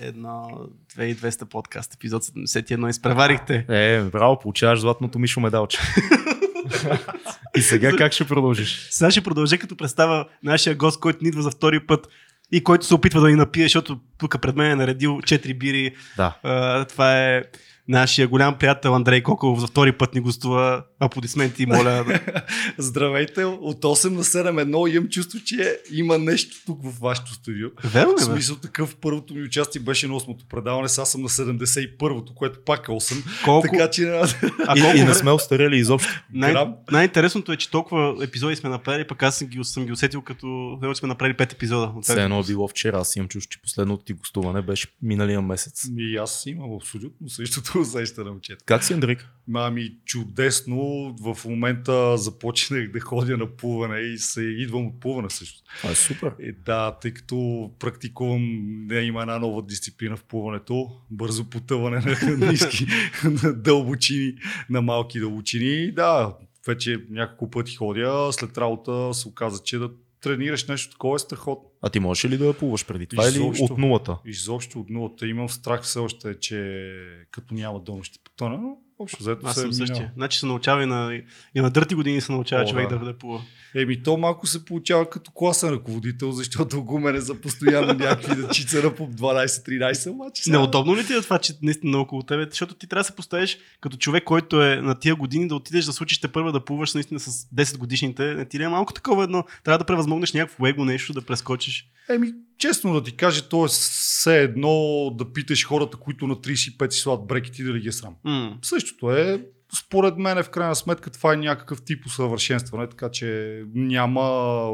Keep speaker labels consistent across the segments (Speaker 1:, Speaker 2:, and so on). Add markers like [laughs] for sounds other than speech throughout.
Speaker 1: 21, 2200 подкаст, епизод 71. Изпреварихте.
Speaker 2: Е, браво, получаваш златното Мишо медалче. [laughs] И сега как ще продължиш?
Speaker 1: Сега ще продължа като представя нашия гост, който ни идва за втори път и който се опитва да ни напие, защото тук пред мен е наредил 4 бири.
Speaker 2: Да.
Speaker 1: А, това е нашия голям приятел Андрей Коков за втори път ни гостува. Аплодисменти, моля. [laughs]
Speaker 3: Здравейте, от 8 на 7 едно имам чувство, че има нещо тук в вашето студио.
Speaker 1: Верно
Speaker 3: В смисъл такъв, първото ми участие беше на 8-то предаване, сега съм на 71-то, което пак е 8.
Speaker 1: Колко...
Speaker 3: Така че
Speaker 1: А [laughs]
Speaker 2: И,
Speaker 1: колко
Speaker 2: и не сме остарели изобщо.
Speaker 1: Най- най-интересното е, че толкова епизоди сме направили, пък аз съм ги, съм ги усетил като че сме направили 5 епизода.
Speaker 2: Все едно е било вчера. Аз имам чувство, че последното ти гостуване беше миналия месец.
Speaker 3: И аз имам абсолютно същото усещане, момчета.
Speaker 2: Как си, Андрик?
Speaker 3: Ами чудесно, в момента започнах да ходя на плуване и се идвам от плуване също.
Speaker 2: Е супер.
Speaker 3: Е, да, тъй като практикувам, не, има една нова дисциплина в плуването, бързо потъване на [laughs] ниски на дълбочини, на малки дълбочини. Да, вече няколко пъти ходя, след работа се оказа, че да тренираш нещо такова е страхотно.
Speaker 2: А ти можеш ли да плуваш преди това
Speaker 3: Изобщо.
Speaker 2: или от нулата?
Speaker 3: Изобщо от нулата имам страх все още, че като няма дъно ще потъна, но общо взето
Speaker 1: Аз
Speaker 3: се
Speaker 1: съм
Speaker 3: е минало.
Speaker 1: същия. Значи се научава и на, и на дърти години се научава
Speaker 3: О,
Speaker 1: човек да,
Speaker 3: да.
Speaker 1: да плува.
Speaker 3: Еми, то малко се получава като класен ръководител, защото гумене за постоянно някакви дечица на по 12-13, обаче сега-
Speaker 1: Неудобно ли ти е това, че наистина около тебе? Защото ти трябва да се поставиш като човек, който е на тия години, да отидеш да случиш те първа да плуваш наистина с 10 годишните. Не ти ли е малко такова едно? Трябва да превъзмогнеш някакво его нещо, да прескочиш.
Speaker 3: Еми, честно да ти кажа, то е все едно да питаш хората, които на 35 си слагат брекети, дали ги е срам.
Speaker 1: М.
Speaker 3: Същото е, според мен, в крайна сметка, това е някакъв тип усъвършенстване, така че няма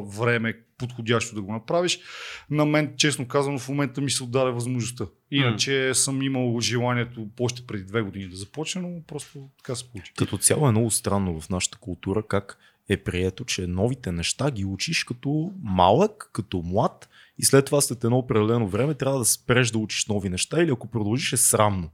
Speaker 3: време подходящо да го направиш. На мен, честно казано, в момента ми се отдаде възможността. Иначе съм имал желанието още преди две години да започна, но просто така се получи.
Speaker 2: Като цяло е много странно в нашата култура как е прието, че новите неща ги учиш като малък, като млад и след това след едно определено време трябва да спреш да учиш нови неща или ако продължиш е срамно.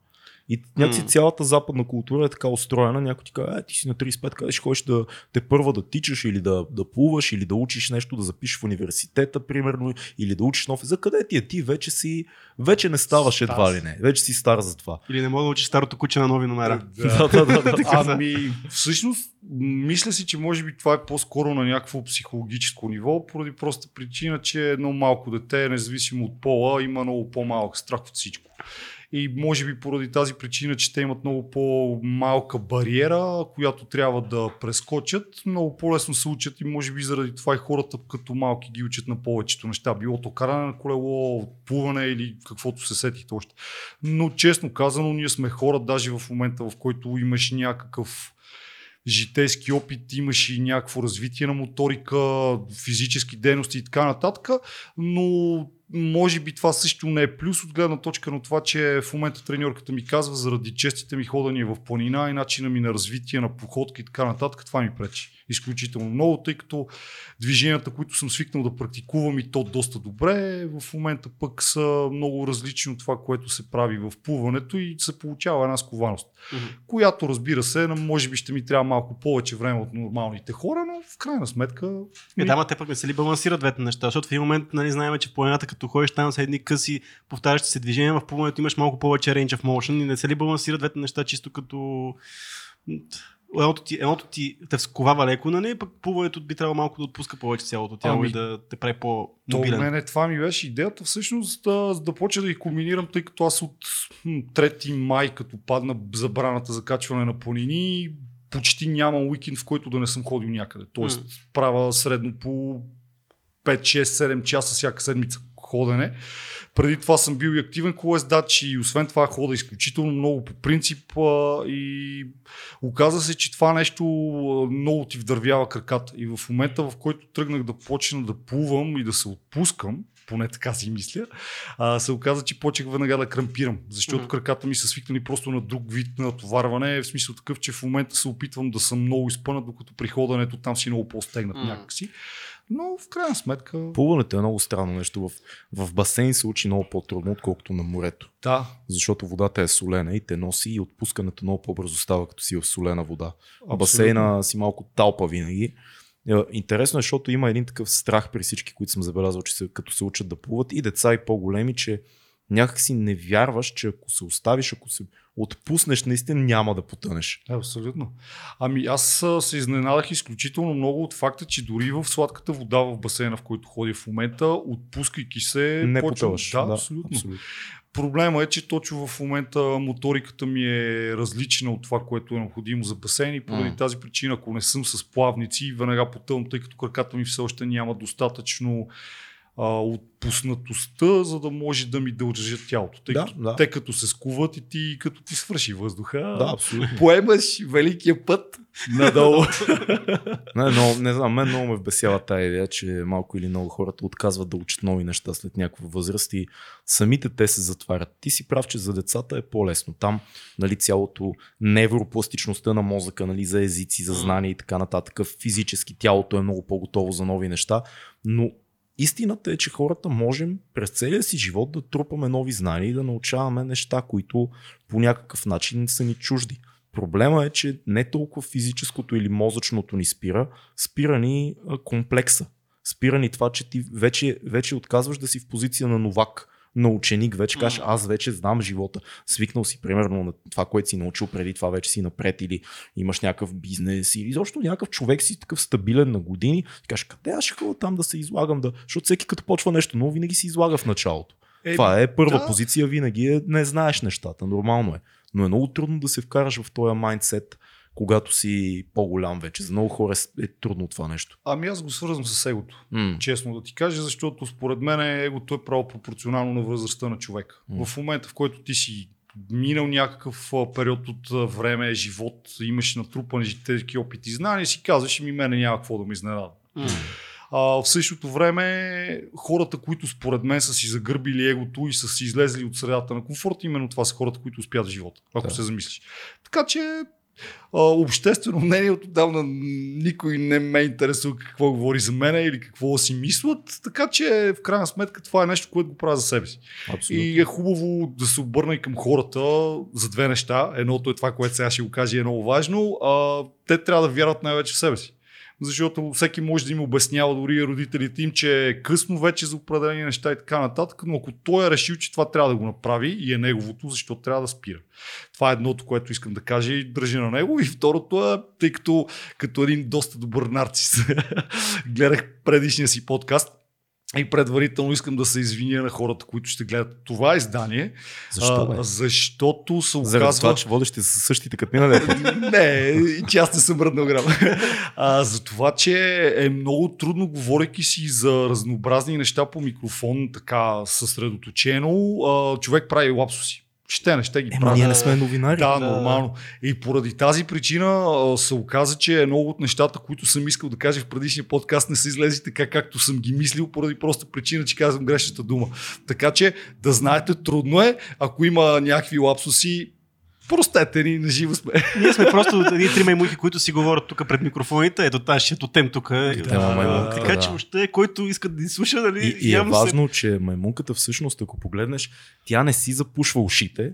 Speaker 2: И някакси цялата западна култура е така устроена. Някой ти казва, е, ти си на 35, къде ще ходиш да те първа да тичаш или да, да плуваш или да учиш нещо, да запишеш в университета, примерно, или да учиш нов. За къде ти е? Ти вече си, вече не ставаш
Speaker 3: Стар
Speaker 2: едва
Speaker 3: си.
Speaker 2: ли не. Вече си стар за това.
Speaker 1: Или не мога да учиш старото куче на нови номера. [laughs]
Speaker 2: Да, да, да, да.
Speaker 3: Ами, всъщност, мисля си, че може би това е по-скоро на някакво психологическо ниво, поради проста причина, че едно малко дете, независимо от пола, има много по-малък страх от всичко. И може би поради тази причина, че те имат много по-малка бариера, която трябва да прескочат, много по-лесно се учат и може би заради това и хората като малки ги учат на повечето неща. Било то каране на колело, плуване или каквото се сетите още. Но честно казано, ние сме хора, даже в момента, в който имаш някакъв житейски опит, имаш и някакво развитие на моторика, физически дейности и така нататък, но може би това също не е плюс от гледна точка на това, че в момента треньорката ми казва заради честите ми ходания в планина и начина ми на развитие, на походка и така нататък, това ми пречи изключително много, тъй като движенията, които съм свикнал да практикувам и то доста добре, в момента пък са много различни от това, което се прави в плуването и се получава една скованост
Speaker 1: Мгм.
Speaker 3: която разбира се, може би ще ми трябва малко повече време от нормалните хора, но в крайна сметка...
Speaker 1: Е, да, ма те пък не се ли балансират двете неща, защото в един момент нали, знаем, че планината като ходиш там са едни къси, повтарящи се движения, в плуването имаш малко повече range of motion и не се ли балансират двете неща чисто като едното ти, едното ти те сковава леко, нали, пък плуването би трябвало малко да отпуска повече цялото тяло
Speaker 3: Ами,
Speaker 1: и да те прави
Speaker 3: То
Speaker 1: по-мобилен.
Speaker 3: мене това ми беше идеята всъщност да, да почна да ги комбинирам, тъй като аз от м, 3 май, като падна забраната за качване на планини, почти нямам уикенд, в който да не съм ходил някъде. Тоест правя средно по 5-6-7 часа всяка седмица ходене. Преди това съм бил и активен колездач и освен това хода изключително много по принцип а, и оказа се, че това нещо много ти вдървява краката. И в момента, в който тръгнах да почна да плувам и да се отпускам, поне така си мисля, а, се оказа, че почнах веднага да крампирам, защото
Speaker 1: Мгм.
Speaker 3: краката ми са свикнали просто на друг вид натоварване, в смисъл такъв, че в момента се опитвам да съм много изпънат, докато при ходенето там си много по-стегнат
Speaker 1: Мгм.
Speaker 3: някакси. Но в крайна сметка,
Speaker 2: Плуването е много странно нещо. В, в басейн се учи много по-трудно, отколкото на морето.
Speaker 3: да,
Speaker 2: Защото водата е солена и те носи и отпускането много по-бързо става, като си в солена вода. А басейна си малко талпа винаги. Е, Интересно е, защото има един такъв страх при всички, които съм забелязал, че се, като се учат да плуват и деца и по-големи, че някак си не вярваш, че ако се оставиш, ако се отпуснеш, наистина няма да потънеш.
Speaker 3: Абсолютно. Ами аз се изненадах изключително много от факта, че дори в сладката вода в басейна, в който ходя в момента, отпускайки се,
Speaker 2: Не
Speaker 3: почвам-
Speaker 2: потъваш.
Speaker 3: Да, абсолютно.
Speaker 2: абсолютно.
Speaker 3: Проблема е, че точно в момента моториката ми е различна от това, което е необходимо за басейн и поради
Speaker 2: М.
Speaker 3: тази причина, ако не съм с плавници, веднага потъвам, тъй като краката ми все още няма достатъчно а, отпуснатостта, за да може да ми държат тялото. Тъй
Speaker 2: Да,
Speaker 3: като
Speaker 2: да.
Speaker 3: те като се скуват и ти като ти свърши въздуха,
Speaker 2: Да, абсолютно.
Speaker 3: поемаш великия път надолу. [laughs]
Speaker 2: Не, но, не знам, мен много ме вбесява тази идея, че малко или много хората отказват да учат нови неща след някаква възраст и самите те се затварят. Ти си прав, че за децата е по-лесно. Там нали, цялото невропластичността на мозъка, нали, за езици, за знания и така нататък, физически тялото е много по-готово за нови неща, но истината е, че хората можем през целия си живот да трупаме нови знания и да научаваме неща, които по някакъв начин са ни чужди. Проблема е, че не толкова физическото или мозъчното ни спира, спира ни комплекса. Спира ни това, че ти вече, вече отказваш да си в позиция на новак, на ученик, вече кажеш, аз вече знам живота. Свикнал си, примерно, на това, което си научил преди това, вече си напред или имаш някакъв бизнес или изобщо някакъв човек си такъв стабилен на години. И кажеш, къде аз ще ходя там да се излагам, да... защото всеки като почва нещо ново, винаги се излага в началото.
Speaker 3: Е,
Speaker 2: Това е първа
Speaker 3: да.
Speaker 2: позиция, винаги е не знаеш нещата, нормално е. Но е много трудно да се вкараш в този майндсет, когато си по-голям вече. За много хора е трудно това нещо.
Speaker 3: Ами аз го свързвам с егото.
Speaker 2: М.
Speaker 3: Честно да ти кажа, защото според мен егото е право пропорционално на възрастта на човека.
Speaker 2: М.
Speaker 3: В момента, в който ти си минал някакъв период от време, живот, имаш натрупани житейски опит и знания, си казваш, ми мене няма какво да ме изненада. А, в същото време, хората, които според мен са си загърбили егото и са си излезли от средата на комфорт, именно това са хората, които успят в живота, ако
Speaker 2: Да.
Speaker 3: се замислиш. Така че, обществено мнение от отдавна никой не ме интересува какво говори за мен или какво си мислят, така че в крайна сметка това е нещо, което го правя за себе си.
Speaker 2: Абсолютно.
Speaker 3: И е хубаво да се обърна и към хората за две неща. Едното е това, което сега ще го кажа и е много важно. А, те трябва да вярват най-вече в себе си. Защото всеки може да им обяснява, дори родителите им, че е късно вече за определени неща и така нататък, но ако той е решил, че това трябва да го направи и е неговото, защо трябва да спира. Това е едното, което искам да кажа и държи на него. И второто е, тъй като като един доста добър нарцис [laughs] гледах предишния си подкаст, и предварително искам да се извиня на хората, които ще гледат това издание,
Speaker 2: Защо бе?
Speaker 3: а, защото се
Speaker 2: Заради
Speaker 3: оказва...
Speaker 2: това, че водещите са същите като миналия [laughs]
Speaker 3: не, и че аз не съм мръднал грам. А, за това, че е много трудно, говорейки си за разнообразни неща по микрофон, така съсредоточено, а, човек прави лапсуси. Ще не, ще ги
Speaker 2: Ема ние не сме новинари.
Speaker 3: Да,
Speaker 1: Да.
Speaker 3: нормално. И поради тази причина се оказа, че много от нещата, които съм искал да кажа в предишния подкаст, не са излезли така, както съм ги мислил, поради проста причина, че казвам грешната дума. Така че да знаете, трудно е, ако има някакви лапсуси, простете ни, на живо сме.
Speaker 1: Ние сме просто едни три маймуки, които си говорят тук пред микрофоните. Ето тази ще тотем тук.
Speaker 2: Тема маймунката,
Speaker 1: така
Speaker 2: да.
Speaker 1: че въобще, който иска да ни слуша, нали,
Speaker 2: И, и е
Speaker 1: явно се-
Speaker 2: важно, че маймунката всъщност, ако погледнеш, тя не си запушва ушите,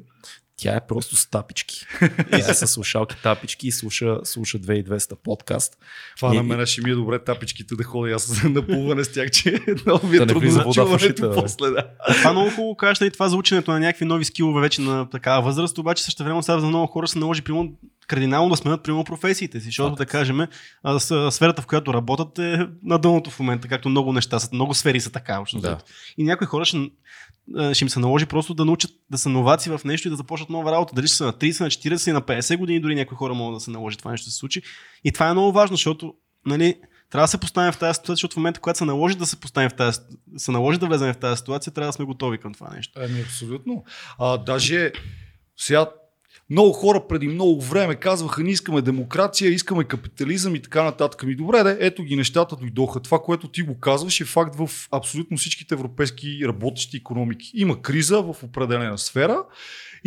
Speaker 2: тя е просто с тапички. [laughs] Тя е с слушалки тапички и слуша, слуша 2200 подкаст.
Speaker 3: Това
Speaker 2: И-
Speaker 3: на мен ще ми е добре тапичките да ходя аз [laughs] на плуване с тях, че много ми е
Speaker 2: Да не
Speaker 3: трудно за
Speaker 2: вода в ушите,
Speaker 3: чуването после. Да.
Speaker 1: Това много хубаво кажеш, нали, това за ученето на някакви нови скилове вече на такава възраст, обаче също време сега за много хора се наложи примерно, кардинално да сменят примерно професиите си, защото да кажем, сферата, в която работят е на дъното в момента, както много неща са, много сфери са така. общо
Speaker 2: Да.
Speaker 1: И някои хора ще, ще им се наложи просто да научат да са новаци в нещо и да започнат нова работа. Дали ще са на 30, на 40 и на 50 години, дори някои хора могат да се наложи това нещо да се случи. И това е много важно, защото нали, трябва да се поставим в тази ситуация, защото в момента, когато се наложи да се поставим в тази, се наложи да влезем в тази ситуация, трябва да сме готови към това нещо.
Speaker 3: Ами, абсолютно. А, даже сега много хора преди много време казваха, ние искаме демокрация, искаме капитализъм и така нататък. Ми добре, де, ето ги нещата дойдоха. Това, което ти го казваш е факт в абсолютно всичките европейски работещи економики. Има криза в определена сфера,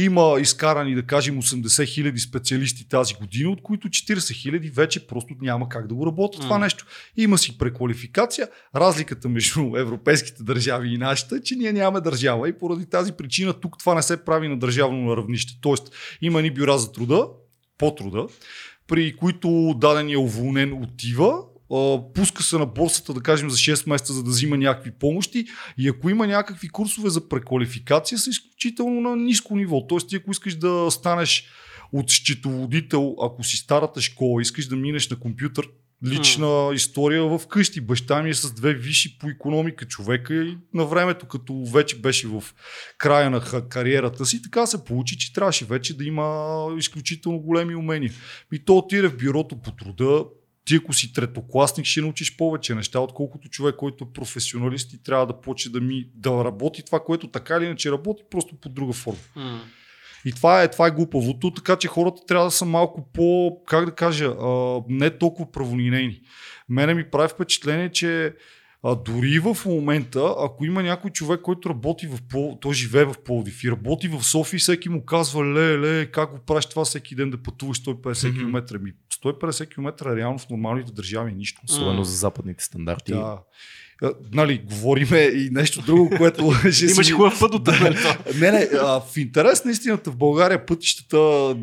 Speaker 3: има изкарани, да кажем, 80 хиляди специалисти тази година, от които 40 хиляди вече просто няма как да го работят това
Speaker 1: М.
Speaker 3: нещо. Има си преквалификация. Разликата между [laughs] европейските държави и нашата е, че ние нямаме държава и поради тази причина тук това не се прави на държавно равнище. Тоест има ни бюра за труда, по труда, при които дадения уволнен отива, пуска се на борсата, да кажем, за 6 месеца, за да взима някакви помощи и ако има някакви курсове за преквалификация, са изключително на ниско ниво. Тоест, ти ако искаш да станеш от счетоводител, ако си старата школа, искаш да минеш на компютър, лична mm. история в къщи. Баща ми е с две висши по економика човека и на времето, като вече беше в края на кариерата си, така се получи, че трябваше вече да има изключително големи умения. И то отиде в бюрото по труда, ти ако си третокласник ще научиш повече неща, отколкото човек, който е професионалист и трябва да почне да ми да работи това, което така или иначе работи, просто по друга форма. Mm. И това е, това е глупавото, така че хората трябва да са малко по, как да кажа, а, не толкова праволинейни. Мене ми прави впечатление, че а, дори в момента, ако има някой човек, който работи в Пол, той живее в Полдив и работи в София, всеки му казва, ле, ле, как го правиш това всеки ден да пътуваш 150 mm-hmm. км. Ми 150 км реално в нормалните държави нищо.
Speaker 2: Особено за западните стандарти.
Speaker 3: Да нали, говориме и нещо друго, което [laughs]
Speaker 1: ще Имаш си... хубав път от
Speaker 3: Не, не, а, в интерес на истината в България пътищата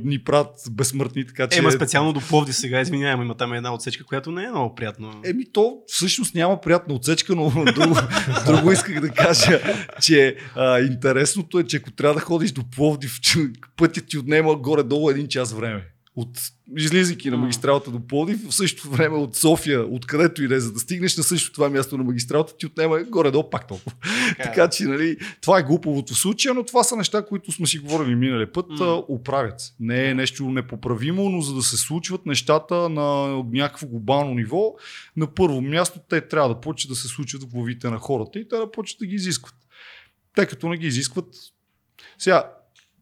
Speaker 3: ни правят безсмъртни, така че...
Speaker 1: Ема специално до Пловди сега, извинявам, има там една отсечка, която не е много приятно.
Speaker 3: Еми то всъщност няма приятна отсечка, но [laughs] друго, друго исках да кажа, че а, интересното е, че ако трябва да ходиш до Пловдив, пътят ти отнема горе-долу един час време от излизайки на магистралата до Плодив, в същото време от София, откъдето и да е, за да стигнеш на същото това място на магистралата, ти отнема горе-долу пак толкова. Така, [laughs] така че, нали, това е глуповото случая, но това са неща, които сме си говорили миналия път, mm. оправят се. Не е нещо непоправимо, но за да се случват нещата на някакво глобално ниво, на първо място те трябва да почнат да се случват в главите на хората и те да почнат да ги изискват. Тъй като не ги изискват, сега,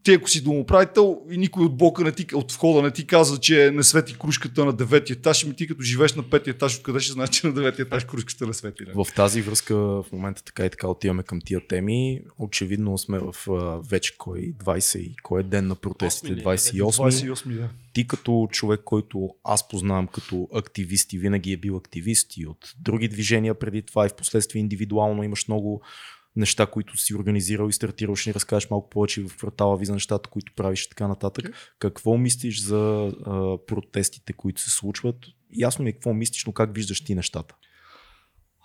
Speaker 3: ти ако си домоправител и никой от блока не ти, от входа не ти казва, че не свети кружката на деветия етаж, ми ти като живееш на петия етаж, откъде ще знаеш, че на деветия етаж кружката не свети. Не?
Speaker 2: В тази връзка в момента така и така отиваме към тия теми. Очевидно сме в вече кой 20 и кой е ден на протестите? 28.
Speaker 3: 28 да.
Speaker 2: Ти като човек, който аз познавам като активист и винаги е бил активист и от други движения преди това и в последствие индивидуално имаш много неща, които си организирал и стартирал, ще ни разкажеш малко повече в портала ви за нещата, които правиш и така нататък. Okay. Какво мислиш за а, протестите, които се случват? Ясно ми е какво мислиш, но как виждаш ти нещата?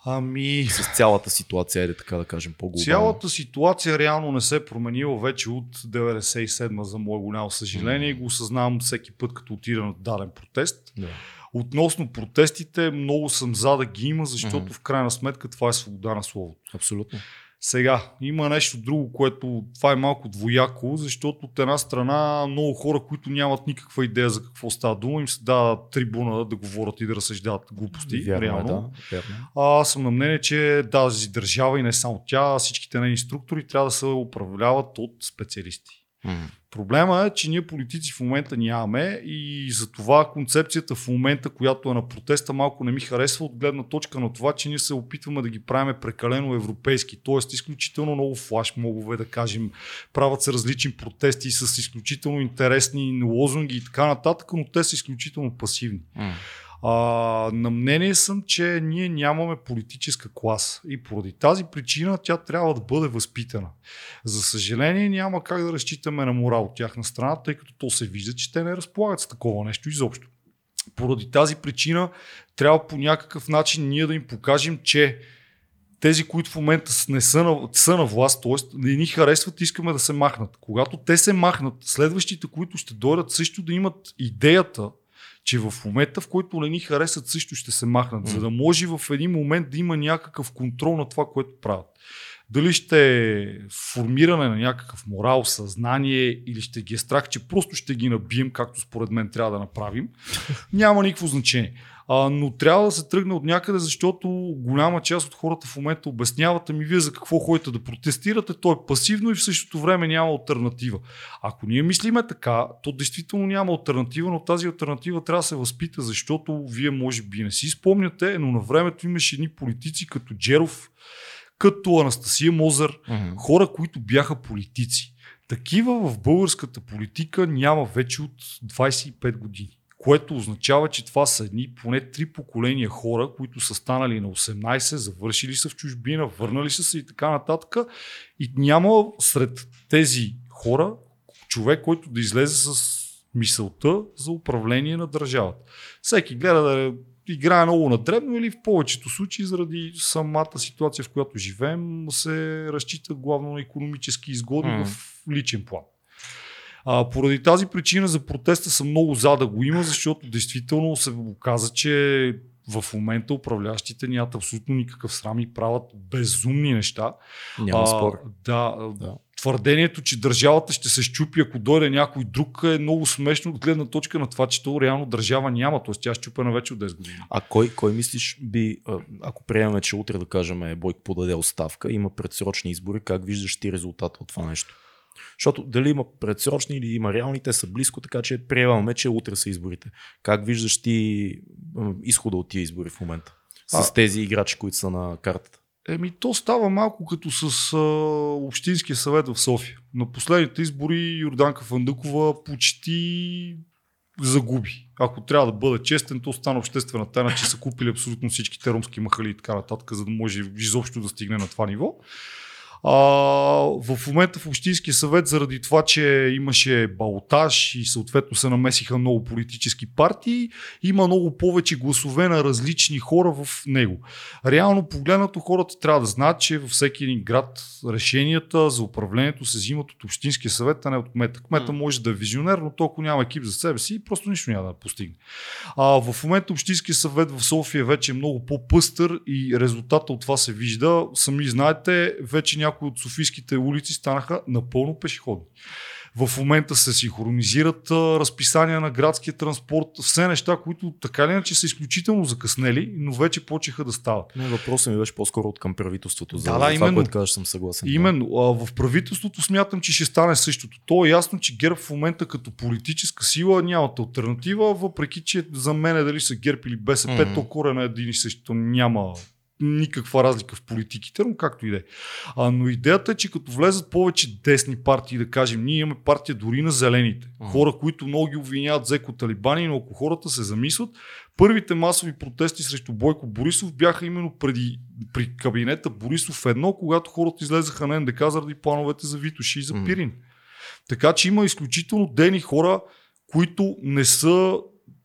Speaker 3: Ами...
Speaker 2: С цялата ситуация, е така да кажем по-глобално.
Speaker 3: Цялата ситуация реално не се е променила вече от 97 за мое голямо съжаление и го осъзнавам всеки път, като отида на даден протест. Yeah. Относно протестите, много съм за да ги има, защото mm-hmm. в крайна сметка това е свобода на словото.
Speaker 2: Абсолютно.
Speaker 3: Сега, има нещо друго, което това е малко двояко, защото от една страна много хора, които нямат никаква идея за какво става дума, им се дава трибуна да говорят и да разсъждават глупости.
Speaker 2: Вярно, е,
Speaker 3: реално.
Speaker 2: Да, вярно.
Speaker 3: А, аз съм на мнение, че тази държава и не само тя, всичките нейни структури трябва да се управляват от специалисти. Mm. Проблема е, че ние политици в момента нямаме и за това концепцията в момента, която е на протеста, малко не ми харесва от гледна точка на това, че ние се опитваме да ги правим прекалено европейски. Тоест, изключително много флаш мобове, да кажем, правят се различни протести с изключително интересни лозунги и така нататък, но те са изключително пасивни. Mm. А, на мнение съм, че ние нямаме политическа класа и поради тази причина тя трябва да бъде възпитана. За съжаление няма как да разчитаме на морал от тяхна страна, тъй като то се вижда, че те не разполагат с такова нещо изобщо. Поради тази причина трябва по някакъв начин ние да им покажем, че тези, които в момента не са на, са на власт, т.е. не ни харесват, искаме да се махнат. Когато те се махнат, следващите, които ще дойдат, също да имат идеята че в момента, в който не ни харесат, също ще се махнат, mm. за да може в един момент да има някакъв контрол на това, което правят. Дали ще формиране на някакъв морал, съзнание или ще ги е страх, че просто ще ги набием, както според мен трябва да направим, [laughs] няма никакво значение. А, но трябва да се тръгне от някъде, защото голяма част от хората в момента обясняват, ами вие за какво ходите да протестирате, то е пасивно и в същото време няма альтернатива. Ако ние мислиме така, то действително няма альтернатива, но тази альтернатива трябва да се възпита, защото вие може би не си спомняте, но на времето имаше едни политици като Джеров, като Анастасия Мозър, uh-huh. хора, които бяха политици. Такива в българската политика няма вече от 25 години което означава, че това са едни поне три поколения хора, които са станали на 18, завършили са в чужбина, върнали са се и така нататък. И няма сред тези хора човек, който да излезе с мисълта за управление на държавата. Всеки гледа да играе много на дребно или в повечето случаи заради самата ситуация, в която живеем, се разчита главно на економически изгоди mm. в личен план. А, поради тази причина за протеста съм много за да го има, защото действително се оказа, че в момента управляващите нямат абсолютно никакъв срам и правят безумни неща.
Speaker 2: Няма спор.
Speaker 3: Да, да. Твърдението, че държавата ще се щупи, ако дойде някой друг, е много смешно от гледна точка на това, че то реално държава няма. Тоест тя е щупена вече от 10 години.
Speaker 2: А кой, кой мислиш би, ако приемаме, че утре да кажем Бойко подаде оставка, има предсрочни избори, как виждаш ти резултата от това нещо? Защото дали има предсрочни или има реални, те са близко, така че приемаме, че утре са изборите. Как виждаш ти изхода от тия избори в момента? С а, тези играчи, които са на картата.
Speaker 3: Еми, то става малко като с а, Общинския съвет в София. На последните избори Йорданка Фандъкова почти загуби. Ако трябва да бъда честен, то стана обществена тайна, че са купили абсолютно всичките ромски махали и така нататък, за да може изобщо да стигне на това ниво. А, в момента в Общинския съвет, заради това, че имаше балотаж и съответно се намесиха много политически партии, има много повече гласове на различни хора в него. Реално погледнато хората трябва да знаят, че във всеки един град решенията за управлението се взимат от Общинския съвет, а не от кмета. Кмета може да е визионер, но толкова няма екип за себе си и просто нищо няма да постигне. А, в момента Общинския съвет в София вече е много по-пъстър и резултата от това се вижда. Сами знаете, вече няма някои от софийските улици станаха напълно пешеходни. В момента се синхронизират разписания на градския транспорт, все неща, които така или иначе са изключително закъснели, но вече почеха да стават.
Speaker 2: Не, въпросът ми беше по-скоро от към правителството.
Speaker 3: За, да, да,
Speaker 2: това, което казваш, съм съгласен.
Speaker 3: Именно. А, в правителството смятам, че ще стане същото. То е ясно, че ГЕРБ в момента като политическа сила нямат альтернатива, въпреки че за мен дали са ГЕРБ или БСП, mm-hmm. то корена е един и също няма никаква разлика в политиките, но както и да е. Но идеята е, че като влезат повече десни партии, да кажем, ние имаме партия дори на зелените. Хора, които много ги обвиняват за еко-талибани, но ако хората се замислят, първите масови протести срещу Бойко Борисов бяха именно преди, при кабинета Борисов едно, когато хората излезаха на НДК заради плановете за Витоши и за Пирин. Така че има изключително дени хора, които не са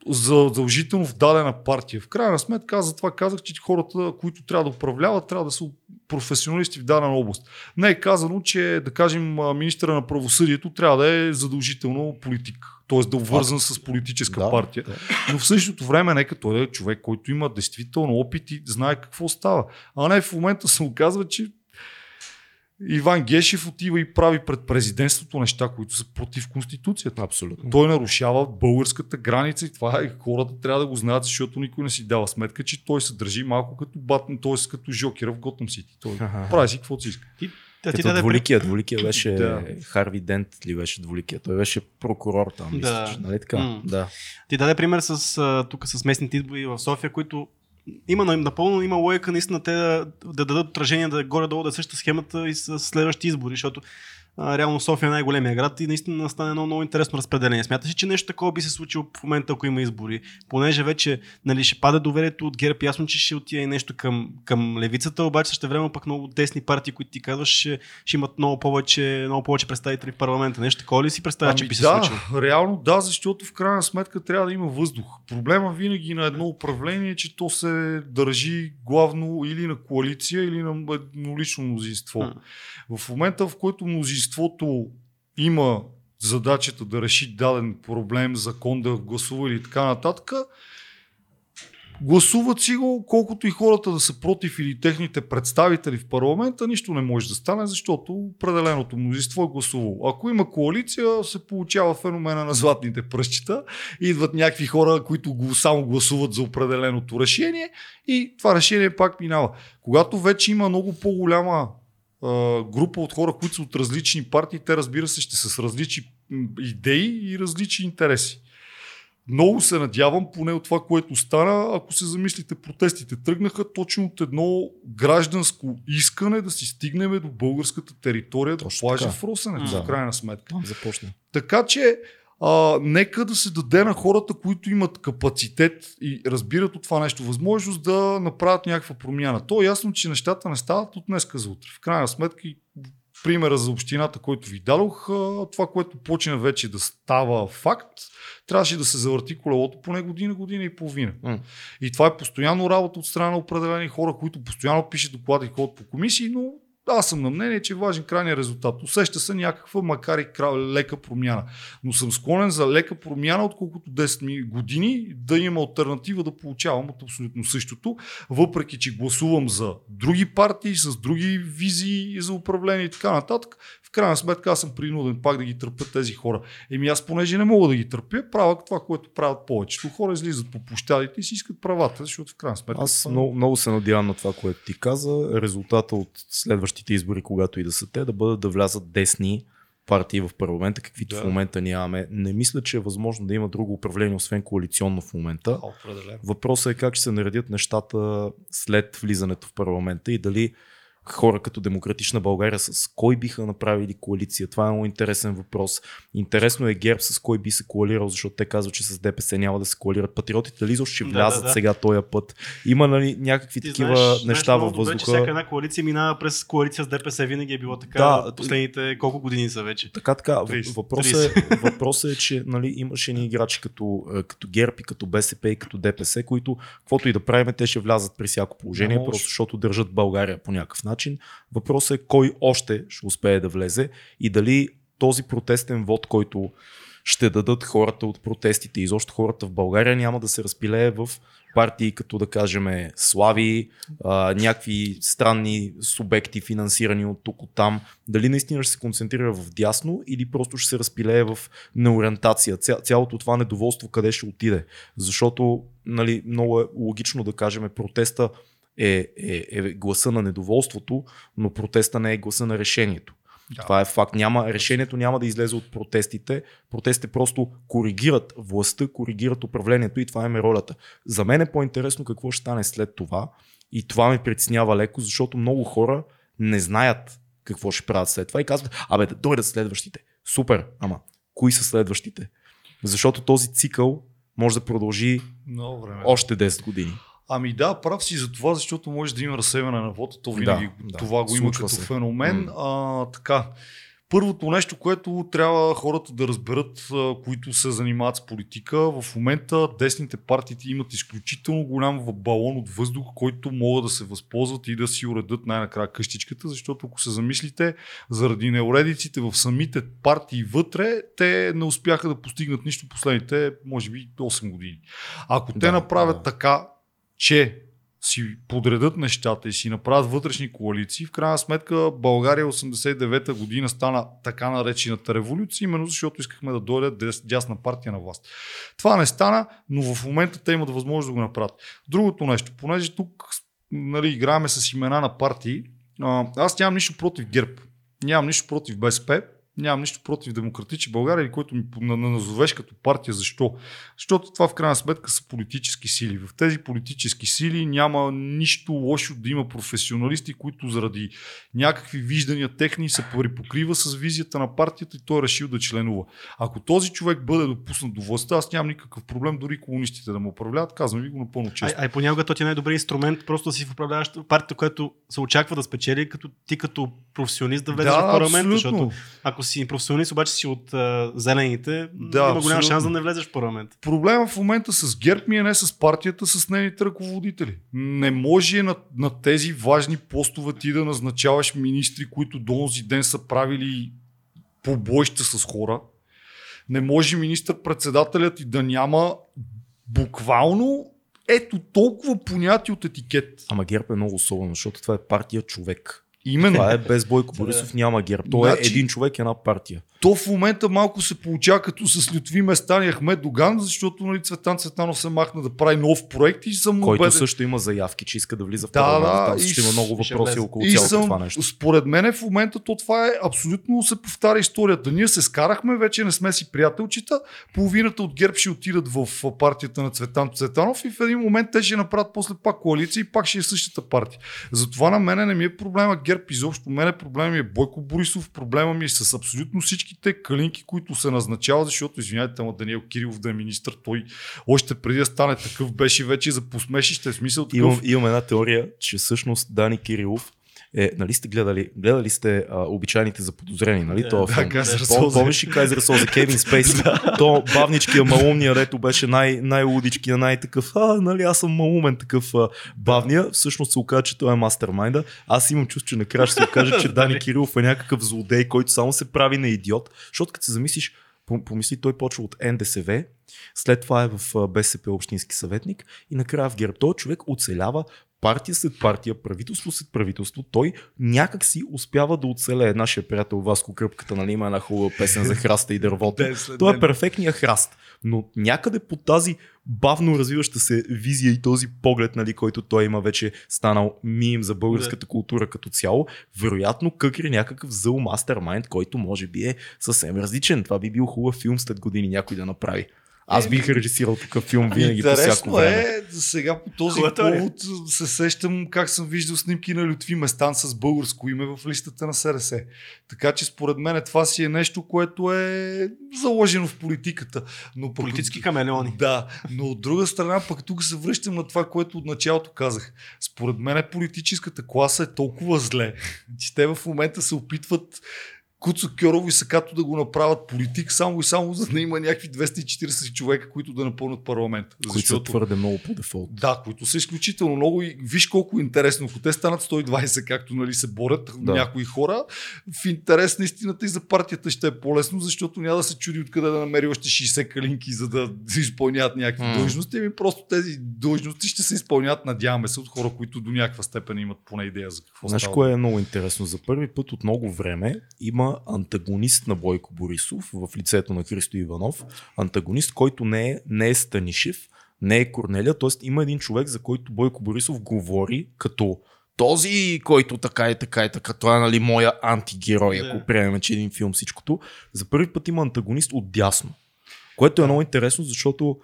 Speaker 3: задължително в дадена партия. В крайна сметка, аз затова казах, че хората, които трябва да управляват, трябва да са професионалисти в дадена област. Не е казано, че, да кажем, министра на правосъдието трябва да е задължително политик. Т.е. да е обвързан с политическа да, партия. Да. Но в същото време, нека той е човек, който има действително опит и знае какво става. А не в момента се оказва, че Иван Гешев отива и прави пред президентството неща, които са против Конституцията.
Speaker 2: Абсолютно.
Speaker 3: Той нарушава българската граница и това е, хората трябва да го знаят, защото никой не си дава сметка, че той се държи малко като батн, т.е. като Жокера в Готъм Сити. Той ага. прави си каквото си иска.
Speaker 2: И, да, като даде... двуликия, двуликия беше да. Харви Дент ли беше двуликия? Той беше прокурор там, да. мисля, нали така? М- да.
Speaker 1: Ти даде пример с, тук с местните избори в София, които има напълно има логика наистина те да, да дадат отражение да горе-долу да е същата схемата и с следващите избори, защото а, реално София е най-големия град и наистина стане едно много интересно разпределение. Смяташ ли, че нещо такова би се случило в момента, ако има избори? Понеже вече нали, ще пада доверието от ГЕРБ, ясно, че ще отиде и нещо към, към левицата, обаче също време пък много десни партии, които ти казваш, ще, ще имат много повече, много повече представители в парламента. Нещо такова ли си представя, ами че би се
Speaker 3: да,
Speaker 1: случило?
Speaker 3: Реално да, защото в крайна сметка трябва да има въздух. Проблема винаги на едно управление е, че то се държи главно или на коалиция, или на еднолично мнозинство. А. В момента, в който мнозинство обществото има задачата да реши даден проблем, закон да гласува или така нататък, гласуват си го, колкото и хората да са против или техните представители в парламента, нищо не може да стане, защото определеното мнозинство е гласувало. Ако има коалиция, се получава феномена на златните пръщчета. Идват някакви хора, които само гласуват за определеното решение и това решение пак минава. Когато вече има много по-голяма група от хора, които са от различни партии, те разбира се ще са с различни идеи и различни интереси. Много се надявам, поне от това, което стана, ако се замислите, протестите тръгнаха точно от едно гражданско искане да си стигнем до българската територия, точно до плажа в Росенец, да. в крайна сметка.
Speaker 2: Започна.
Speaker 3: Така че а, нека да се даде на хората, които имат капацитет и разбират от това нещо, възможност да направят някаква промяна. То е ясно, че нещата не стават от днеска за утре. В крайна сметка примера за общината, който ви дадох, това, което почне вече да става факт, трябваше да се завърти колелото поне година, година и половина.
Speaker 2: М.
Speaker 3: И това е постоянно работа от страна на определени хора, които постоянно пишат доклади и ходят по комисии, но аз съм на мнение, че е важен крайният резултат. Усеща се някаква, макар и лека промяна. Но съм склонен за лека промяна, отколкото 10 ми- години да имам альтернатива да получавам от абсолютно същото, въпреки че гласувам за други партии, с други визии за управление и така нататък. В крайна сметка аз съм принуден пак да ги търпя тези хора. Еми аз понеже не мога да ги търпя, правя това, което правят повечето хора, излизат по площадите и си искат правата, защото в крайна сметка.
Speaker 2: Аз
Speaker 3: това-
Speaker 2: много, много се надявам на това, което ти каза. Резултата от следващите избори, когато и да са те, да бъдат да влязат десни партии в парламента, каквито
Speaker 3: Да.
Speaker 2: в момента нямаме. Не мисля, че е възможно да има друго управление, освен коалиционно в момента.
Speaker 3: А, определено.
Speaker 2: Въпросът е как ще се наредят нещата след влизането в парламента и дали хора като Демократична България с кой биха направили коалиция. Това е много интересен въпрос. Интересно е ГЕРБ с кой би се коалирал, защото те казват, че с ДПС няма да се коалират. Патриотите изобщо ще
Speaker 1: Да,
Speaker 2: влязат
Speaker 1: да, да.
Speaker 2: сега този път? Има нали, някакви
Speaker 1: Ти
Speaker 2: такива
Speaker 1: знаеш,
Speaker 2: неща във
Speaker 1: много добре, че
Speaker 2: въздуха?
Speaker 1: всяка една коалиция минава през коалиция с ДПС. Винаги е било така.
Speaker 2: Да,
Speaker 1: Да, последните колко години са вече.
Speaker 2: Така, така. Въ-
Speaker 3: 30.
Speaker 2: Въпросът е, [laughs] въпросът е, че нали, имаше ни играчи като, е, като ГЕРБ и като БСП и като ДПС, които, каквото и да правим, те ще влязат при всяко положение,
Speaker 3: може.
Speaker 2: просто защото държат България по някакъв начин. Въпросът е кой още ще успее да влезе и дали този протестен вод, който ще дадат хората от протестите, изобщо хората в България няма да се разпилее в партии като да кажем Слави, а, някакви странни субекти финансирани от тук от там. Дали наистина ще се концентрира в дясно или просто ще се разпилее в неориентация. Ця, цялото това недоволство къде ще отиде. Защото нали, много е логично да кажем протеста е, е, е гласа на недоволството, но протеста не е гласа на решението.
Speaker 3: Да.
Speaker 2: Това е факт. Няма, решението няма да излезе от протестите. Протестите просто коригират властта, коригират управлението и това им е ролята. За мен е по-интересно какво ще стане след това и това ме притеснява леко, защото много хора не знаят какво ще правят след това и казват, абе да дойдат следващите. Супер, ама кои са следващите? Защото този цикъл може да продължи още 10 години.
Speaker 3: Ами да, прав си за това, защото може да има разсеване на вода. То винаги
Speaker 2: Да, да.
Speaker 3: това го има като
Speaker 2: се.
Speaker 3: феномен.
Speaker 2: М.
Speaker 3: А, така. Първото нещо, което трябва хората да разберат, които се занимават с политика, в момента десните партии имат изключително голям балон от въздух, който могат да се възползват и да си уредат най-накрая къщичката, защото ако се замислите, заради неуредиците в самите партии вътре, те не успяха да постигнат нищо последните, може би, 8 години. Ако те
Speaker 2: Да,
Speaker 3: направят
Speaker 2: да.
Speaker 3: така, че си подредат нещата и си направят вътрешни коалиции, в крайна сметка България 89-та година стана така наречената революция, именно защото искахме да дойде дясна партия на власт. Това не стана, но в момента те имат възможност да го направят. Другото нещо, понеже тук нали, играеме с имена на партии, аз нямам нищо против ГЕРБ, нямам нищо против БСП, нямам нищо против Демократични България или който ми на- на- назовеш като партия. Защо? Защото това в крайна сметка са политически сили. В тези политически сили няма нищо лошо да има професионалисти, които заради някакви виждания техни се припокрива с визията на партията и той е решил да членува. Ако този човек бъде допуснат до властта, аз нямам никакъв проблем дори колонистите да му управляват. Казвам ви го напълно
Speaker 1: Ай,
Speaker 3: честно.
Speaker 1: ай, понякога то ти е най-добрият инструмент просто да си в управляваща партията, която се очаква да спечели, като ти като професионалист да влезеш в парламента. Защото ако си професионалист, обаче си от а, зелените,
Speaker 3: Да,
Speaker 1: има голям шанс да не влезеш в парламент.
Speaker 3: Проблема в момента с ГЕРБ ми е не с партията, с нейните ръководители. Не може на, на тези важни постове ти да назначаваш министри, които до онзи ден са правили побоища с хора. Не може министър-председателят и да няма буквално ето толкова понятие от етикет.
Speaker 2: Ама ГЕРБ е много особено, защото това е партия човек.
Speaker 3: Именно.
Speaker 2: Това е без Бойко Борисов, няма ГЕРБ. То е
Speaker 3: Значи-
Speaker 2: един човек, една партия.
Speaker 3: То в момента малко се получава като с Лютви Местан и Ахмед Доган, защото нали, Цветан Цветанов се махна да прави нов проект и съм
Speaker 2: Който
Speaker 3: убеден.
Speaker 2: също има заявки, че иска да влиза в
Speaker 3: Да,
Speaker 2: парламента.
Speaker 3: да, и
Speaker 2: също има много
Speaker 1: ще
Speaker 2: въпроси около
Speaker 3: И
Speaker 2: цялото
Speaker 3: съм,
Speaker 2: това нещо.
Speaker 3: според мен в момента то това е абсолютно се повтаря историята. Ние се скарахме, вече не сме си приятелчета, половината от ГЕРБ ще отидат в партията на Цветан Цветанов и в един момент те ще направят после пак коалиция и пак ще е същата партия. Затова на мене не ми е проблема ГЕРБ изобщо. Мене проблема ми е Бойко Борисов, проблема ми е с абсолютно всичките калинки, които се назначават, защото извинявайте, ама Даниел Кирилов да е министр, той още преди да стане такъв беше вече за посмешище, в смисъл такъв.
Speaker 2: Имам, имам една теория, че всъщност Дани Кирилов е, нали сте гледали, гледали сте а, обичайните за подозрени, нали?
Speaker 1: Да,
Speaker 2: това
Speaker 3: да,
Speaker 2: филм. Пом-. Помниш ли Кайзер Созе, Кевин Спейси? [laughs] То бавничкия малумния, дето беше най- най-лудичкия, най-такъв, а, нали, аз съм малумен такъв а, бавния. Всъщност се оказа, че той е мастермайнда. Аз имам чувство, че накрая ще се окаже, че [laughs] Дани Кирилов е някакъв злодей, който само се прави на идиот. Защото като се замислиш, пом- помисли, той почва от НДСВ, след това е в БСП общински съветник и накрая в ГЕРБ. Той човек оцелява партия след партия, правителство след правителство, той някак си успява да оцелее. Нашия приятел Васко Кръпката, нали, има една хубава песен за храста и дървото. Той е перфектният храст. Но някъде по тази бавно развиваща се визия и този поглед, нали, който той има вече станал мим за българската култура като цяло, вероятно къкри някакъв зъл мастермайнд, който може би е съвсем различен. Това би бил хубав филм след години някой да направи. Аз бих режисирал такъв филм винаги по всяко време.
Speaker 3: е, сега по този
Speaker 1: Хубава теория.
Speaker 3: повод се сещам как съм виждал снимки на Лютви Местан с българско име в листата на СРС. Така че според мен това си е нещо, което е заложено в политиката. Но пък
Speaker 1: Политически камелеони.
Speaker 3: Да, но от друга страна пък тук се връщам на това, което от началото казах. Според мен политическата класа е толкова зле, че те в момента се опитват Куцо Кьорово и Сакато да го направят политик, само и само за да има някакви 240 човека, които да напълнат парламент.
Speaker 2: Които са твърде много по дефолт.
Speaker 3: Да, които са изключително много и виж колко интересно. Ако те станат 120, както нали, се борят
Speaker 2: Да.
Speaker 3: някои хора, в интерес на истината и за партията ще е по-лесно, защото няма да се чуди откъде да намери още 60 калинки, за да [laughs] изпълняват някакви mm. длъжности. Ами просто тези длъжности ще се изпълняват, надяваме се, от хора, които до някаква степен имат поне идея за какво
Speaker 2: Знаеш
Speaker 3: става.
Speaker 2: кое е много интересно? За първи път от много време има антагонист на Бойко Борисов в лицето на Христо Иванов. Антагонист, който не е, не е Станишев, не е Корнелия, т.е. има един човек, за който Бойко Борисов говори като този, който така и така и така, той е нали моя антигерой, ако приемем, че е един филм всичкото. За първи път има антагонист от дясно. Което е много интересно, защото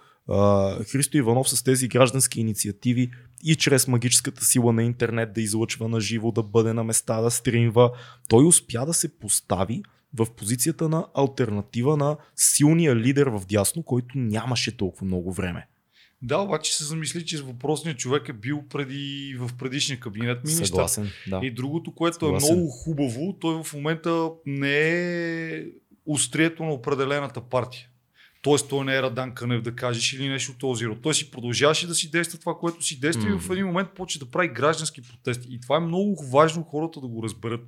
Speaker 2: Христо Иванов с тези граждански инициативи и чрез магическата сила на интернет да излъчва на живо, да бъде на места, да стримва, той успя да се постави в позицията на альтернатива на силния лидер в дясно, който нямаше толкова много време.
Speaker 3: Да, обаче се замисли, че въпросният човек е бил преди, в предишния кабинет министър.
Speaker 2: Съгласен, да.
Speaker 3: И другото, което
Speaker 2: Съгласен.
Speaker 3: е много хубаво, той в момента не е острието на определената партия. Тоест той не е Радан Кънев да кажеш или нещо от този род. Той си продължаваше да си действа това, което си действа и в един момент почне да прави граждански протести. И това е много важно хората да го разберат.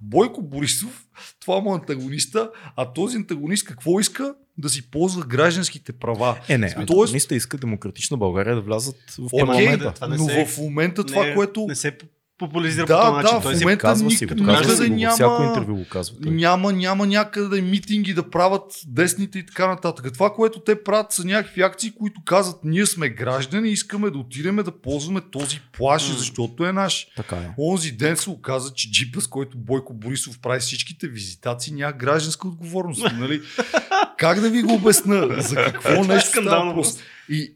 Speaker 3: Бойко Борисов, това му е антагониста, а този антагонист какво иска? Да си ползва гражданските права.
Speaker 2: Е, не,
Speaker 3: Тоест-
Speaker 2: антагониста иска демократична България да влязат в
Speaker 3: Окей,
Speaker 2: парламента.
Speaker 1: да, това не
Speaker 3: но
Speaker 1: се-
Speaker 3: в момента това,
Speaker 1: не,
Speaker 3: което
Speaker 1: Не се популяризира
Speaker 3: Да,
Speaker 1: по този начин.
Speaker 3: да,
Speaker 1: Той
Speaker 3: в момента
Speaker 2: Казва си
Speaker 3: ник-
Speaker 2: го, казва си го,
Speaker 3: няма-
Speaker 2: всяко интервю го казва той.
Speaker 3: Няма, няма някъде митинги да правят десните и така нататък. Това, което те правят са някакви акции, които казват ние сме граждани, искаме да отидем да ползваме този плаш, защото е наш.
Speaker 2: Така е.
Speaker 3: Онзи ден се оказа, че джипа, с който Бойко Борисов прави всичките визитации, няма гражданска отговорност. Нали? [laughs] как да ви го обясна? За какво
Speaker 1: е
Speaker 3: нещо става просто? И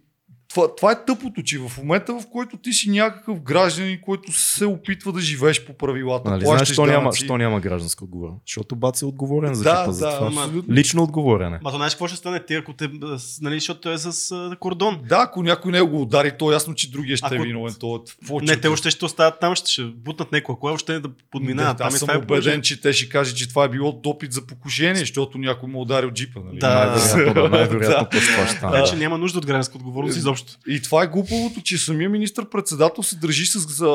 Speaker 3: това, това е тъпото, че в момента, в който ти си някакъв гражданин, който се опитва да живееш по правилата,
Speaker 2: Нали, знаеш, що няма, що няма гражданска отговорност? Защото Бац е отговорен за
Speaker 3: Да,
Speaker 2: за
Speaker 3: да,
Speaker 2: това.
Speaker 1: ама-.
Speaker 2: Лично отговорен е.
Speaker 1: Ма то знаеш какво ще стане ти, ако те, нали, защото той е с а, кордон.
Speaker 3: Да, ако някой не го удари, то е ясно, че другия ще е
Speaker 1: Ако-
Speaker 3: виновен. То е
Speaker 1: Не, те още ще остават там, ще, ще бутнат някой кой още да подминават.
Speaker 3: Да,
Speaker 1: там
Speaker 3: аз съм
Speaker 1: е
Speaker 3: убеден,
Speaker 1: положение.
Speaker 3: че те ще кажат, че това е било допит за покушение, защото някой му удари от джипа. Нали?
Speaker 1: Да.
Speaker 2: Най-вероятно, най-вероятно [laughs]
Speaker 3: Да.
Speaker 1: Така че няма нужда от гражданска отговорност изобщо.
Speaker 3: И това е глупавото, че самия министр-председател се държи с за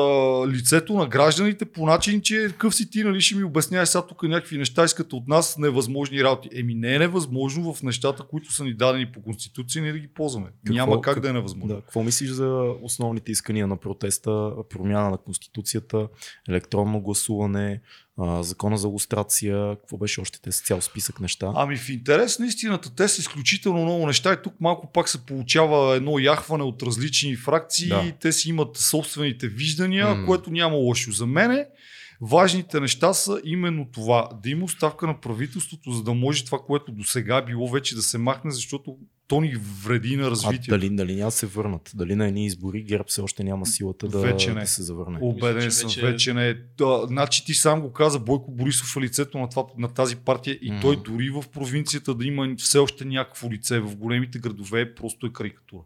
Speaker 3: лицето на гражданите по начин, че къв си ти, нали, ще ми обясняваш сега тук някакви неща, искат от нас невъзможни работи. Еми не е невъзможно в нещата, които са ни дадени по конституция, ние да ги ползваме.
Speaker 2: Какво-
Speaker 3: Няма как
Speaker 2: как-
Speaker 3: да е невъзможно.
Speaker 2: Да, какво мислиш за основните искания на протеста, промяна на Конституцията, електронно гласуване, а, закона за лустрация, какво беше още те с цял списък неща?
Speaker 3: Ами в интерес на истината, те са изключително много неща и тук малко пак се получава едно яхване от различни фракции.
Speaker 2: Да.
Speaker 3: Те си имат собствените виждания,
Speaker 2: М.
Speaker 3: което няма лошо. За мене важните неща са именно това. Да има оставка на правителството, за да може това, което до сега е било вече да се махне, защото то ни вреди на
Speaker 2: А
Speaker 3: развитието.
Speaker 2: дали, дали няма да се върнат? Дали на едни избори ГЕРБ все още няма силата да,
Speaker 3: Вече не.
Speaker 2: да се завърне?
Speaker 3: Обеден съм,
Speaker 1: вече-
Speaker 3: вече не е. Да, значи ти сам го каза, Бойко Борисов е лицето на, това, на тази партия и
Speaker 2: Мгм.
Speaker 3: той дори в провинцията да има все още някакво лице, в големите градове просто е карикатура.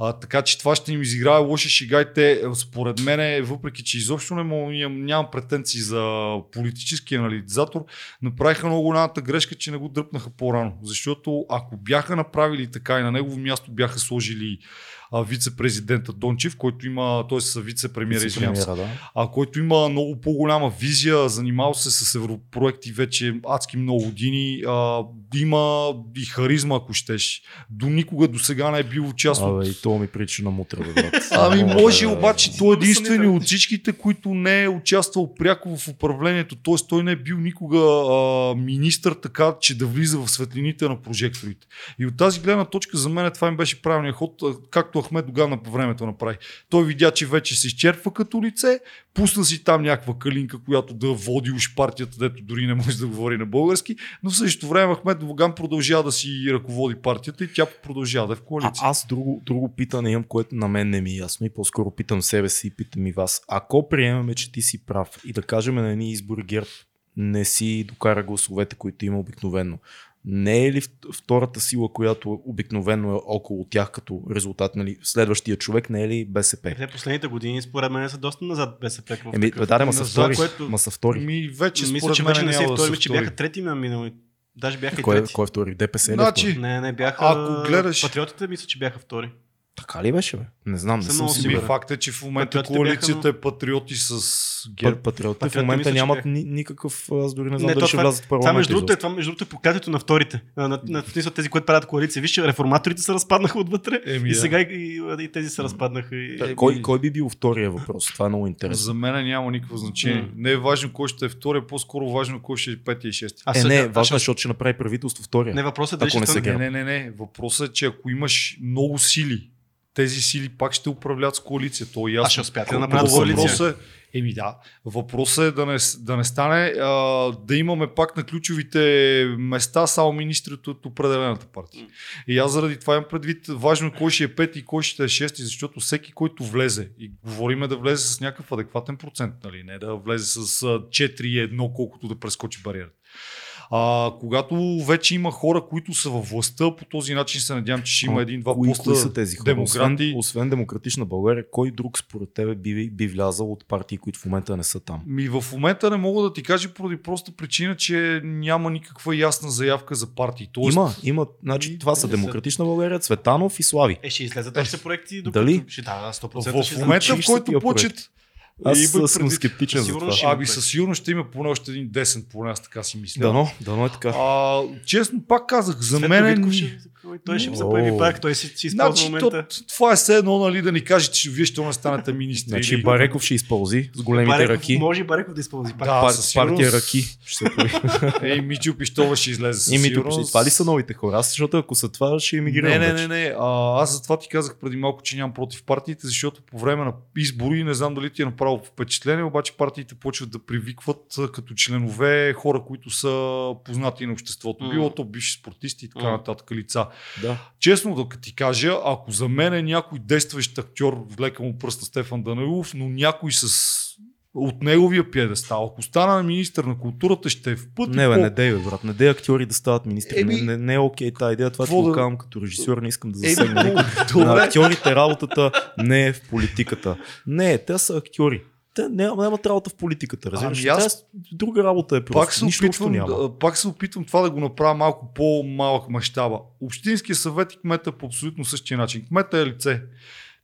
Speaker 3: А, така че това ще им изиграе лоши шега и те, е, според мен, въпреки че изобщо не нямам, нямам претенции за политически анализатор, направиха много голямата грешка, че не го дръпнаха по-рано. Защото ако бяха направили така и на негово място бяха сложили а, вице-президента Дончев, който има, т.е. вице-премьера, извинявам се,
Speaker 2: да.
Speaker 3: а, който има много по-голяма визия, занимава се с европроекти вече адски много години, а, има и харизма, ако щеш. До никога до сега не е бил участвал.
Speaker 2: Абе, и то ми прилича на мутра, бе, брат. [laughs]
Speaker 3: Ами може,
Speaker 2: да-
Speaker 3: обаче той е
Speaker 1: неверни.
Speaker 3: от всичките, които не е участвал пряко в управлението. Т.е. той не е бил никога а, министър така, че да влиза в светлините на прожекторите. И от тази гледна точка за мен това им беше правилният ход, а, както Ахмед Доган по времето направи. Той видя, че вече се изчерпва като лице, пусна си там някаква калинка, която да води уж партията, дето дори не може да говори на български, но в същото време Ахмед Доган продължава да си ръководи партията и тя продължава да е в
Speaker 2: А,
Speaker 3: коалиция.
Speaker 2: аз друго, друго питане имам, което на мен не ми е ясно и по-скоро питам себе си и питам и вас. Ако приемаме, че ти си прав и да кажем на едни избори ГЕРБ не си докара гласовете, които има обикновено, не е ли втората сила, която обикновено е около тях като резултат, нали, следващия човек, не е ли БСП?
Speaker 1: Те последните години, според мен, са доста назад БСП. в
Speaker 2: Еми,
Speaker 1: такъв-
Speaker 2: да, да, ма са втори.
Speaker 1: което-
Speaker 2: Ма са втори.
Speaker 3: Ми вече
Speaker 1: Мисля, че вече не са втори, че бяха трети на минало. Даже бяха и
Speaker 2: Кой, е-
Speaker 1: трети.
Speaker 2: кой е втори? ДПС ли? е
Speaker 3: Значи,
Speaker 2: втори?
Speaker 1: Не, не, бяха.
Speaker 3: Ако гледаш-
Speaker 1: Патриотите, мисля, че бяха втори.
Speaker 2: Така ли беше, бе? Не знам, не
Speaker 1: Съм
Speaker 2: сигурен.
Speaker 3: факт е, че в момента
Speaker 1: Патриотите
Speaker 3: коалицията
Speaker 1: бяха,
Speaker 3: е патриоти с
Speaker 2: Пат-
Speaker 3: ГЕРБ.
Speaker 2: Патриотите в
Speaker 1: Патриотите
Speaker 2: момента
Speaker 1: мисля,
Speaker 2: нямат ни, никакъв, аз дори не знам
Speaker 1: Не,
Speaker 2: дали ще
Speaker 1: това-
Speaker 2: влязат в
Speaker 1: Това
Speaker 2: парламент.
Speaker 1: между другото, е, това между другото е покатето на вторите. На, на, на, в смисъл тези, които правят коалиция. Вижте, реформаторите се разпаднаха отвътре.
Speaker 3: Еми,
Speaker 1: и сега и, и, и, тези се разпаднаха. И...
Speaker 2: Да, кой, кой би бил втория въпрос? Това е много интересно.
Speaker 3: За мен няма никакво значение.
Speaker 1: М.
Speaker 3: Не е важно кой ще е втория, по-скоро важно кой ще е петия и шестия.
Speaker 1: А
Speaker 2: е,
Speaker 1: сега-
Speaker 2: не, важно,
Speaker 1: ще-
Speaker 2: защото ще направи правителство втория.
Speaker 1: Не, въпросът е
Speaker 3: не, не, не. Въпросът е, че ако имаш много сили, тези сили пак ще управляват с коалиция. То е ясно.
Speaker 1: А ще успяте да направят
Speaker 2: коалиция.
Speaker 3: Е, еми да, въпросът е да не, да не стане а, да имаме пак на ключовите места само министрите от определената партия. И аз заради това имам предвид важно е кой ще е пети и кой ще е шести, защото всеки, който влезе, и говориме да влезе с някакъв адекватен процент, нали? не да влезе с а, 4-1, колкото да прескочи бариерата. А, когато вече има хора, които са във властта, по този начин се надявам, че ще има един-два
Speaker 2: кои,
Speaker 3: поста
Speaker 2: кои са тези хора?
Speaker 3: демократи.
Speaker 2: Освен, освен демократична България, кой друг според тебе би, би влязал от партии, които в момента не са там?
Speaker 3: Ми в момента не мога да ти кажа поради проста причина, че няма никаква ясна заявка за партии. Тоест,
Speaker 2: Има, има. Значи, това са
Speaker 1: са-
Speaker 2: демократична България, Цветанов и Слави.
Speaker 1: Е, ще излезат още проекти. Докато...
Speaker 2: Дали?
Speaker 1: Ще, да, 100% ще
Speaker 3: в момента, в който почет
Speaker 2: Аз
Speaker 3: И
Speaker 2: съм
Speaker 3: предвид-
Speaker 2: скептичен за това.
Speaker 1: проект.
Speaker 3: със сигурност ще има поне още един десен, поне аз така си мисля.
Speaker 2: Дано, дано е така.
Speaker 3: А, честно, пак казах, за
Speaker 1: Светло
Speaker 3: мен е...
Speaker 1: Ще, той ще се
Speaker 2: О.
Speaker 1: появи пак, той си, си използва
Speaker 3: Значи,
Speaker 1: момента.
Speaker 3: то, това е все едно, нали, да ни кажете, че вие ще не станете министри.
Speaker 2: Значи
Speaker 3: или-
Speaker 2: Бареков ще използи с големите
Speaker 1: Бареков,
Speaker 2: ръки.
Speaker 1: Може и Бареков да използи пак.
Speaker 3: Да,
Speaker 2: Пар,
Speaker 3: със
Speaker 2: партия ръки. Ще се. [laughs]
Speaker 3: Ей, Мичо Пищова ще излезе със
Speaker 2: И ми това ли са новите хора? Аз, защото ако са това, ще емигрирам.
Speaker 3: Не, не, не, не. А, аз затова ти казах преди малко, че нямам против партиите, защото по време на избори, не знам дали ти е направило впечатление, обаче партиите почват да привикват като членове хора, които са познати на обществото.
Speaker 1: М.
Speaker 3: Било то бивши спортисти и така
Speaker 1: М.
Speaker 3: нататък лица.
Speaker 2: Да.
Speaker 3: Честно да ти кажа, ако за мен е някой действащ актьор, влека му пръста Стефан Данаилов, но някой с от неговия пиедестал, ако стана на министър на културата, ще е в пъти
Speaker 2: Не, бе,
Speaker 3: по...
Speaker 2: не дей, бе, брат. Не дей актьори да стават министри.
Speaker 3: Еми,
Speaker 2: не, не, не, е окей тази идея. Това ти
Speaker 3: какво
Speaker 2: го
Speaker 3: да-
Speaker 2: казвам като режисьор. Не искам да
Speaker 3: Еми,
Speaker 2: засегна
Speaker 3: добре. [laughs]
Speaker 2: На актьорите работата не е в политиката. Не, те са актьори. Те нямат, нямат работа в политиката. Разбираш?
Speaker 3: Ами аз-
Speaker 2: друга работа е просто.
Speaker 3: Пак се,
Speaker 2: Нищо
Speaker 3: опитвам,
Speaker 2: няма.
Speaker 3: да, пак се опитвам това да го направя малко по-малък мащаба. Общинския съвет и кмета по абсолютно същия начин. Кмета е лице.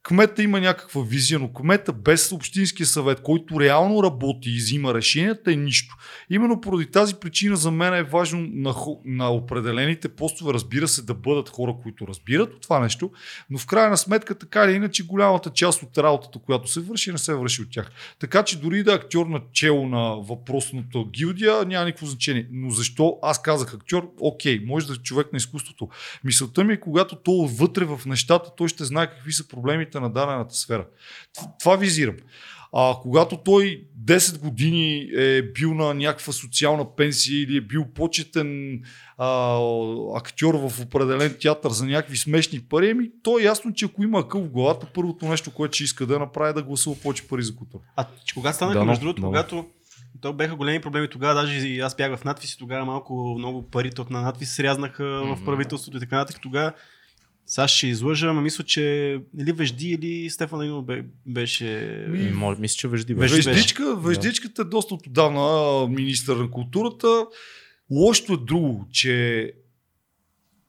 Speaker 3: Кмета има някаква визия, но кмета без общинския съвет, който реално работи и взима решенията е нищо. Именно поради тази причина за мен е важно на, на определените постове, разбира се, да бъдат хора, които разбират от това нещо, но в крайна сметка така или иначе голямата част от работата, която се върши, не се върши от тях. Така че дори да е актьор на чело на въпросната гилдия, няма никакво значение. Но защо аз казах актьор? Окей, може да е човек на изкуството. Мисълта ми е, когато то вътре в нещата, той ще знае какви са проблемите на дадената сфера. Това визирам. А когато той 10 години е бил на някаква социална пенсия или е бил почетен а, актьор в определен театър за някакви смешни пари, ами то е ясно, че ако има акъл в главата, първото нещо, което ще иска да направи е да гласува повече пари за култура.
Speaker 1: А че когато станаха,
Speaker 2: Да,
Speaker 1: между другото,
Speaker 2: но-
Speaker 1: когато то беха големи проблеми тогава, даже и аз бях в надвис и тогава малко много парите от на надвис се рязнаха в правителството и така нататък. Тогава сега ще излъжа, ама мисля, че или Вежди, или Стефан Ленов бе- беше...
Speaker 3: Ми,
Speaker 2: може, мисля, че вежди. Беше.
Speaker 3: Веждичка, Веждичката е доста отдавна министър на културата. Лошото е друго, че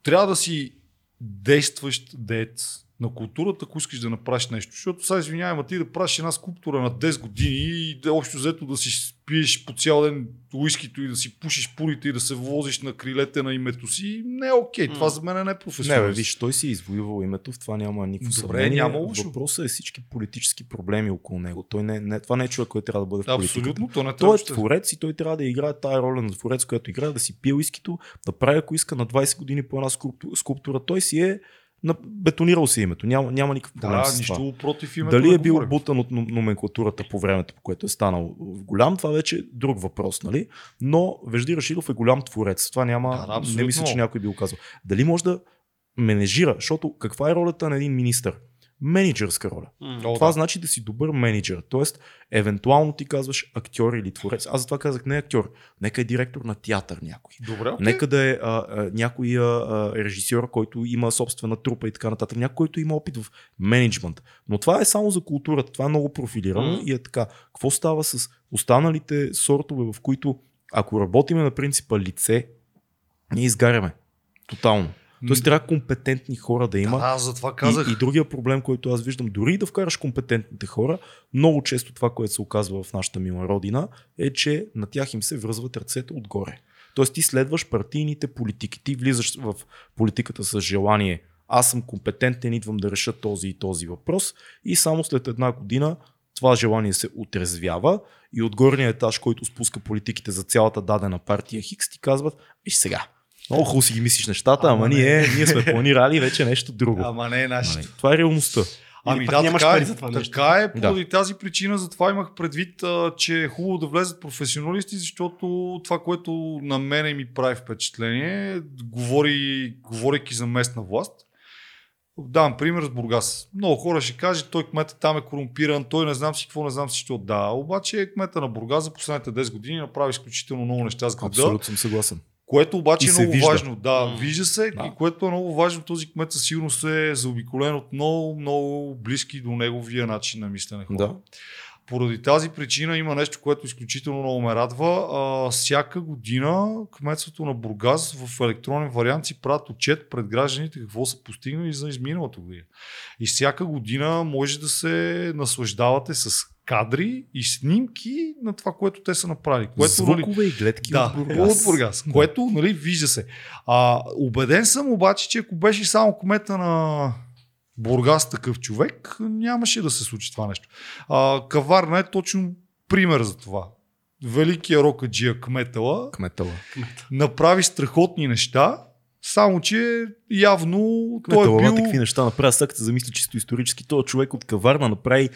Speaker 3: трябва да си действащ дец на културата, ако искаш да направиш нещо. Защото сега извинявай, ти да правиш една скулптура на 10 години и да общо взето да си спиеш по цял ден уискито и да си пушиш пулите и да се возиш на крилете на името си, не е окей. Това за мен не е
Speaker 2: Не, бе,
Speaker 3: професионално.
Speaker 2: виж, той си е извоювал името, в това няма никакво
Speaker 3: Добре,
Speaker 2: съмнение.
Speaker 3: няма лошо.
Speaker 2: Въпросът е всички политически проблеми около него. Той не, не, това не е човек, който трябва да бъде в политиката.
Speaker 3: Абсолютно, то не
Speaker 2: Той е творец и той трябва да играе тая роля на творец, която играе, да си пие уискито, да прави ако иска на 20 години по една скулптура. скулптура. Той си е на- бетонирал си името. Няма, няма никакъв проблем
Speaker 3: Да,
Speaker 2: с това.
Speaker 3: нищо против името.
Speaker 2: Дали е бил
Speaker 3: говорим.
Speaker 2: бутан от ном- номенклатурата по времето, по което е станал голям, това вече е друг въпрос, нали? Но Вежди Рашидов е голям творец. Това няма,
Speaker 3: Да, да,
Speaker 2: не мисля, че някой би го казал. Дали може да менежира, защото каква е ролята на един министър? Менеджерска роля.
Speaker 3: О,
Speaker 2: Това
Speaker 3: да.
Speaker 2: значи да си добър менеджер. Тоест, евентуално ти казваш актьор или творец. Аз затова казах не актьор. Нека е директор на театър някой.
Speaker 3: Добре, окей.
Speaker 2: Нека да е а, а, някой а, а, режисьор, който има собствена трупа и така нататък. Някой, който има опит в менеджмент. Но това е само за културата. Това е много профилирано
Speaker 1: Мгм.
Speaker 2: и е така. Какво става с останалите сортове, в които ако работиме на принципа лице, ние изгаряме. Тотално. Тоест трябва компетентни хора да има.
Speaker 3: Да, затова казах.
Speaker 2: И, и другия проблем, който аз виждам, дори и да вкараш компетентните хора, много често това, което се оказва в нашата мила родина, е, че на тях им се връзват ръцете отгоре. Тоест ти следваш партийните политики. Ти влизаш в политиката с желание аз съм компетентен, идвам да реша този и този въпрос и само след една година това желание се отрезвява и от горния етаж, който спуска политиките за цялата дадена партия Хикс, ти казват, виж сега, много хубаво си ги мислиш нещата, ама,
Speaker 3: Ама не.
Speaker 2: ние, ние сме планирали вече нещо друго.
Speaker 3: Ама не е нашето.
Speaker 2: Нали, Това е реалността.
Speaker 3: Ами
Speaker 1: пък
Speaker 3: да,
Speaker 1: нямаш
Speaker 3: така,
Speaker 1: пари
Speaker 3: е,
Speaker 1: за това нещо.
Speaker 3: така е. Поради тази причина, затова имах предвид, а, че е хубаво да влезат професионалисти, защото това, което на мене ми прави впечатление, говори, говорейки за местна власт, Давам пример с Бургас. Много хора ще кажат, той кметът там е корумпиран, той не знам си какво, не знам си що. Да, обаче кмета на Бургас за последните 10 години направи изключително много неща с града.
Speaker 2: Абсолютно съм съгласен.
Speaker 3: Което обаче
Speaker 2: И
Speaker 3: е много
Speaker 2: вижда.
Speaker 3: важно. Да,
Speaker 1: М.
Speaker 3: вижда се
Speaker 2: Да.
Speaker 3: и което е много важно. Този кмет със сигурност е заобиколен от много, много близки до неговия начин на мислене хора.
Speaker 2: Да.
Speaker 3: Поради тази причина има нещо, което изключително много ме радва. А, всяка година кметството на Бургас в електронен вариант си правят отчет пред гражданите какво са постигнали за изминалата година. И всяка година може да се наслаждавате с кадри и снимки на това, което те са направили. Което, нали,
Speaker 2: Звукове и гледки
Speaker 3: да,
Speaker 2: от Бургас.
Speaker 3: от Бургас.
Speaker 2: Да.
Speaker 3: Което, нали, вижда се. А, убеден съм обаче, че ако беше само кмета на Бургас такъв човек, нямаше да се случи това нещо. А, Каварна е точно пример за това. Великия рокаджия кметала
Speaker 2: Кметала.
Speaker 3: направи страхотни неща, само че явно той
Speaker 2: Кметала
Speaker 3: е
Speaker 2: бил... такива неща направи. Сега като се замисля чисто исторически, този човек от Каварна направи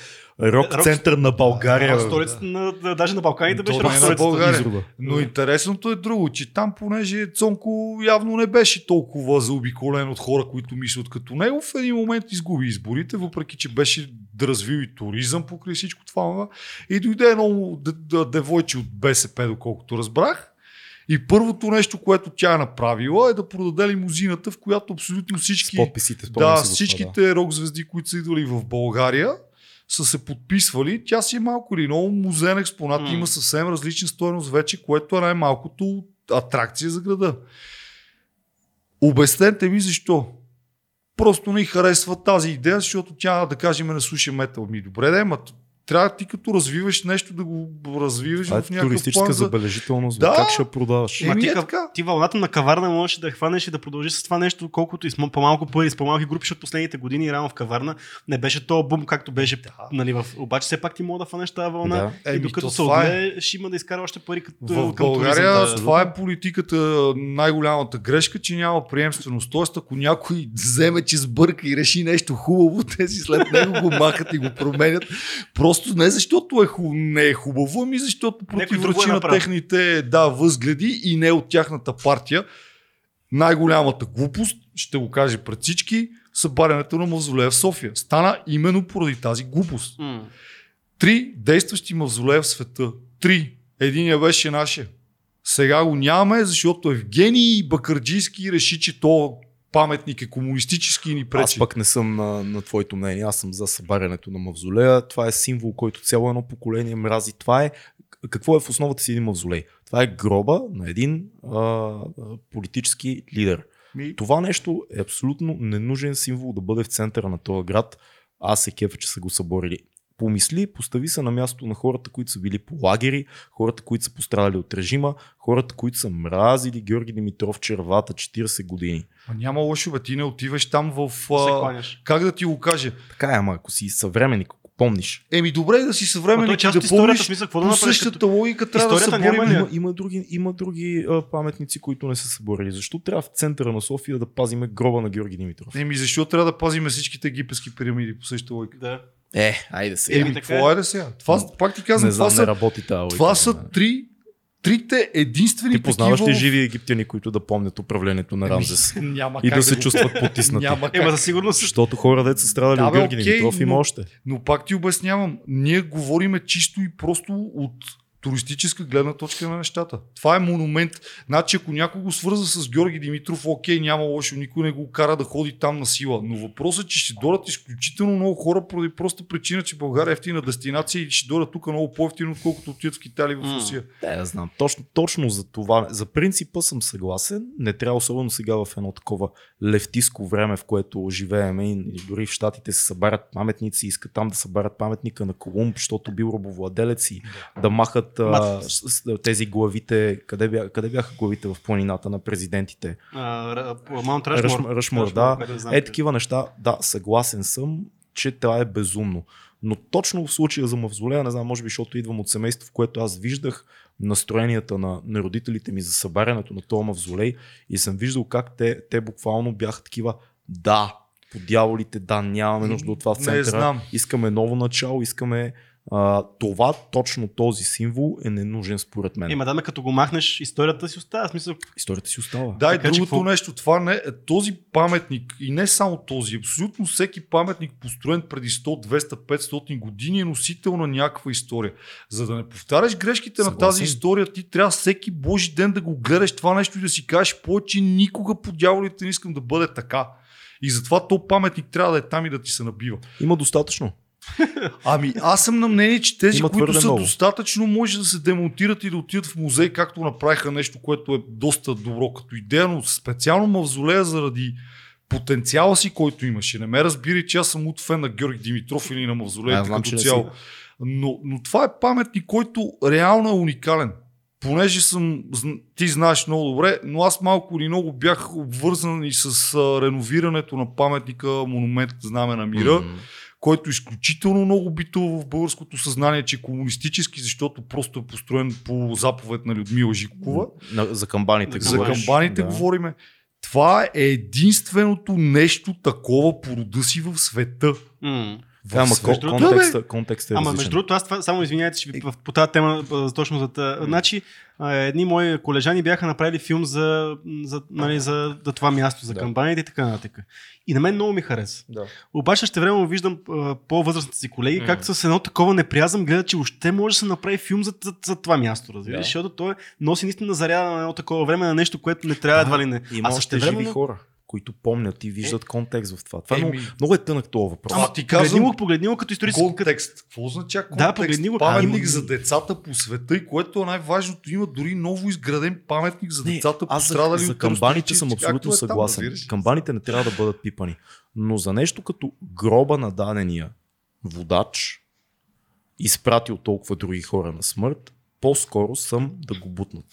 Speaker 2: рок
Speaker 1: Рок-
Speaker 2: център на България.
Speaker 1: А,
Speaker 2: бе.
Speaker 1: столицата на, да, даже на Балканите беше
Speaker 3: не е на. България.
Speaker 2: Изруба.
Speaker 3: Но интересното е друго, че там, понеже Цонко явно не беше толкова заобиколен от хора, които мислят като него, в един момент изгуби изборите, въпреки че беше да развил и туризъм покрай всичко това. И дойде едно девойче от БСП, доколкото разбрах. И първото нещо, което тя е направила е да продаде лимузината, в която абсолютно всички...
Speaker 2: С подписите.
Speaker 3: Да, всичките рок звезди, които са идвали в България, са се подписвали. Тя си е малко или много музеен експонат,
Speaker 1: М.
Speaker 3: има съвсем различна стоеност вече, което е най-малкото атракция за града. Обяснете ми защо. Просто не харесва тази идея, защото тя, да кажем, не слуша метал. Ми добре, да, ма трябва ти като развиваш нещо да го развиваш
Speaker 2: Това е
Speaker 3: в някакъв
Speaker 2: туристическа
Speaker 3: план за...
Speaker 2: забележителност.
Speaker 3: Да.
Speaker 2: Как ще я продаваш?
Speaker 3: Еми,
Speaker 1: ти,
Speaker 3: е така.
Speaker 1: ти вълната на каварна можеш да хванеш и да продължиш с това нещо, колкото и с по-малко пари, с по-малки групи, защото последните години рано в каварна не беше то бум, както беше.
Speaker 3: Да.
Speaker 1: Нали, в... Обаче все пак ти мога да фанеш тази вълна.
Speaker 2: Да.
Speaker 1: И
Speaker 3: Еми,
Speaker 1: докато
Speaker 3: то
Speaker 1: се
Speaker 3: е.
Speaker 1: отвее, ще има да изкара още пари като,
Speaker 3: В
Speaker 1: към
Speaker 3: България
Speaker 1: туризъм, да.
Speaker 3: това е политиката, най-голямата грешка, че няма приемственост. Тоест, ако някой вземе, че сбърка и реши нещо хубаво, [laughs] те си след него го махат и го променят. Просто Просто не защото е не е хубаво, ами защото
Speaker 1: е
Speaker 3: противоречи на
Speaker 1: направил.
Speaker 3: техните да, възгледи и не от тяхната партия. Най-голямата глупост, ще го каже пред всички, събарянето на мавзолея в София. Стана именно поради тази глупост.
Speaker 1: М.
Speaker 3: Три действащи мавзолея в света. Три. Единия беше нашия. Сега го нямаме, защото Евгений Бакърджийски реши, че то паметник е комунистически и ни
Speaker 2: Аз
Speaker 3: пречи.
Speaker 2: пък не съм на, на твоето мнение. Аз съм за събарянето на мавзолея. Това е символ, който цяло едно поколение мрази. Това е какво е в основата си един мавзолей? Това е гроба на един а, политически лидер.
Speaker 3: Ми,
Speaker 2: Това нещо е абсолютно ненужен символ да бъде в центъра на този град. Аз се кефа, че са го съборили. Помисли, постави се на място на хората, които са били по лагери, хората, които са пострадали от режима, хората, които са мразили Георги Димитров червата 40 години.
Speaker 3: а няма лошо, бе, ти не отиваш там в...
Speaker 1: Да се
Speaker 3: А, как да ти го кажа?
Speaker 2: Така е, ама ако си съвременник, ако помниш.
Speaker 3: Еми добре да си съвременник
Speaker 1: е
Speaker 3: да помниш
Speaker 1: смисъл, какво да
Speaker 3: по
Speaker 1: направиш
Speaker 3: същата
Speaker 1: като...
Speaker 3: логика трябва да
Speaker 1: няма ли?
Speaker 2: Има, има други, има други а, паметници, които не са съборили. Защо трябва в центъра на София да пазиме гроба на Георги Димитров?
Speaker 3: Еми защо трябва да пазим всичките египетски пирамиди по същата логика?
Speaker 1: Да.
Speaker 2: Е, айде сега.
Speaker 3: Еми, какво
Speaker 1: е.
Speaker 3: е да сега? Това, пак ти казвам,
Speaker 2: не
Speaker 3: това,
Speaker 2: знам, не
Speaker 3: са,
Speaker 2: работи логика.
Speaker 3: това са три, трите единствени
Speaker 2: Ти познаваш ли
Speaker 3: такива...
Speaker 2: живи египтяни, които да помнят управлението на Рамзес?
Speaker 3: Няма
Speaker 2: и
Speaker 3: как
Speaker 2: да се чувстват потиснати.
Speaker 3: Няма
Speaker 1: Ема
Speaker 3: как.
Speaker 1: за сигурност.
Speaker 2: Защото хора деца страдали
Speaker 3: Да,
Speaker 2: от Георги
Speaker 3: окей,
Speaker 2: Димитров има
Speaker 3: но-
Speaker 2: още.
Speaker 3: Но пак ти обяснявам, ние говориме чисто и просто от туристическа гледна точка на нещата. Това е монумент. Значи, ако някой го свърза с Георги Димитров, окей, няма лошо, никой не го кара да ходи там на сила. Но въпросът е, че ще дойдат изключително много хора поради проста причина, че България е ефтина дестинация и ще дойдат тук много по-ефтино, отколкото отидат в Китай или в. Русия.
Speaker 2: Да, я знам. Точно, точно за това. За принципа съм съгласен. Не трябва особено сега в едно такова левтиско време, в което живееме и дори в Штатите се събарят паметници, искат там да събарят паметника на Колумб, защото бил робовладелец и да махат а,
Speaker 1: Ма-
Speaker 2: с, тези главите. Къде, бя, къде бяха главите в планината на президентите?
Speaker 1: А, Маунт
Speaker 2: Ръшмор, да. Е, такива неща, да, съгласен съм, че това е безумно. Но точно в случая за мавзолея, не знам, може би, защото идвам от семейство, в което аз виждах настроенията на, на родителите ми за събарянето на този мавзолей и съм виждал как те, те буквално бяха такива, да, по дяволите, да, нямаме нужда от това в
Speaker 3: Не
Speaker 2: центъра.
Speaker 3: знам.
Speaker 2: Искаме ново начало, искаме а, това, точно този символ е ненужен според мен.
Speaker 1: Ема да, ме като го махнеш, историята си остава. Смисъл,
Speaker 2: Историята си остава.
Speaker 3: Да, и
Speaker 1: Така
Speaker 3: другото
Speaker 1: какво-
Speaker 3: нещо, това не е този паметник и не само този, абсолютно всеки паметник построен преди 100, 200, 500 години е носител на някаква история. За да не повтаряш грешките на
Speaker 2: Съгласен.
Speaker 3: тази история, ти трябва всеки божи ден да го гледаш това нещо и да си кажеш повече никога по дяволите не искам да бъде така. И затова то паметник трябва да е там и да ти се набива.
Speaker 2: Има достатъчно.
Speaker 3: Ами аз съм на мнение, че тези,
Speaker 2: Има
Speaker 3: които са
Speaker 2: много.
Speaker 3: достатъчно, може да се демонтират и да отидат в музей, както направиха нещо, което е доста добро като идея, но специално мавзолея заради потенциала си, който имаше. Не ме разбирай, че аз съм от фен на Георги Димитров или на
Speaker 2: че
Speaker 3: като цяло. Но, но това е паметник, който реално е уникален. Понеже съм, ти знаеш много добре, но аз малко или много бях обвързан и с реновирането на паметника Монумент Знаме на мира
Speaker 2: Мгм.
Speaker 3: Който изключително много битува в българското съзнание, че е комунистически, защото просто е построен по заповед на Людмила Жикова.
Speaker 2: На, за камбаните.
Speaker 3: За камбаните
Speaker 2: Да.
Speaker 3: говориме. Това е единственото нещо такова по рода си в света.
Speaker 1: м.
Speaker 3: В
Speaker 2: Ама
Speaker 3: бе.
Speaker 2: контекста, контекста е
Speaker 1: Ама между другото, аз това, само извинявайте, че ви- по тази тема, точно за. Значи, едни мои колежани бяха направили филм за, за, нали, за, за това място, за
Speaker 2: Да.
Speaker 1: кампанията и така нататък. И на мен много ми хареса.
Speaker 2: Да.
Speaker 1: Обаче ще време виждам по-възрастните си колеги,
Speaker 2: М.
Speaker 1: как с едно такова неприязъм гледат, че още може да се направи филм за, за, за това място, разбираш?
Speaker 2: Да.
Speaker 1: Защото той носи наистина заряда на едно такова време на нещо, което не трябва едва ли не.
Speaker 2: Има
Speaker 1: а същевременно-
Speaker 2: живи хора, които помнят и виждат контекст в това. Това е много, много е тънък този въпрос.
Speaker 3: Ама ти
Speaker 1: ти погледни
Speaker 3: казвам-
Speaker 1: го, погледни го като исторически.
Speaker 3: Контекст. Какво означава контекст?
Speaker 1: Да, погледни го.
Speaker 3: Паметник
Speaker 1: Има-
Speaker 3: за децата по света и което е най-важното, има дори ново изграден паметник за
Speaker 2: Не,
Speaker 3: децата
Speaker 2: аз за,
Speaker 3: пострадали
Speaker 2: за
Speaker 3: от
Speaker 2: камбаните съм абсолютно
Speaker 3: е там,
Speaker 2: съгласен.
Speaker 3: разбираш ли?
Speaker 2: камбаните не трябва да бъдат пипани. Но за нещо като гроба на дадения водач, изпратил толкова други хора на смърт, по-скоро съм да го бутнат.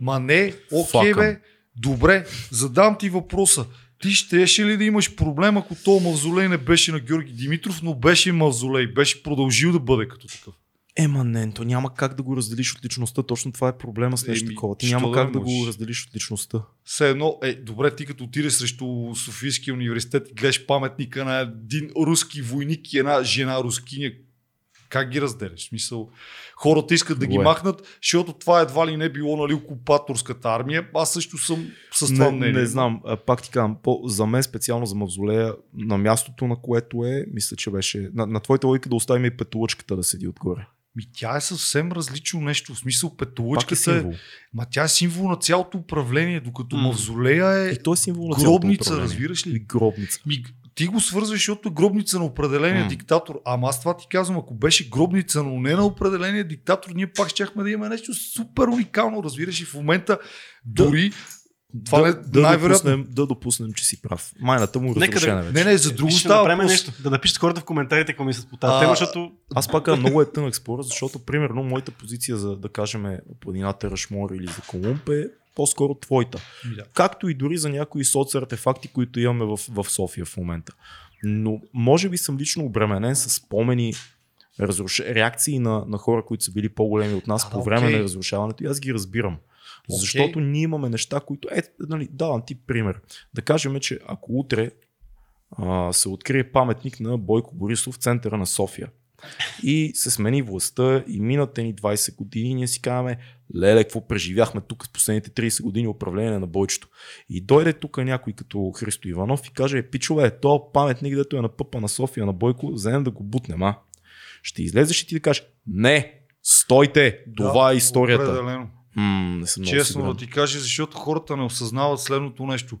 Speaker 3: Ма не, окей
Speaker 2: Факъм.
Speaker 3: бе, добре, задам ти въпроса. Ти щеше ли да имаш проблем, ако то мавзолей не беше на Георги Димитров, но беше мавзолей, беше продължил да бъде като такъв?
Speaker 2: Ема не, то няма как да го разделиш от личността. Точно това е проблема с нещо
Speaker 3: Еми,
Speaker 2: такова. Ти няма
Speaker 3: да
Speaker 2: как да го разделиш от личността.
Speaker 3: Все едно, е, добре, ти като отидеш срещу Софийския университет и гледаш паметника на един руски войник и една жена рускиня, Как ги разделяш? В Смисъл, хората искат да ги
Speaker 2: Кое?
Speaker 3: махнат, защото това едва ли не било нали, окупаторската армия. Аз също съм с това
Speaker 2: не,
Speaker 3: мнение.
Speaker 2: не знам, пак ти казвам, по, за мен специално за мавзолея, на мястото на което е, мисля, че беше, на, на твоята логика да оставим и петолъчката да седи отгоре.
Speaker 3: Ми, тя е съвсем различно нещо. В смисъл,
Speaker 2: Пак е
Speaker 3: е. Ма тя е символ на цялото управление, докато
Speaker 1: М.
Speaker 3: мавзолея е
Speaker 2: И той е символ на
Speaker 3: гробница, разбираш
Speaker 2: И
Speaker 3: ли?
Speaker 2: гробница.
Speaker 3: Ми, ти го свързваш, защото е гробница на определения
Speaker 2: М.
Speaker 3: диктатор. Ама аз това ти казвам, ако беше гробница, но не на определения диктатор, ние пак щяхме да имаме нещо супер уникално, разбираш. И в момента дори това
Speaker 2: да,
Speaker 3: не,
Speaker 2: да,
Speaker 3: най-вероятно.
Speaker 2: допуснем, да допуснем, че си прав. Майната му
Speaker 1: Нека да-
Speaker 2: вече.
Speaker 3: Не, не, за друго
Speaker 1: Ще
Speaker 3: става
Speaker 1: направим
Speaker 3: въпрос.
Speaker 1: нещо. Да напишете хората в коментарите какво мислят по тази тема, защото
Speaker 2: Аз пак много е тънък спор, защото примерно моята позиция за да кажем планината Рашмор или за Колумб е по-скоро твоята.
Speaker 3: Да.
Speaker 2: Както и дори за някои соцартефакти, които имаме в, в София в момента. Но може би съм лично обременен с спомени, разруш... реакции на, на хора, които са били по-големи от нас
Speaker 3: А,
Speaker 2: по време
Speaker 3: окей.
Speaker 2: на разрушаването и аз ги разбирам.
Speaker 3: Окей.
Speaker 2: Защото ние имаме неща, които... Е, нали, давам ти пример. Да кажем, че ако утре а, се открие паметник на Бойко Борисов в центъра на София и се смени властта и минат ни 20 години, ние си казваме, леле, какво преживяхме тук с последните 30 години управление на Бойчето. И дойде тук някой като Христо Иванов и каже, е, пичове, то паметник, дето е на пъпа на София, на Бойко, вземем да го бутнем, а? Ще излезеш и ти да кажеш, не, стойте, това
Speaker 3: Да,
Speaker 2: е историята.
Speaker 3: Определено.
Speaker 2: М, не съм
Speaker 3: Честно да ти кажа, защото хората не осъзнават следното нещо.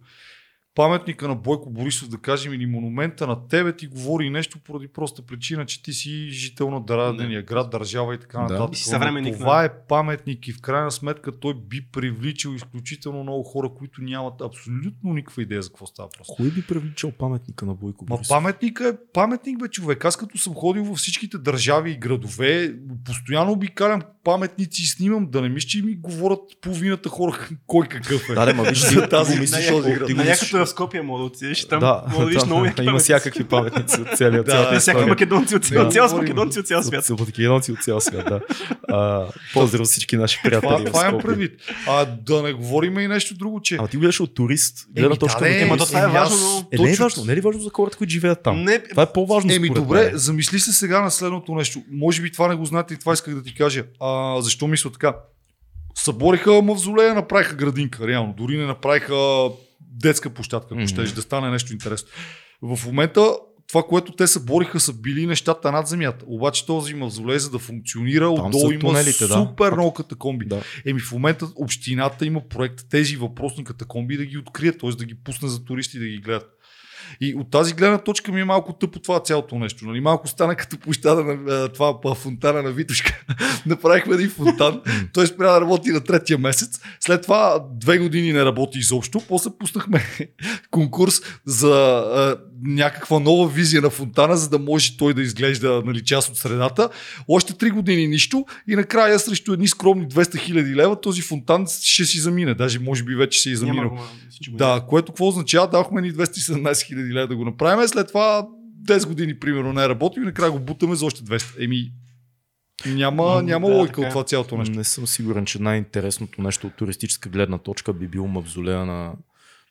Speaker 3: Паметника на Бойко Борисов, да кажем, или монумента на тебе ти говори нещо поради проста причина, че ти си жител на дадения град, държава и така
Speaker 2: Да.
Speaker 3: нататък.
Speaker 1: И съвременник
Speaker 3: Това
Speaker 1: на-
Speaker 3: е паметник и в крайна сметка той би привличал изключително много хора, които нямат абсолютно никаква идея за какво става просто.
Speaker 2: Кой би привличал паметника на Бойко
Speaker 3: Ма
Speaker 2: Борисов?
Speaker 3: паметник е паметник, бе, човек. Аз като съм ходил във всичките държави и градове, постоянно обикалям паметници и снимам, да не мисля, че ми говорят половината хора [laughs] кой какъв е.
Speaker 2: Да, да, ма виж, ти, [laughs]
Speaker 3: тази-
Speaker 2: ти го
Speaker 3: на
Speaker 2: мислиш,
Speaker 3: този
Speaker 2: ти
Speaker 3: град.
Speaker 2: го
Speaker 1: е Скопия мога да отидеш там
Speaker 2: да,
Speaker 1: мога [laughs] да видиш много яки
Speaker 2: има всякакви паметници от целия
Speaker 3: Да,
Speaker 2: цялата
Speaker 1: На всяка македонци от
Speaker 3: Да,
Speaker 1: цял, цял македонци от цял свят.
Speaker 2: От македонци от цял свят, да. А, [laughs] поздрав всички наши приятели.
Speaker 3: Това,
Speaker 2: Скопие.
Speaker 3: предвид. А да не говорим и нещо друго, че...
Speaker 2: Ама ти гледаш от турист,
Speaker 3: да,
Speaker 2: на
Speaker 3: не,
Speaker 1: Ема, то това е важно, но-
Speaker 2: Е, не е
Speaker 3: точно-
Speaker 2: важно, не е ли важно за хората, които живеят там?
Speaker 1: Не,
Speaker 2: Това е по-важно
Speaker 3: Еми добре, замисли се сега на следното нещо. Може би това не го знаете и това исках да ти кажа. А, защо мисля така? Събориха мавзолея, направиха градинка, реално. Дори не направиха детска площадка, ако
Speaker 2: Мгм.
Speaker 3: щеш да стане нещо интересно. В момента това, което те се бориха, са били нещата над земята. Обаче този мавзолей, за да функционира,
Speaker 2: Там
Speaker 3: отдолу има
Speaker 2: тунелите, да.
Speaker 3: супер много катакомби.
Speaker 2: Да.
Speaker 3: Еми в момента общината има проект тези въпросни катакомби да ги открият, т.е. да ги пусне за туристи да ги гледат. И от тази гледна точка ми е малко тъпо това цялото нещо. Нали? Малко стана като площада на това па, фонтана на Витушка. [laughs] Направихме един фонтан. Той спря да работи на третия месец. След това две години не работи изобщо. После пуснахме [laughs] конкурс за а, някаква нова визия на фонтана, за да може той да изглежда нали, част от средата. Още три години нищо и накрая срещу едни скромни 200 хиляди лева този фонтан ще си замине. Даже може би вече се е заминал. Да, което какво означава? Дадохме ни 217 хиляди лева да го направим. След това 10 години, примерно, не е работил и накрая го бутаме за още 200. Еми, няма,
Speaker 1: М,
Speaker 3: няма
Speaker 1: да,
Speaker 3: логика
Speaker 1: така е.
Speaker 3: от това цялото нещо.
Speaker 2: Не съм сигурен, че най-интересното нещо от туристическа гледна точка би било мавзолея на,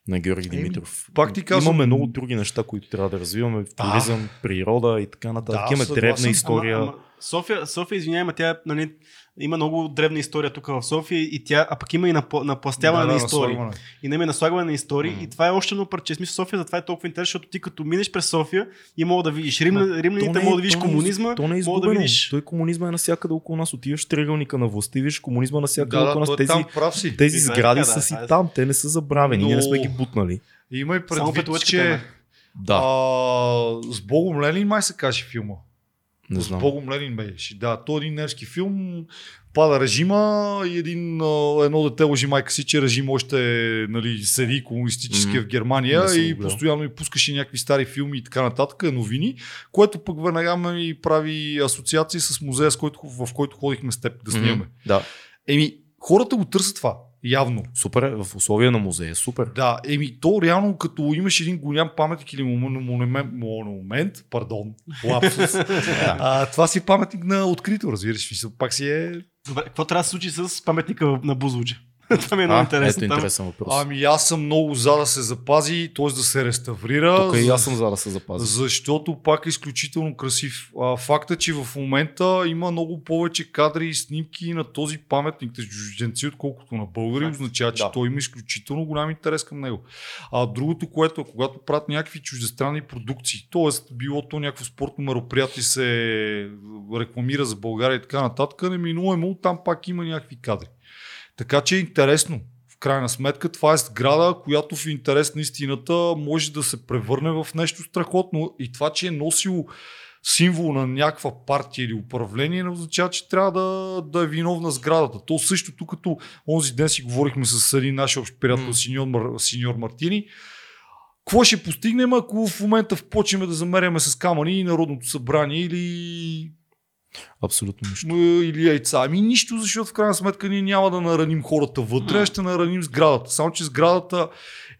Speaker 2: на Георги
Speaker 3: Еми,
Speaker 2: Димитров.
Speaker 3: пак ти казвам-
Speaker 2: Имаме много други неща, които трябва да развиваме.
Speaker 3: Да.
Speaker 2: туризъм, природа и така нататък.
Speaker 3: Да,
Speaker 2: Имаме древна история.
Speaker 1: Ама, ама, София, София, извинявай, тя нали, има много древна история тук в София и тя, а пък има и напла- напластяване
Speaker 3: Да,
Speaker 1: на
Speaker 3: да,
Speaker 1: истории.
Speaker 3: наслагване.
Speaker 1: И не ме наслагване на истории.
Speaker 2: М.
Speaker 1: И това е още едно парче. Смисъл София затова е толкова интересно, защото ти като минеш през София и мога да видиш Рим, римляните,
Speaker 2: е-
Speaker 1: мога да видиш
Speaker 2: е-
Speaker 1: комунизма,
Speaker 2: То не е
Speaker 1: да видиш.
Speaker 2: Той комунизма е навсякъде около нас. Отиваш триъгълника на властта и виждаш комунизма навсякъде
Speaker 3: Да,
Speaker 2: около нас.
Speaker 3: е
Speaker 2: Тези,
Speaker 3: там, прав си.
Speaker 2: тези сгради са си там. Те не са забравени. Ние не сме ги бутнали.
Speaker 3: Има и предвид, че.
Speaker 2: Да,
Speaker 3: а, с Богом Ленин май се каже филма.
Speaker 2: Не
Speaker 3: С
Speaker 2: знам.
Speaker 3: Богом Ленин беше. Да, то е един немски филм. Пада режима и един, едно дете лъжи майка си, че режим още нали, седи комунистически
Speaker 2: М,
Speaker 3: в Германия
Speaker 2: не
Speaker 3: и постоянно ми пускаше някакви стари филми и така нататък, новини, което пък веднага ми прави асоциации с музея, с който, в който ходихме с теб да снимаме.
Speaker 2: Мгм. Да,
Speaker 3: Еми, хората го търсят това. Явно.
Speaker 2: супер е. В условия на музея. Супер.
Speaker 3: Да, еми то реално като имаш един голям паметник или мону- монумент, монумент пардон, лапсус, [laughs] а, това си паметник на открито, разбираш. Пак си е...
Speaker 1: Добре, какво трябва да се случи с паметника на Бузлуджа? [laughs] Това ми е много
Speaker 2: А,
Speaker 1: интересно.
Speaker 2: ето интересен въпрос.
Speaker 3: Ами аз съм много за да се запази, т.е. да се реставрира.
Speaker 2: Тук и
Speaker 3: за-
Speaker 2: аз съм за да се запазя.
Speaker 3: Защото пак е изключително красив. А, факта, че в момента има много повече кадри и снимки на този паметник на чужденци, отколкото на българи,
Speaker 1: Факт.
Speaker 3: означава, че
Speaker 2: Да.
Speaker 3: той има изключително голям интерес към него. А другото, което е, когато правят някакви чуждестранни продукции, т.е. било то някакво спортно мероприятие се рекламира за България и така нататък, неминуемо там пак има някакви кадри. Така че е интересно. В крайна сметка това е сграда, която в интерес на истината може да се превърне в нещо страхотно. И това, че е носило символ на някаква партия или управление, не означава, че трябва да, да е виновна сградата. То същото, като онзи ден си говорихме с един наш общ приятел,
Speaker 2: М.
Speaker 3: сеньор, Мар, сеньор Мартини, какво ще постигнем, ако в момента впочнем да замеряме с камъни и Народното събрание или
Speaker 2: Абсолютно нищо.
Speaker 3: Или яйца. Ами нищо, защото в крайна сметка ние няма да нараним хората вътре, ще нараним сградата. Само, че сградата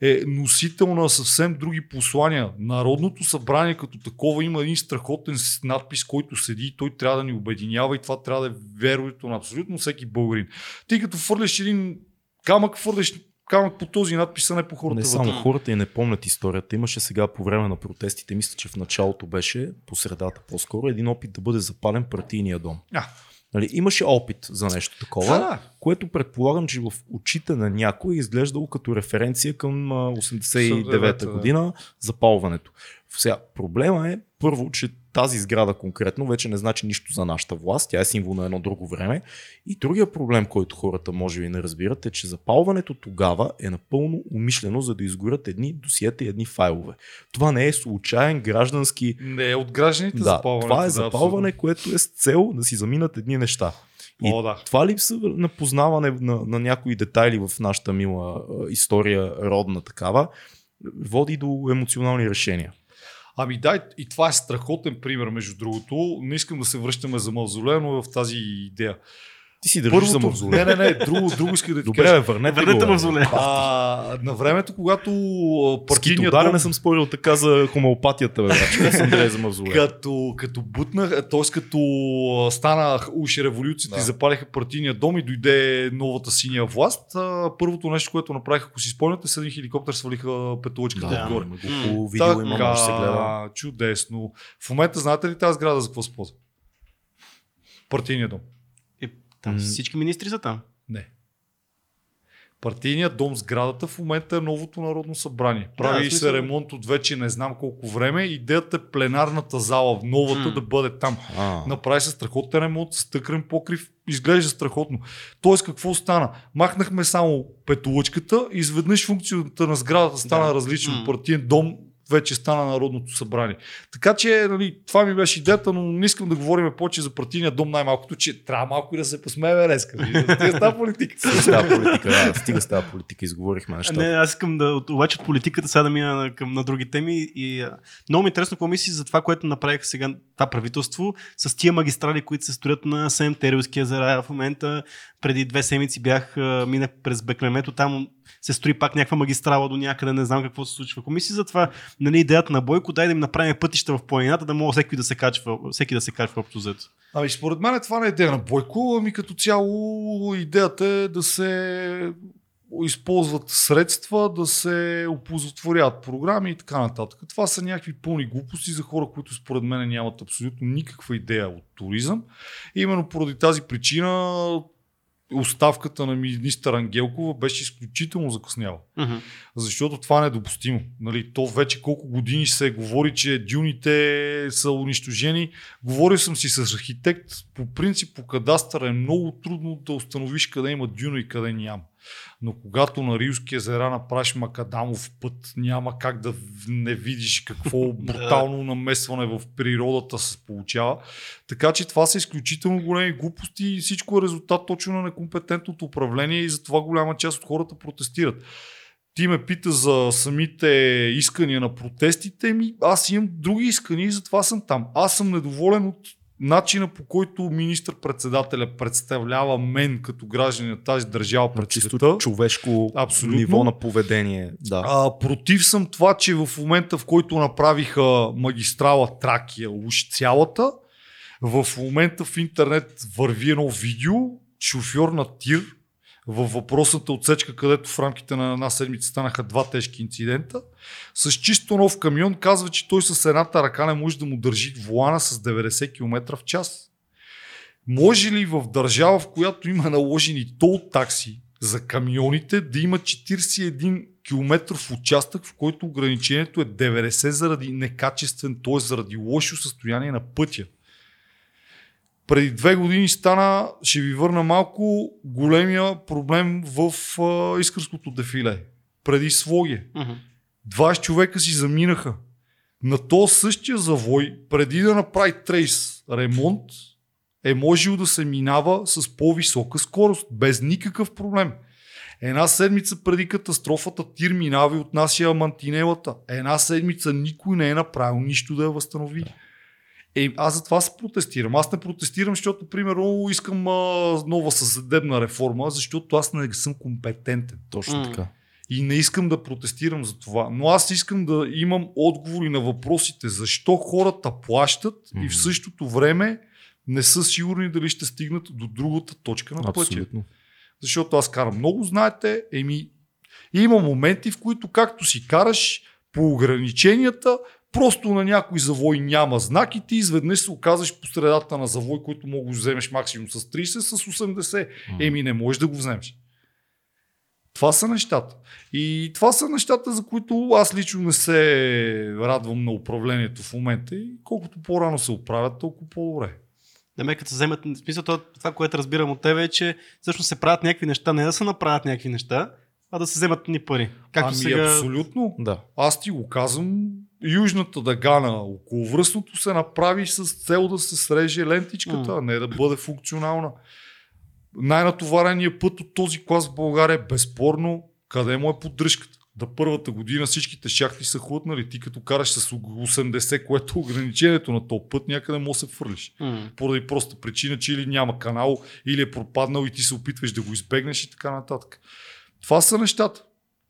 Speaker 3: е носител на съвсем други послания. Народното събрание като такова има един страхотен надпис, който седи и той трябва да ни обединява и това трябва да е вероето на абсолютно всеки българин. Ти като фърляш един камък, фърляш камък по този надпис, а не по хората
Speaker 2: Не
Speaker 3: вътре.
Speaker 2: само хората и не помнят историята. Имаше сега по време на протестите, мисля, че в началото беше, по средата по-скоро, един опит да бъде запален партийния дом.
Speaker 3: А.
Speaker 2: Нали, имаше опит за нещо такова,
Speaker 3: Да, да.
Speaker 2: което предполагам, че в очите на някой е изглеждало като референция към а, 89-та
Speaker 3: да.
Speaker 2: година запалването. Сега, проблема е първо, че тази сграда конкретно вече не значи нищо за нашата власт, тя е символ на едно друго време. И другия проблем, който хората може би не разбират е, че запалването тогава е напълно умишлено, за да изгорят едни досиета и едни файлове. Това не е случайен граждански
Speaker 3: Не е от гражданите
Speaker 2: да,
Speaker 3: запалването.
Speaker 2: това е
Speaker 3: да,
Speaker 2: запалване, което е с цел да си заминат едни неща. И.
Speaker 3: О, да.
Speaker 2: това липса на познаване на, на някои детайли в нашата мила история, родна такава, води до емоционални решения.
Speaker 3: Ами да, и- това е страхотен пример, между другото. Не искам да се връщаме за мавзолея, но в тази идея.
Speaker 2: Ти си държиш за
Speaker 3: Не,
Speaker 2: мавзолея.
Speaker 3: не, не, друго, друго иска да ти
Speaker 2: Добре,
Speaker 3: кажа.
Speaker 2: върнете
Speaker 1: Върнете
Speaker 2: го.
Speaker 1: мавзолея.
Speaker 3: А, на времето, когато партийният дом,
Speaker 2: не съм спорил така за хомеопатията, бе, брат. Съм за мавзолея.
Speaker 3: като, като бутнах, т.е. като а, стана уж революцията
Speaker 2: Да.
Speaker 3: и запалиха партийния дом и дойде новата синя власт, първото нещо, което направиха, ако си спомняте, с един хеликоптер свалиха петолъчката
Speaker 2: Да,
Speaker 3: отгоре.
Speaker 2: по видео има, може да се гледа.
Speaker 3: чудесно. В момента знаете ли тази сграда за какво се ползва? Партийният дом.
Speaker 1: Там
Speaker 2: М.
Speaker 1: всички министри са там.
Speaker 3: Не. Партийният дом сградата в момента е новото народно събрание.
Speaker 1: Да,
Speaker 3: Прави
Speaker 1: в смисъл-
Speaker 3: се ремонт от вече не знам колко време. Идеята е пленарната зала, новата,
Speaker 1: М.
Speaker 3: да бъде там.
Speaker 2: А,
Speaker 3: Направи се страхотен ремонт, с тъкрен покрив, изглежда страхотно. Тоест какво стана? Махнахме само петолъчката изведнъж функцията на сградата стана
Speaker 1: Да.
Speaker 3: различна от партиен дом, вече стана Народното събрание. Така че нали, това ми беше идеята, но не искам да говорим повече за партийния дом най-малкото, че трябва малко и да се посмеем днес. Стига с тази политика. [laughs]
Speaker 2: стига с тази политика, да, стига с тази политика, изговорихме нещата.
Speaker 1: Не, аз искам да, обаче от политиката сега да мина на, към, на други теми и а, много ми е интересно какво мислиш за това, което направиха сега това правителство с тия магистрали, които се строят на Сем Терилски езера. В момента преди две седмици бях, минах през Беклемето, там се строи пак някаква магистрала до някъде, не знам какво се случва. Ако мислиш за това, нали, идеята на Бойко, дай да им направим пътища в планината, да може всеки да се качва, всеки да се качва общо взето.
Speaker 3: Ами според мен това не е идея на Бойко, ами като цяло идеята е да се използват средства, да се оползотворяват програми и така нататък. Това са някакви пълни глупости за хора, които според мен нямат абсолютно никаква идея от туризъм. И именно поради тази причина оставката на министър Ангелкова беше изключително закъсняла. Защото това е допустимо. Нали, то вече колко години се говори, че дюните са унищожени. Говорил съм си с архитект. По принцип, по кадастър е много трудно да установиш къде има дюна и къде няма. Но когато на Рилски езера направиш макадамов път, няма как да не видиш какво [laughs] брутално намесване в природата се получава. Така че това са изключително големи глупости и всичко е резултат точно на некомпетентното управление и затова голяма част от хората протестират. Ти ме пита за самите искания на протестите ми. Аз имам други искания и затова съм там. Аз съм недоволен от начина по който министър-председателя представлява мен като гражданин на тази държава пред
Speaker 2: чисто
Speaker 3: света.
Speaker 2: човешко
Speaker 3: Абсолютно.
Speaker 2: ниво на поведение. Да.
Speaker 3: А, против съм това, че в момента в който направиха магистрала Тракия, уж цялата, в момента в интернет върви едно видео, шофьор на тир във въпросната отсечка, където в рамките на една седмица станаха два тежки инцидента. С чисто нов камион казва, че той с едната ръка не може да му държи волана с 90 км в час. Може ли в държава, в която има наложени тол такси за камионите, да има 41 километров участък, в който ограничението е 90 заради некачествен, т.е. заради лошо състояние на пътя? Преди две години стана, ще ви върна малко, големия проблем в а, Искърското дефиле. Преди Своге.
Speaker 1: Мгм.
Speaker 3: 20 човека си заминаха. На то същия завой, преди да направи трейс ремонт, е можело да се минава с по-висока скорост, без никакъв проблем. Една седмица преди катастрофата тир минава и отнася мантинелата. Една седмица никой не е направил нищо да я възстанови. Е, аз за това се протестирам. Аз не протестирам, защото, примерно, искам а, нова съдебна реформа, защото аз не съм компетентен.
Speaker 2: Точно така.
Speaker 3: И не искам да протестирам за това. Но аз искам да имам отговори на въпросите. Защо хората плащат и
Speaker 2: Мгм.
Speaker 3: в същото време не са сигурни дали ще стигнат до другата точка на пътя.
Speaker 2: Абсолютно.
Speaker 3: Защото аз карам много, знаете, еми, има моменти, в които както си караш по ограниченията, просто на някой завой няма знак и ти изведнъж се оказваш по средата на завой, който мога да вземеш максимум с 30, с 80.
Speaker 2: М.
Speaker 3: Еми не можеш да го вземеш. Това са нещата. И това са нещата, за които аз лично не се радвам на управлението в момента. И колкото по-рано се оправят, толкова по-добре.
Speaker 1: Да ме като се вземат, в смисъл това, което разбирам от тебе е, че всъщност се правят някакви неща, не да се направят някакви неща, а да се вземат ни пари. Както
Speaker 3: ами
Speaker 1: сега...
Speaker 3: абсолютно.
Speaker 2: Да.
Speaker 3: Аз ти го казвам, южната дъга на околовръстното се направи с цел да се среже лентичката, а не да бъде функционална. Най-натовареният път от този клас в България е безспорно къде му е поддръжката. Да първата година всичките шахти са хлътнали. Ти като караш с 80, което е ограничението на този път, някъде може да се фърлиш.
Speaker 1: М.
Speaker 3: Поради проста причина, че или няма канал, или е пропаднал и ти се опитваш да го избегнеш и така нататък. Това са нещата.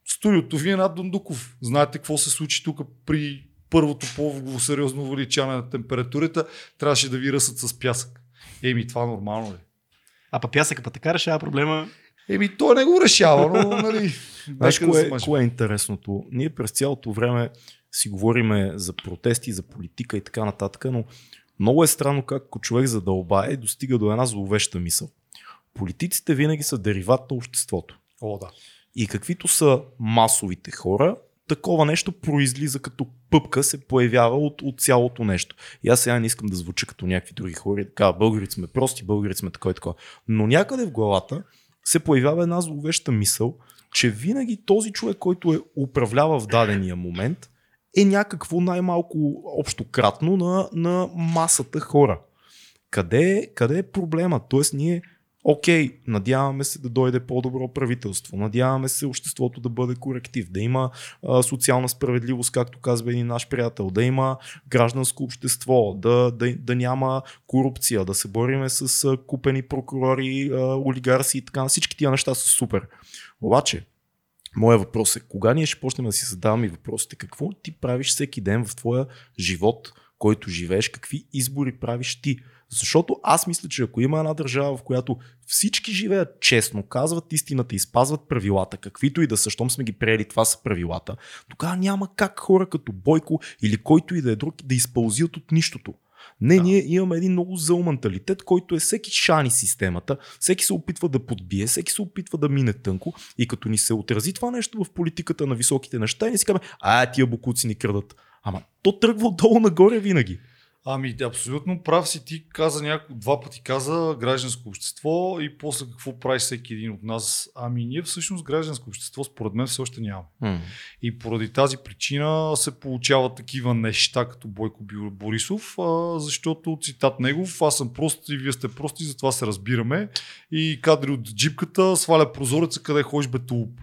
Speaker 3: Студиото ви е над Дундуков. Знаете какво се случи тук при първото по сериозно увеличаване на температурата. Трябваше да ви ръсат с пясък. Еми, това нормално ли?
Speaker 1: А па пясъка па така решава проблема.
Speaker 3: Еми, той не го решава, но, [laughs] нали,
Speaker 2: Знаеш,
Speaker 3: нека да
Speaker 2: кое, кое е интересното? Ние през цялото време си говориме за протести, за политика и така нататък, но много е странно как ако човек задълбае и достига до една зловеща мисъл. Политиците винаги са дериват на обществото.
Speaker 3: О, да.
Speaker 2: И каквито са масовите хора, такова нещо произлиза като пъпка, се появява от, от цялото нещо. И аз сега не искам да звуча като някакви други хора така, българите сме прости, българите сме такова и такова. Но някъде в главата се появява една зловеща мисъл, че винаги този човек, който е управлява в дадения момент, е някакво най-малко общо кратно на, на масата хора. Къде, е- къде е проблема? Тоест ние Окей, надяваме се да дойде по-добро правителство, надяваме се обществото да бъде коректив, да има а, социална справедливост, както казва един наш приятел, да има гражданско общество, да, да, да няма корупция, да се бориме с а, купени прокурори, а, олигарси и така. Всички тия неща са супер. Обаче, Моя въпрос е, кога ние ще почнем да си задаваме въпросите, какво ти правиш всеки ден в твоя живот, който живееш, какви избори правиш ти? Защото аз мисля, че ако има една държава, в която всички живеят честно, казват истината и спазват правилата, каквито и да са, щом сме ги приели, това са правилата, тогава няма как хора като Бойко или който и да е друг да изпълзят от нищото. Не, да. ние имаме един много зъл менталитет, който е всеки шани системата, всеки се опитва да подбие, всеки се опитва да мине тънко и като ни се отрази това нещо в политиката на високите неща, ни си казваме, а тия букуци ни крадат. Ама то тръгва отдолу нагоре винаги.
Speaker 3: Ами, абсолютно прав си. Ти каза няколко, два пъти каза гражданско общество и после какво прави всеки един от нас. Ами, ние всъщност гражданско общество, според мен, все още нямаме.
Speaker 2: М.
Speaker 3: И поради тази причина се получават такива неща като Бойко Борисов, а, защото цитат негов, аз съм прост и вие сте прости, затова се разбираме. И кадри от джипката сваля прозореца, къде ходиш бе тулуп.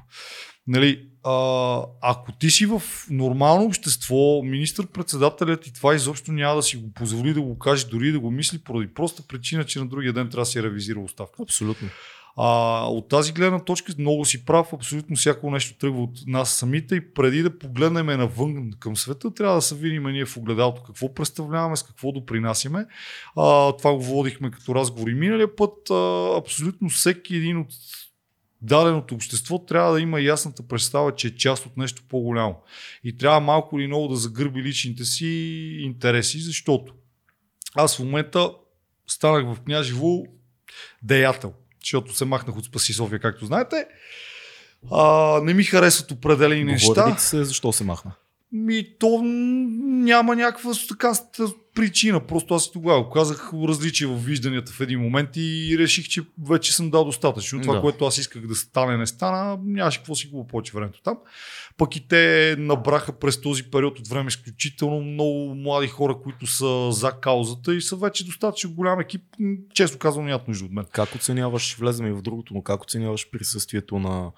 Speaker 3: Нали, а, ако ти си в нормално общество, министър-председателят и това изобщо няма да си го позволи да го каже, дори да го мисли, поради проста причина, че на другия ден трябва да си ревизира оставка.
Speaker 2: Абсолютно.
Speaker 3: А, от тази гледна точка много си прав, абсолютно всяко нещо тръгва от нас самите и преди да погледнем навън към света, трябва да се видим ние в огледалото какво представляваме, с какво допринасяме. А, това го водихме като разговори миналия път. А, абсолютно всеки един от даденото общество трябва да има ясната представа, че е част от нещо по-голямо. И трябва малко или много да загърби личните си интереси, защото аз в момента станах в Княжево деятел, защото се махнах от Спаси София, както знаете. А, не ми харесват определени неща.
Speaker 2: Говори се защо се махна?
Speaker 3: Ми, то няма някаква така причина. Просто аз тогава казах различия в вижданията в един момент и реших, че вече съм дал достатъчно. Това,
Speaker 2: Да.
Speaker 3: което аз исках да стане, не стана. Нямаше какво си губа повече времето там. Пък и те набраха през този период от време изключително много млади хора, които са за каузата и са вече достатъчно голям екип. Често казвам, нямат нужда от мен.
Speaker 2: Как оценяваш, влезем и в другото, но как оценяваш присъствието на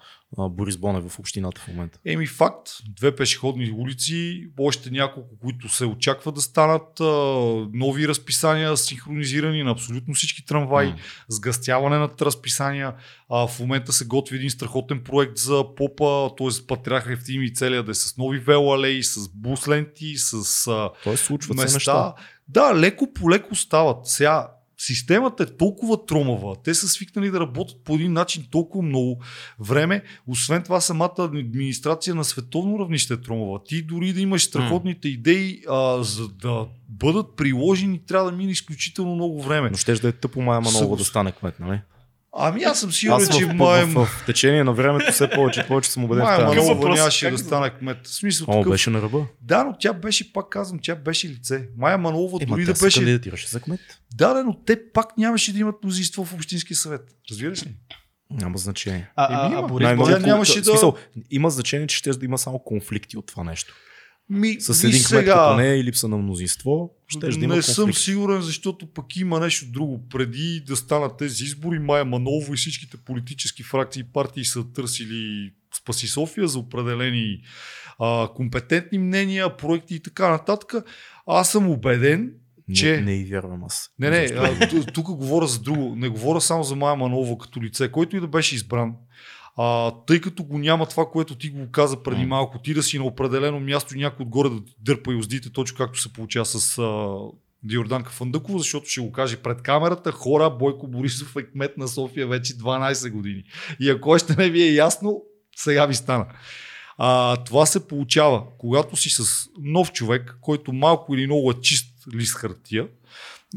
Speaker 2: Борис Бонев в общината в момента?
Speaker 3: Еми факт, две пешеходни улици, още няколко, които се очаква да станат, нови разписания, синхронизирани на абсолютно всички трамваи,
Speaker 2: М.
Speaker 3: сгъстяване на разписания. А, в момента се готви един страхотен проект за попа, т.е. Патриарха Ефтим и целия да е с нови велоалеи, с бус ленти, с а,
Speaker 2: Тоест случват се
Speaker 3: места.
Speaker 2: неща.
Speaker 3: Да, леко по леко стават. Сега, системата е толкова тромава, те са свикнали да работят по един начин толкова много време. Освен това, самата администрация на световно равнище е тромава. Ти дори да имаш страхотните идеи, а, за да бъдат приложени, трябва да мине изключително много време.
Speaker 2: Но ще да е тъпо Майя Манолова
Speaker 3: Съглас-
Speaker 2: да стане кмет, нали?
Speaker 3: Ами аз съм сигурен,
Speaker 2: Аз в,
Speaker 3: че
Speaker 2: в, в, в, течение на времето все повече и повече съм убеден тази.
Speaker 3: Манолова
Speaker 1: въпрос?
Speaker 3: нямаше да стане кмет. В смисъл
Speaker 2: О,
Speaker 3: такъв.
Speaker 2: беше на ръба.
Speaker 3: Да, но тя беше, пак казвам, тя беше лице. Майя Манолова
Speaker 2: Ема,
Speaker 3: дори да
Speaker 2: се
Speaker 3: беше
Speaker 2: кандидатираше за кмет.
Speaker 3: Да, да, но те пак нямаше да имат мнозинство в Общинския съвет. Разбираш ли?
Speaker 2: Няма значение.
Speaker 1: А, а,
Speaker 3: Еми,
Speaker 1: а
Speaker 3: има.
Speaker 1: Борис
Speaker 2: Най-много
Speaker 3: тя
Speaker 1: Бонев,
Speaker 2: кон-
Speaker 3: нямаше
Speaker 2: в
Speaker 3: да-
Speaker 2: Смисъл, има значение, че ще да има само конфликти от това нещо.
Speaker 3: Ми,
Speaker 2: С един кмет
Speaker 3: сега,
Speaker 2: като нея и липса на мнозинство, ще да има
Speaker 3: не съм сигурен, защото пък има нещо друго. Преди да станат тези избори, Майя Манолова и всичките политически фракции и партии са търсили Спаси София за определени а, компетентни мнения, проекти и така нататък. Аз съм убеден, че...
Speaker 2: Не, не и вярвам аз.
Speaker 3: Не, не, а, ту- тук говоря за друго. Не говоря само за Майя Манолова като лице, който и да беше избран. А, тъй като го няма това, което ти го каза преди малко, ти да си на определено място и някой отгоре да ти дърпа и уздите, точно както се получава с а, Диорданка Фандъкова, защото ще го каже пред камерата, хора, Бойко Борисов е кмет на София вече 12 години. И ако още не ви е ясно, сега ви стана. А, това се получава, когато си с нов човек, който малко или много е чист лист хартия,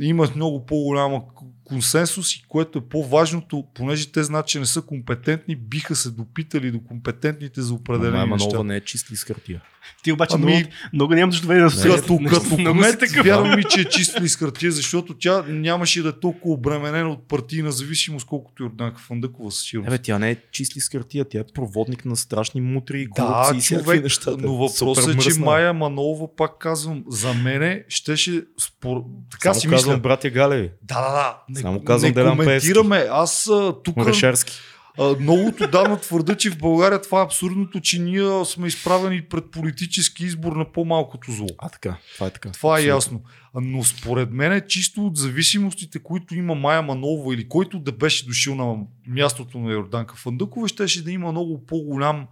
Speaker 3: има много по-голяма консенсус и което е по-важното, понеже те знаят, че не са компетентни, биха се допитали до компетентните за
Speaker 2: Ама
Speaker 3: определени
Speaker 2: Майя
Speaker 3: неща.
Speaker 2: Манолова не е чист лист хартия.
Speaker 1: Ти обаче
Speaker 3: Ами-
Speaker 1: много, много нямаш доверие да
Speaker 2: Не,
Speaker 3: Като, като кмет, вярвам ми, че е чист лист хартия, защото тя нямаше да е толкова обременена от партийна зависимост, колкото Йорданка Фандъкова със сигурност.
Speaker 2: Ебе, тя не е чист лист хартия, тя е проводник на страшни мутри,
Speaker 3: Да,
Speaker 2: корупции и всякакви
Speaker 3: човек,
Speaker 2: неща.
Speaker 3: но
Speaker 2: Супер
Speaker 3: въпросът е, че. Майя Манолова, пак казвам, за мене щеше спор... така
Speaker 2: Само
Speaker 3: си
Speaker 2: казвам,
Speaker 3: мисля.
Speaker 2: братя Галеви.
Speaker 3: Да, да, да. Не,
Speaker 2: Само казвам
Speaker 3: не коментираме. Аз а, тук
Speaker 2: Орешарски.
Speaker 3: а, много отдавна твърда, че в България това е абсурдното, че ние сме изправени пред политически избор на по-малкото зло.
Speaker 2: А, така. Това е така.
Speaker 3: Това е
Speaker 2: Абсолютно.
Speaker 3: ясно. Но според мен е чисто от зависимостите, които има Майя Манова или който да беше дошъл на мястото на Йорданка Фандъкова, щеше да има много по-голям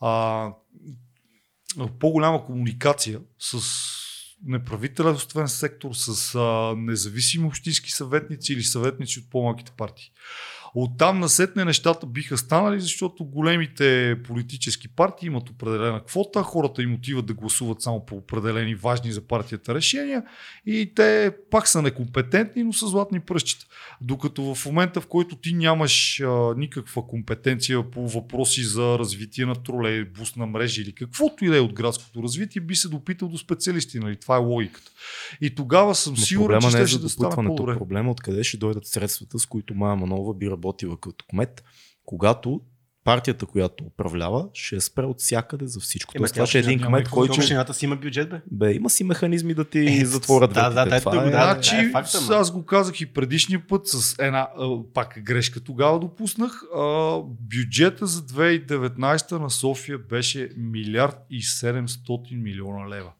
Speaker 3: а, по-голяма комуникация с неправителствен сектор, с а, независими общински съветници или съветници от по-малките партии. Оттам насетне нещата биха станали, защото големите политически партии имат определена квота, хората им отиват да гласуват само по определени важни за партията решения и те пак са некомпетентни, но са златни пръщчета. Докато в момента, в който ти нямаш а, никаква компетенция по въпроси за развитие на тролейбус на мрежи или каквото и да е от градското развитие, би се допитал до специалисти. Нали? Това е логиката. И тогава съм
Speaker 2: Но
Speaker 3: сигурен, че
Speaker 2: е
Speaker 3: ще да стане по-добре.
Speaker 2: Проблема е откъде ще дойдат средствата, с които Майя Манова би работила като кмет, когато партията, която управлява, ще спре от всякъде за всичко.
Speaker 1: Ема
Speaker 2: Тоест, това ще е един кмет, който...
Speaker 1: Общината си има бюджет, бе.
Speaker 2: Бе, има си механизми да ти
Speaker 1: Е, [laughs]
Speaker 2: затворят
Speaker 1: да, да, да,
Speaker 2: това
Speaker 1: ето
Speaker 2: е...
Speaker 1: го, да.
Speaker 3: Значи,
Speaker 1: е факт, ама.
Speaker 3: аз го казах и предишния път с една, а, пак грешка тогава допуснах, а, бюджета за 2019 на София беше милиард и 700 милиона лева.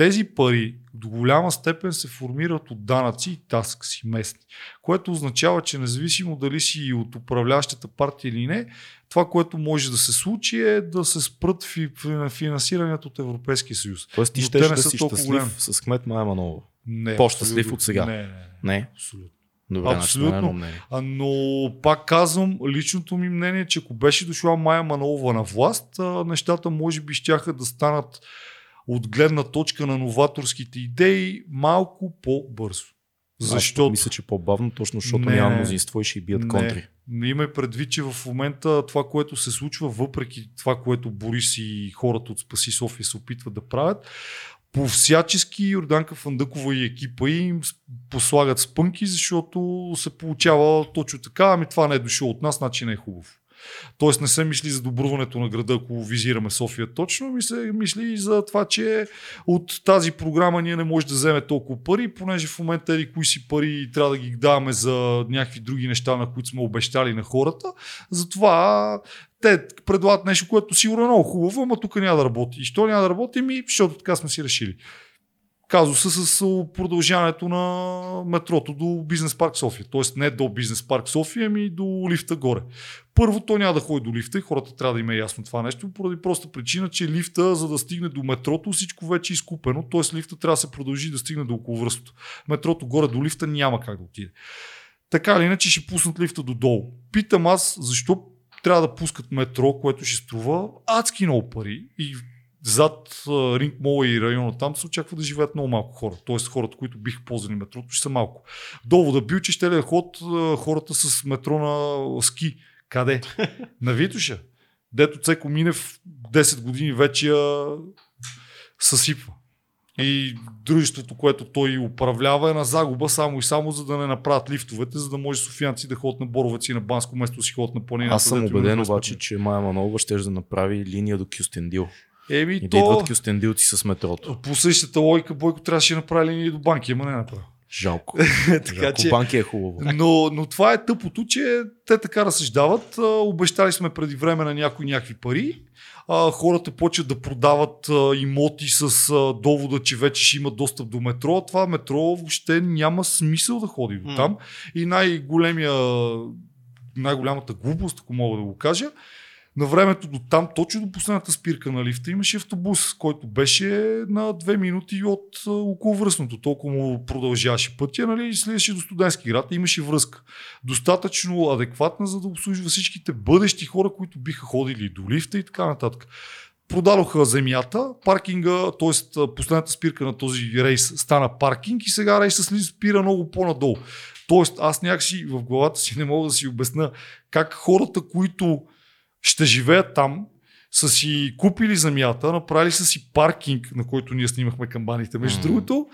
Speaker 3: Тези пари до голяма степен се формират от данъци и такси местни, което означава, че независимо дали си от управляващата партия или не, това, което може да се случи е да се спрат фи, фи- финансирането от Европейския съюз.
Speaker 2: Тоест ти ще да си щастлив
Speaker 3: големи.
Speaker 2: с кмет Майя Манова.
Speaker 3: Не,
Speaker 2: По-щастлив от сега.
Speaker 3: Не, не, не.
Speaker 2: Не.
Speaker 3: Абсолютно.
Speaker 2: Добре,
Speaker 3: Абсолютно.
Speaker 2: Абсолютно. Мнение.
Speaker 3: Но пак казвам, личното ми мнение, че ако беше дошла Майя Манолова на власт, нещата може би щяха да станат от гледна точка на новаторските идеи малко по-бързо.
Speaker 2: Аз
Speaker 3: Защото
Speaker 2: мисля, че по-бавно, точно защото
Speaker 3: Не,
Speaker 2: няма
Speaker 3: не.
Speaker 2: мнозинство и ще бият
Speaker 3: Не.
Speaker 2: контри.
Speaker 3: Имай предвид, че в момента това, което се случва, въпреки това, което Борис и хората от Спаси София се опитват да правят, по всячески Йорданка Фандъкова и екипа им послагат спънки, защото се получава точно така, ами това не е дошло от нас, значи не е хубаво. Тоест не се мисли за добруването на града, ако визираме София точно, ми се мисли и за това, че от тази програма ние не може да вземе толкова пари, понеже в момента еди кои си пари трябва да ги даваме за някакви други неща, на които сме обещали на хората. Затова те предлагат нещо, което сигурно е много хубаво, ама тук няма да работи. И що няма да работи? Ми, защото така сме си решили. Казуса с продължаването на метрото до бизнес парк София. Тоест не до бизнес парк София, ами до лифта горе. Първо, той няма да ходи до лифта и хората трябва да има ясно това нещо, поради проста причина, че лифта, за да стигне до метрото, всичко вече е изкупено. Тоест лифта трябва да се продължи да стигне до околовръстното. Метрото горе до лифта няма как да отиде. Така или иначе ще пуснат лифта додолу. Питам аз, защо трябва да пускат метро, което ще струва адски много пари и зад Ринг Мола и района там се очаква да живеят много малко хора. Тоест хората, които биха ползвали метрото, ще са малко. Довода бил, че ще ли да ход хората с метро на ски. Къде? [laughs] На Витоша. Дето Цеко Минев 10 години вече я съсипва. И дружеството, което той управлява е на загуба само и само за да не направят лифтовете, за да може софиянци да ходят на Боровец и на Банско, вместо да си ходят на планината.
Speaker 2: Аз съм убеден обаче, че Майя Манолова ще да направи линия до Кюстендил.
Speaker 3: Еми,
Speaker 2: И да
Speaker 3: то
Speaker 2: идват кюстендилци с метрото.
Speaker 3: по същата логика Бойко трябваше да направи линии до банки, ама не направи.
Speaker 2: Жалко. [laughs]
Speaker 3: така
Speaker 2: Жалко.
Speaker 3: че,
Speaker 2: Банки е хубаво.
Speaker 3: но, но това е тъпото, че те така разсъждават. Обещали сме преди време на някои някакви пари. А, хората почват да продават а, имоти с а, довода, че вече ще имат достъп до метро. А Това метро въобще няма смисъл да ходи до там. И най-големия, най-голямата глупост, ако мога да го кажа, на времето до там, точно до последната спирка на лифта, имаше автобус, който беше на две минути от околовръстното. Толкова му продължаваше пътя, нали, следваше до студентски град и имаше връзка. Достатъчно адекватна, за да обслужва всичките бъдещи хора, които биха ходили до лифта и така нататък. Продадоха земята, паркинга, т.е. последната спирка на този рейс стана паркинг и сега рейсът спира много по-надолу. Тоест аз някакси в главата си не мога да си обясна как хората, които ще живеят там, са си купили земята, направили са си паркинг, на който ние снимахме камбаните, между
Speaker 2: М.
Speaker 3: другото,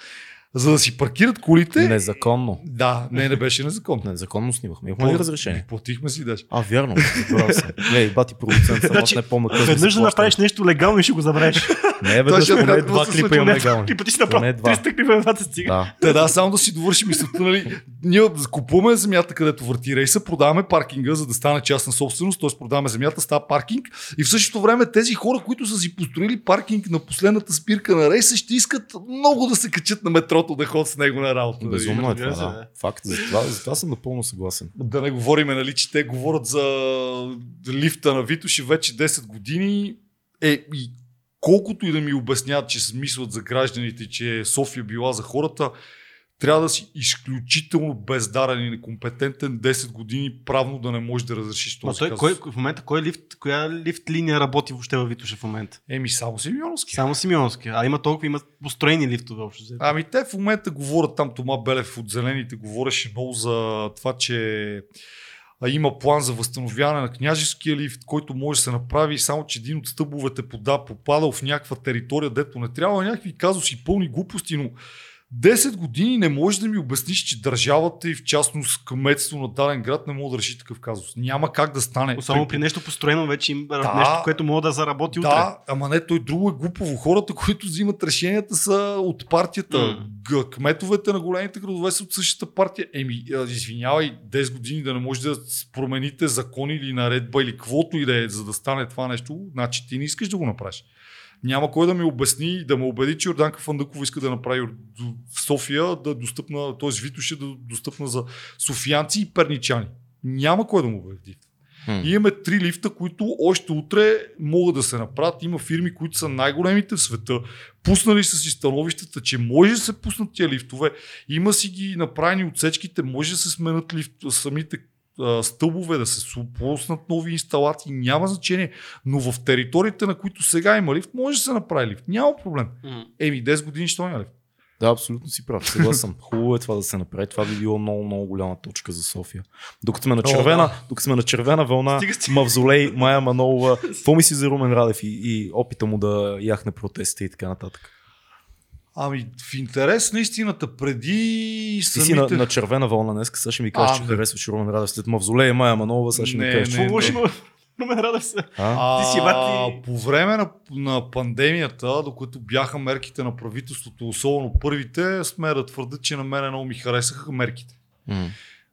Speaker 3: за да си паркират колите.
Speaker 2: Незаконно.
Speaker 3: Да, не, не беше незаконно.
Speaker 2: Незаконно снимахме. Имахме ли разрешение?
Speaker 3: Платихме си даже.
Speaker 2: А, вярно. Забравял съм. Не, бати продуцент съм, аз
Speaker 1: Значи,
Speaker 2: не помня
Speaker 1: Веднъж да направиш нещо легално и ще го забравиш.
Speaker 2: Не, веднъж поне два клипа имам
Speaker 1: Няколко
Speaker 2: легално.
Speaker 1: пъти си направил
Speaker 2: два.
Speaker 1: 300 клипа, два се стига.
Speaker 2: Да.
Speaker 3: Те да, само да си довърши мисълта, нали? Ние купуваме земята, където върти рейса, продаваме паркинга, за да стане частна собственост, т.е. продаваме земята, става паркинг и в същото време тези хора, които са си построили паркинг на последната спирка на рейса, ще искат много да се качат на метрото, да ходят с него на работа.
Speaker 2: Безумно е
Speaker 1: разбира
Speaker 2: това, да.
Speaker 1: да.
Speaker 2: Факт. За това, за това съм напълно съгласен.
Speaker 3: Да не говориме, нали, че те говорят за лифта на Витоши вече 10 години. Е, и колкото и да ми обясняват, че смисълът за гражданите, че София била за хората, трябва да си изключително бездарен и некомпетентен 10 години правно да не можеш да разрешиш този
Speaker 1: той,
Speaker 3: казус.
Speaker 1: кой, в момента кой лифт, коя лифт линия работи въобще във Витоша в момента?
Speaker 3: Еми само Симеоновски.
Speaker 1: Само Симеонски. А има толкова, има построени лифтове общо. взето.
Speaker 3: Ами те в момента говорят там, Тома Белев от Зелените говореше много за това, че а, има план за възстановяване на княжеския лифт, който може да се направи, само че един от стъбовете пода, попадал в някаква територия, дето не трябва, някакви казуси, пълни глупости, но 10 години не можеш да ми обясниш, че държавата и в частност кметство на даден град не може да реши такъв казус. Няма как да стане. Той-
Speaker 1: при нещо построено вече има
Speaker 3: Да.
Speaker 1: нещо, което мога да заработи утре.
Speaker 3: Да, ама не, той друго е глупово. Хората, които взимат решенията са от партията. Г- Кметовете на големите градове са от същата партия. Еми, извинявай, 10 години да не може да промените закон или наредба или каквото и да е, за да стане това нещо, значи ти не искаш да го направиш. Няма кой да ми обясни и да ме убеди, че Йорданка Фандъкова иска да направи в София да достъпна, т.е. Витоше да достъпна за софиянци и перничани. Няма кой да му убеди.
Speaker 2: М.
Speaker 3: И имаме три лифта, които още утре могат да се направят. Има фирми, които са най-големите в света. Пуснали са си становищата, че може да се пуснат тия лифтове. Има си ги направени отсечките, може да се сменят лифт, самите стълбове, да се пуснат нови инсталации, няма значение. Но в териториите, на които сега има лифт, може да се направи лифт. Няма проблем. Еми, 10 години, що няма лифт?
Speaker 2: Да, абсолютно си прав. Съгласен. съм. [laughs] Хубаво е това да се направи. Това би било много, много голяма точка за София. Докато сме на
Speaker 3: О,
Speaker 2: червена,
Speaker 3: да.
Speaker 2: докато сме на червена вълна,
Speaker 1: Стига, стига.
Speaker 2: Мавзолей, Майя Манолова, [laughs] какво мисли за Румен Радев и, и опита му да яхне протестите и така нататък?
Speaker 3: Ами, в интерес на истината, преди
Speaker 2: Ти си на, на червена вълна днес, сега ще ми кажеш,
Speaker 3: А,
Speaker 2: че
Speaker 3: не.
Speaker 2: харесваш Румен Радев след Мавзолей, Майя Манолова, сега ще ми
Speaker 3: Не,
Speaker 2: кажеш.
Speaker 3: не,
Speaker 1: лошо има? Румен Радев се.
Speaker 2: А?
Speaker 1: Ти си
Speaker 3: А,
Speaker 1: бати-
Speaker 3: по време на, на пандемията, докато бяха мерките на правителството, особено първите, сме да твърдят, че на мен много ми харесаха мерките.
Speaker 2: М.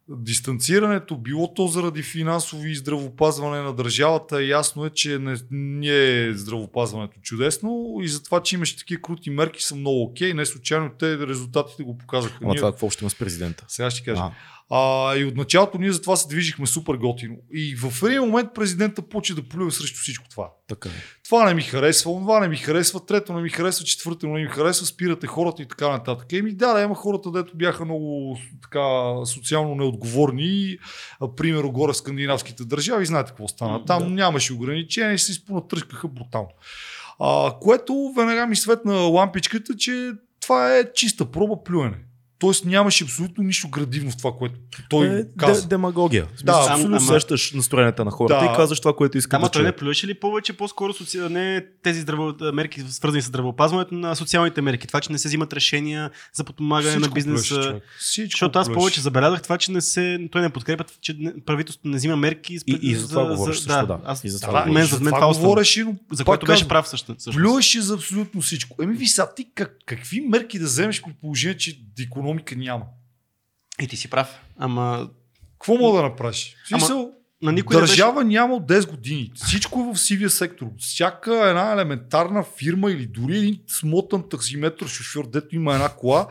Speaker 3: Дистанцирането, било то заради финансови и здравопазване на държавата, ясно е, че не, не е здравопазването чудесно и затова, че имаше такива крути мерки са много окей. Не случайно те резултатите го показаха.
Speaker 2: Ама
Speaker 3: Ние-
Speaker 2: това какво ще има с президента?
Speaker 3: Сега ще кажа.
Speaker 2: А,
Speaker 3: А, и от началото ние затова се движихме супер готино. И в един момент президента почва да плюе срещу всичко това.
Speaker 2: така е.
Speaker 3: Това не ми харесва, това не ми харесва, трето не ми харесва, четвърто не ми харесва, спирате хората и така нататък. Еми да, да, има хората, дето бяха много така социално неотговорни. Примерно горе в скандинавските държави, знаете какво стана. Там
Speaker 2: да.
Speaker 3: нямаше ограничения се изпонатръскаха брутално. А, което веднага ми светна лампичката, че това е чиста проба плюене. Тоест нямаше абсолютно нищо градивно в това, което той
Speaker 2: е,
Speaker 3: каза.
Speaker 2: де, демагогия. В
Speaker 3: Да,
Speaker 2: смисъл, абсолютно
Speaker 1: ама-
Speaker 2: усещаш настроенията на хората
Speaker 3: Да.
Speaker 2: и казваш това, което искаш
Speaker 1: Ама
Speaker 2: да
Speaker 1: той не плюеше ли повече по-скоро соци... не тези здраво... мерки, свързани с здравеопазването, на социалните мерки? Това, че не се взимат решения за подпомагане на
Speaker 3: Всичко
Speaker 1: бизнеса.
Speaker 3: плюеше,
Speaker 1: Защото аз
Speaker 3: плюеше.
Speaker 1: повече забелязах това, че не се, той не подкрепя, че правителството не взима мерки.
Speaker 2: И- и за това говориш също, да.
Speaker 1: Аз,
Speaker 2: И за
Speaker 1: за
Speaker 2: това говориш.
Speaker 1: мен, за
Speaker 3: за
Speaker 1: мен
Speaker 3: това
Speaker 1: това остана.
Speaker 3: говореше, но
Speaker 1: За
Speaker 3: пак
Speaker 1: което беше прав също. всъщност.
Speaker 3: Плюеше за абсолютно всичко. Еми ви сега, ти как, какви мерки да вземеш при положение, че економика няма?
Speaker 1: И ти си прав. Ама
Speaker 3: Какво мога да направиш?
Speaker 1: Ама,
Speaker 3: Смисъл,
Speaker 1: на никой не беше...
Speaker 3: държава няма от 10 години. Всичко е в сивия сектор. Всяка една елементарна фирма или дори един смотан таксиметр шофьор, дето има една кола,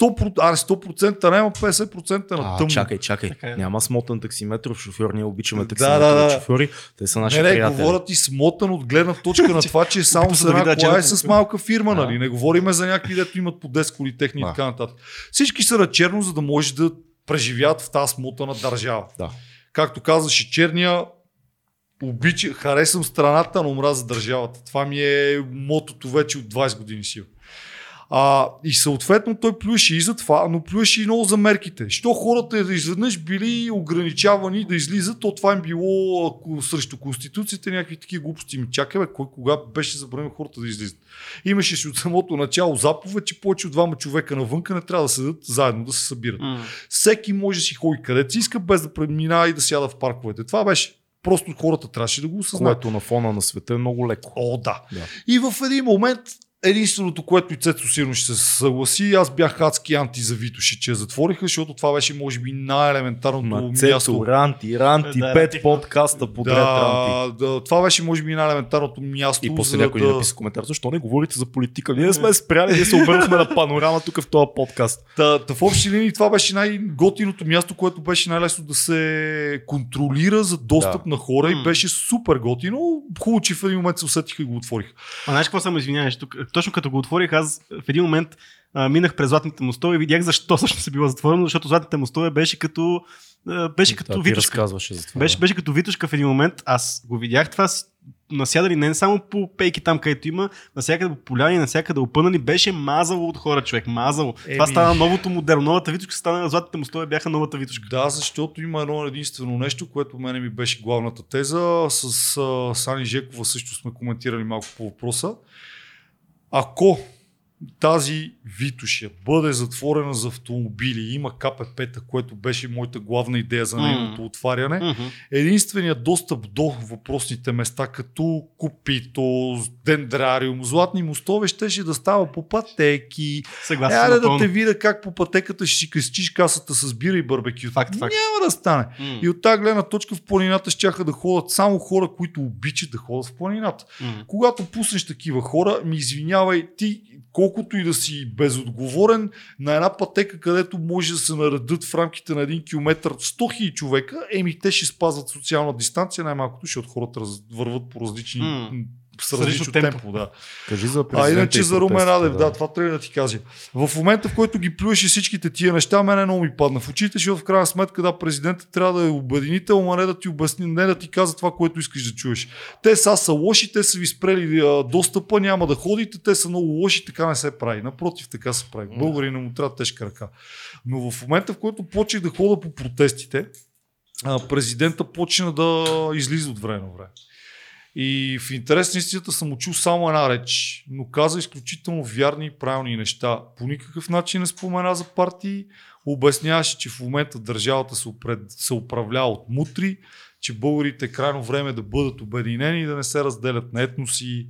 Speaker 3: 100%, а 100% няма 50% на
Speaker 2: А,
Speaker 3: тъмно.
Speaker 2: чакай, чакай.
Speaker 1: Така е.
Speaker 2: Няма смотан таксиметров шофьор, ние обичаме
Speaker 3: Да,
Speaker 2: таксиметрови
Speaker 3: да, да.
Speaker 2: шофьори. Те са наши
Speaker 3: Не, не,
Speaker 2: приятели.
Speaker 3: говорят и смотан от гледна точка на това, че е само [laughs] с
Speaker 1: да
Speaker 3: една кола и с малка фирма,
Speaker 2: Да.
Speaker 3: нали? Не говориме за някакви, дето имат по 10 коли техни и
Speaker 2: Да.
Speaker 3: така нататък. Всички са на черно, за да може да преживеят в тази смотана държава.
Speaker 2: Да.
Speaker 3: Както казваше черния, обича, харесвам страната, но омраза държавата. Това ми е мотото вече от 20 години си. А, и съответно той плюеше и за това, но плюеше и много за мерките. Що хората да изведнъж били ограничавани да излизат, то това им било ако, срещу Конституцията някакви такива глупости. Ми чакай, бе, кой кога беше забранено хората да излизат. Имаше си от самото начало заповед, че повече от двама човека навънка не трябва да седат заедно, да се събират.
Speaker 1: М.
Speaker 3: Всеки може да си ходи където си иска, без да преминава и да сяда в парковете. Това беше. Просто хората трябваше да го осъзнаят.
Speaker 2: Което на фона на света е много леко.
Speaker 3: О, да.
Speaker 2: Да.
Speaker 3: И в един момент единственото, което и Цецо сигурно ще се съгласи, аз бях адски анти за Витоши, че я затвориха, защото това беше може би най-елементарното
Speaker 2: Ма
Speaker 3: място.
Speaker 2: Цецо, Ранти, Ранти,
Speaker 1: Да,
Speaker 2: пет
Speaker 1: Ранти.
Speaker 2: подкаста подред Ранти.
Speaker 3: да, да, това беше може би най-елементарното място.
Speaker 2: И после някой ни
Speaker 3: да...
Speaker 2: написа коментар, защо не говорите за политика? Ние не сме спряли, ние се обърнахме на панорама тук в този подкаст.
Speaker 3: Та, та в общи линии това беше най-готиното място, което беше най-лесно да се контролира за достъп
Speaker 2: Да.
Speaker 3: на хора и беше супер готино. Хубаво, че в един момент се усетиха и го отвориха.
Speaker 1: А знаеш какво само извиняваш? Тук, точно като го отворих, аз в един момент а, минах през златните мостове и видях защо [laughs] всъщност е било затворено, защото златните мостове беше като, а, беше като
Speaker 2: Да,
Speaker 1: витушка.
Speaker 2: за това.
Speaker 1: Беше,
Speaker 2: да.
Speaker 1: беше като витушка в един момент. Аз го видях това насядали не само по пейки там, където има, насякъде по поляни, насякъде опънали, беше мазало от хора, човек. Мазало.
Speaker 3: Еми.
Speaker 1: Това стана новото модерно. Новата витушка стана, златните мостове бяха новата витушка.
Speaker 3: Да, защото има едно единствено нещо, което мене ми беше главната теза. С а, Сани Жекова също сме коментирали малко по въпроса. Ако тази Витушия бъде затворена за автомобили има КПП-та, което беше моята главна идея за нейното отваряне,
Speaker 1: Мгм.
Speaker 3: единственият достъп до въпросните места, като Купито, Дендрариум, Златни мостове, щеше да става по пътеки.
Speaker 1: Съгласен съм
Speaker 3: да те видя как по пътеката ще си кръстиш касата с бира и барбекю.
Speaker 1: Факт, факт.
Speaker 3: Няма да стане.
Speaker 1: М.
Speaker 3: И от тази гледна точка в планината ще да ходят само хора, които обичат да ходят в планината.
Speaker 1: М.
Speaker 3: Когато пуснеш такива хора, ми извинявай, ти колкото и да си безотговорен, на една пътека, където може да се наредат в рамките на един километр 100 000 човека, еми те ще спазват социална дистанция, най-малкото, защото хората върват по различни
Speaker 1: М.
Speaker 3: с различно
Speaker 1: темпо.
Speaker 3: темпо. да.
Speaker 2: Кажи за
Speaker 3: А иначе
Speaker 2: и
Speaker 3: за Румен
Speaker 2: протестите,
Speaker 3: Радев, да. това трябва да ти кажа. В момента, в който ги плюеше всичките тия неща, мене много ми падна в очите, защото в крайна сметка, да, президентът трябва да е обединител, а не да ти обясни, не да ти казва това, което искаш да чуеш. Те са, са лоши, те са ви спрели а, достъпа, няма да ходите, те са много лоши, така не се прави. Напротив, така се прави. Българина му трябва тежка ръка. Но в момента, в който почнах да хода по протестите, президента почна да излиза от време на време. И в интерес на истината съм учил само една реч, но каза изключително вярни и правилни неща. По никакъв начин не спомена за партии, обясняваше, че в момента държавата се, опред, се управлява от мутри, че българите е крайно време да бъдат обединени и да не се разделят на етноси,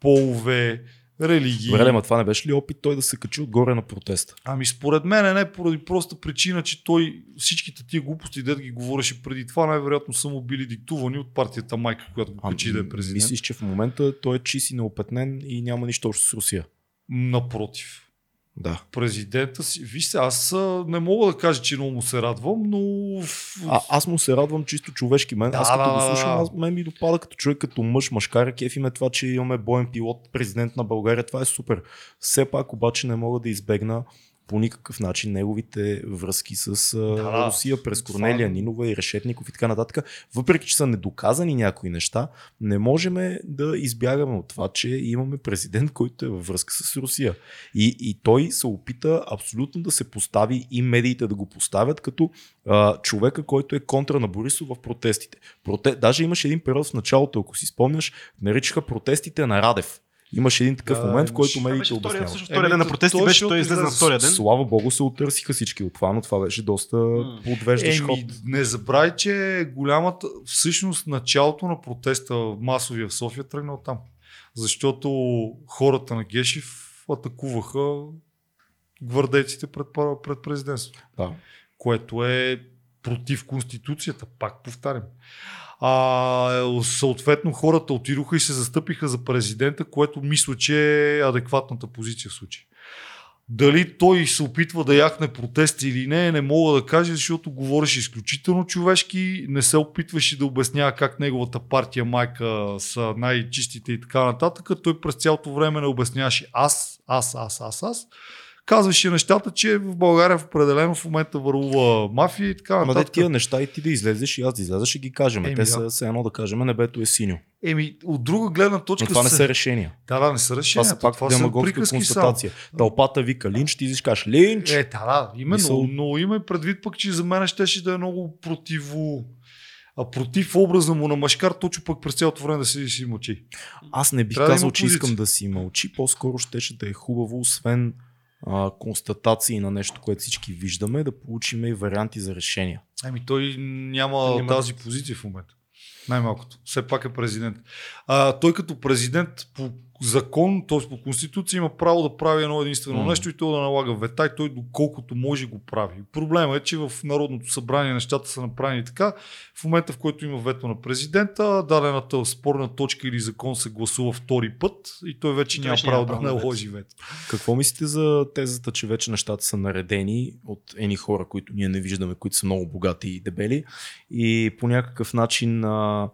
Speaker 3: полове, религии.
Speaker 2: Добре, ма това не беше ли опит той да се качи отгоре на протеста?
Speaker 3: Ами според мен не поради проста причина, че той всичките тия глупости, дед ги говореше преди това, най-вероятно са му били диктувани от партията Майка, която го качи да е президент.
Speaker 2: Мислиш, че в момента той е чист и неопетнен и няма нищо общо с Русия?
Speaker 3: Напротив.
Speaker 2: Да.
Speaker 3: Президента си. Вижте, аз не мога да кажа, че много му се радвам, но.
Speaker 2: А, аз му се радвам чисто човешки. Мен,
Speaker 3: Да,
Speaker 2: аз като
Speaker 3: да,
Speaker 2: го слушам, аз, мен ми допада като човек, като мъж, мъжкара, кефи ме това, че имаме боен пилот, президент на България. Това е супер. Все пак обаче не мога да избегна по никакъв начин неговите връзки с
Speaker 3: да.
Speaker 2: Русия през Корнелия Нинова и Решетников и така нататък. Въпреки, че са недоказани някои неща, не можем да избягаме от това, че имаме президент, който е във връзка с Русия. И, и той се опита абсолютно да се постави и медиите да го поставят като а, човека, който е контра на Борисов в протестите. Проте... Даже имаше един период в началото, ако си спомняш, наричаха протестите на Radев. Имаше един такъв
Speaker 3: Да,
Speaker 2: момент, в който медиите обясняват.
Speaker 1: всъщност втория ден на протести беше, той излезе на втория ден.
Speaker 2: Слава богу се отърсиха всички от това, но това беше доста подвеждащ ход.
Speaker 3: Не забравяй, че голямата, всъщност началото на протеста масовия в София тръгна от там. Защото хората на Гешев атакуваха гвардейците пред, пред президентството.
Speaker 2: Да.
Speaker 3: което е против Конституцията, пак повтарям. А, съответно хората отидоха и се застъпиха за президента, което мисля, че е адекватната позиция в случая. Дали той се опитва да яхне протести или не, не мога да кажа, защото говореше изключително човешки, не се опитваше да обяснява как неговата партия майка са най-чистите и така нататък. Той през цялото време не обясняваше аз, аз, аз, аз, аз. Казваше нещата, че в България в определено в момента вървува мафия и така
Speaker 2: Ама
Speaker 3: нататък.
Speaker 2: тия неща и ти да излезеш и аз да излезеш и ги кажем.
Speaker 3: Еми,
Speaker 2: Те
Speaker 3: да.
Speaker 2: са все едно да кажем, небето е синьо.
Speaker 3: Еми, от друга гледна точка.
Speaker 2: Но това не са решения.
Speaker 3: Да, да, не са
Speaker 2: Това
Speaker 3: решения.
Speaker 2: са пак
Speaker 3: са
Speaker 2: демагогска констатация. Тълпата вика линч, ти изиш кажеш линч.
Speaker 3: Е, да, да, именно.
Speaker 2: Мисъл-
Speaker 3: Но има и предвид пък, че за мен щеше да е много противо а против образа му на Машкар, точно пък през цялото време да седи и си мълчи.
Speaker 2: Аз не бих
Speaker 3: Трябва да
Speaker 2: казал,
Speaker 3: има
Speaker 2: че искам да си мълчи. По-скоро щеше да е хубаво, освен а, констатации на нещо, което всички виждаме, да получим и варианти за решения.
Speaker 3: Ами той няма,
Speaker 1: Няма.
Speaker 3: тази позиция в момента. Най-малкото. Все пак е президент. А, той като президент по закон, т.е. по конституция има право да прави едно единствено
Speaker 2: М.
Speaker 3: нещо и то да налага вета и той доколкото може го прави. Проблема е, че в Народното събрание нещата са направени така. В момента, в който има вето на президента, дадената спорна точка или закон се гласува втори път и той вече няма право да наложи вето.
Speaker 2: Какво мислите за тезата, че вече нещата са наредени от едни хора, които ние не виждаме, които са много богати и дебели и по някакъв начин а,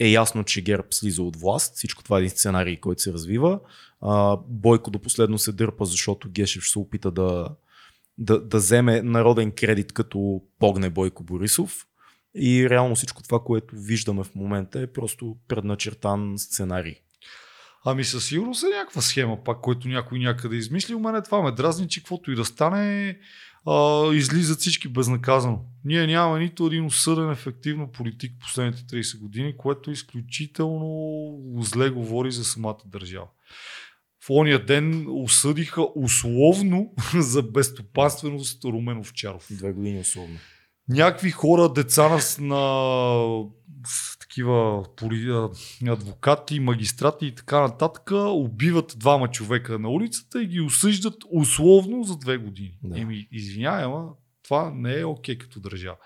Speaker 2: е ясно, че ГЕРБ слиза от власт. Всичко това е един сценарий, който се развива. А, Бойко до последно се дърпа, защото Гешев се опита да, да, да вземе народен кредит като погне Бойко Борисов. И реално всичко това, което виждаме в момента е просто предначертан сценарий.
Speaker 3: Ами със сигурност е някаква схема, пак, който някой някъде е измислил. Мене това ме дразни, че каквото и да стане, а, излизат всички безнаказано. Ние нямаме нито един осъден ефективно политик последните 30 години, което изключително зле говори за самата държава. В ония ден осъдиха условно [laughs] за безстопанственост Румен Овчаров.
Speaker 2: Две години особено.
Speaker 3: Някакви хора, деца на, на такива адвокати, магистрати и така нататък, убиват двама човека на улицата и ги осъждат условно за две години.
Speaker 2: Да.
Speaker 3: Еми, извинявай, ама това не е окей като държава.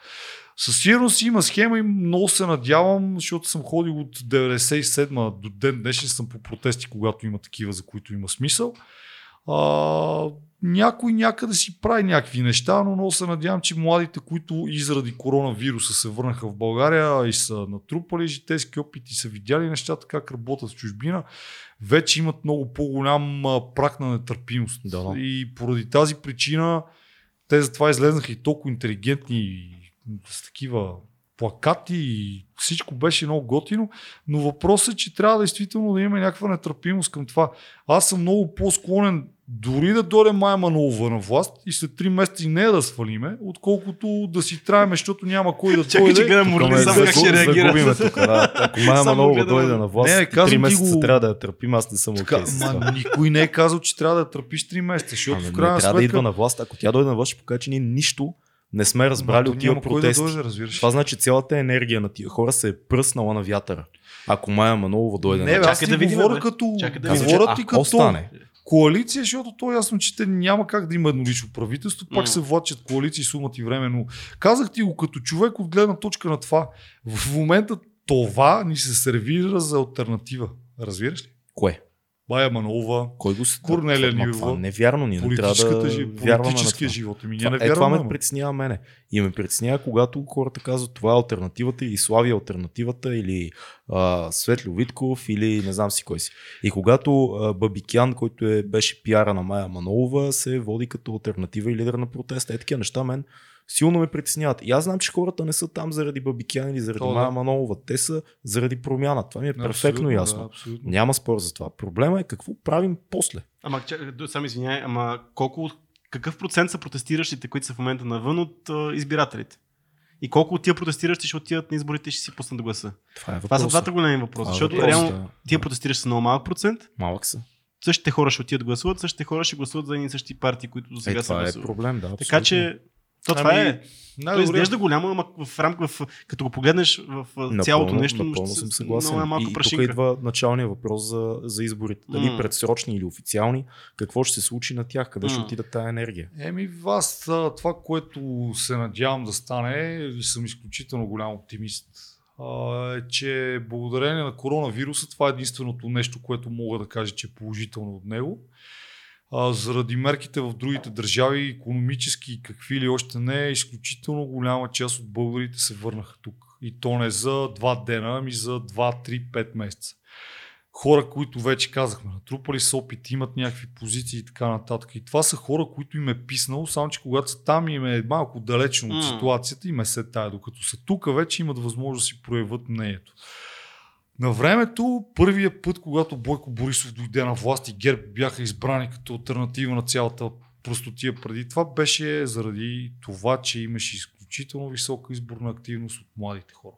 Speaker 3: Със сигурност има схема и много се надявам, защото съм ходил от 97 до ден днешен съм по протести, когато има такива, за които има смисъл. А, някой някъде си прави някакви неща, но много се надявам, че младите, които и заради коронавируса се върнаха в България и са натрупали житейски опит и са видяли нещата как работят в чужбина, вече имат много по-голям прак на нетърпимост.
Speaker 2: Да, да.
Speaker 3: И поради тази причина те затова излезнаха и толкова интелигентни и с такива плакати и всичко беше много готино, но въпросът е, че трябва действително да има някаква нетърпимост към това. Аз съм много по-склонен дори да дойде Майя Манолова на власт и след 3 месеца и не да свалиме, отколкото да си траеме, защото няма кой да [laughs]
Speaker 1: Чакай,
Speaker 3: дойде.
Speaker 1: че гледам Морли само как ще реагира.
Speaker 2: тук, да. Ако Майя [laughs] Манолова дойде на власт,
Speaker 3: Не,
Speaker 2: не,
Speaker 3: казвам
Speaker 2: 3
Speaker 3: ти
Speaker 2: месеца
Speaker 3: го-
Speaker 2: трябва да я търпим, аз не съм окей това.
Speaker 3: ма, никой не е казал, че трябва да я търпиш 3 месеца, защото
Speaker 2: Ами,
Speaker 3: в
Speaker 2: не
Speaker 3: крайна
Speaker 2: трябва да идва
Speaker 3: сметка...
Speaker 2: на власт. Ако тя дойде на власт, ще покаже, че ние нищо не сме разбрали от тия
Speaker 3: кой да
Speaker 2: протести.
Speaker 3: дойде, разбираш.
Speaker 2: Това значи цялата енергия на тия хора се е пръснала на вятъра. Ако Майя Манолова дойде
Speaker 3: Не,
Speaker 2: на
Speaker 1: Чакай да видим,
Speaker 3: говоря
Speaker 1: бе.
Speaker 3: като...
Speaker 1: Чакай да
Speaker 3: Говоря ти като
Speaker 2: стане,
Speaker 3: коалиция, защото то е ясно, че те няма как да има еднолично правителство, пак
Speaker 1: М.
Speaker 3: се влачат коалиции, сумат и време, но казах ти го като човек от гледна точка на това. В момента това ни се сервира за альтернатива. Разбираш ли?
Speaker 2: кое?
Speaker 3: Бая Манова,
Speaker 2: Кой го с...
Speaker 3: Корнелия Нивова.
Speaker 2: това не е вярно, ние не трябва да
Speaker 3: жи...
Speaker 2: на
Speaker 3: политическия
Speaker 2: това.
Speaker 3: живот. Ние
Speaker 2: Това,
Speaker 3: не
Speaker 2: е, това
Speaker 3: вярваме.
Speaker 2: ме
Speaker 3: ама.
Speaker 2: притеснява мене. И ме притеснява, когато хората казват това е альтернативата или Слави е альтернативата или а, Светло Витков или не знам си кой си. И когато а, Бабикян, който е, беше пиара на Майя Манолова, се води като альтернатива и лидер на протеста. Е такива неща мен силно ме притесняват. И аз знам, че хората не са там заради Бабикян или заради
Speaker 3: То, да.
Speaker 2: Майя Манолова. Те са заради промяна. Това ми е перфектно ясно.
Speaker 3: Да, абсолютно.
Speaker 2: Няма спор за това. Проблема е какво правим после.
Speaker 1: Ама, само извиняй, ама колко, какъв процент са протестиращите, които са в момента навън от а, избирателите? И колко от тия протестиращи ще отидат на изборите и ще си пуснат гласа?
Speaker 2: Това е
Speaker 1: Това са двата големи въпроса.
Speaker 2: Е
Speaker 1: Защото
Speaker 2: въпросът,
Speaker 1: реално
Speaker 2: да.
Speaker 1: тия протестиращи са много малък процент,
Speaker 2: Малък са.
Speaker 1: същите хора ще отидат да гласуват, същите хора ще гласуват за едни и същи партии, които до
Speaker 2: Е,
Speaker 1: сега са
Speaker 2: това е
Speaker 1: гласували.
Speaker 2: проблем, да.
Speaker 1: Така
Speaker 2: абсолютно.
Speaker 1: че, то това
Speaker 3: Ами,
Speaker 1: е. То
Speaker 3: най-добре.
Speaker 1: изглежда голямо, ама в рамка, в, като го погледнеш в в цялото нещо,
Speaker 2: напълно
Speaker 1: ще
Speaker 2: съм
Speaker 1: се-
Speaker 2: съгласен.
Speaker 1: много е малко
Speaker 2: и, и тук
Speaker 1: прашинка.
Speaker 2: идва началният въпрос за, за изборите. Дали
Speaker 1: М.
Speaker 2: предсрочни или официални, какво ще се случи на тях, къде ще
Speaker 1: М.
Speaker 2: отиде тази енергия.
Speaker 3: Еми, аз а, това, което се надявам да стане, съм изключително голям оптимист, е, че благодарение на коронавируса, това е единственото нещо, което мога да кажа, че е положително от него. А, заради мерките в другите държави, економически и какви ли още не, изключително голяма част от българите се върнаха тук. И то не за два дена, ами за 2, 3, 5 месеца хора, които вече казахме, натрупали са опит, имат някакви позиции и така нататък. И това са хора, които им е писнало, само че когато са там им е малко далечно от ситуацията, им е се тая. Докато са тук, вече имат възможност да си проявят мнението. На времето, първия път, когато Бойко Борисов дойде на власт и ГЕРБ бяха избрани като альтернатива на цялата простотия преди това, беше заради това, че имаше изключително висока изборна активност от младите хора.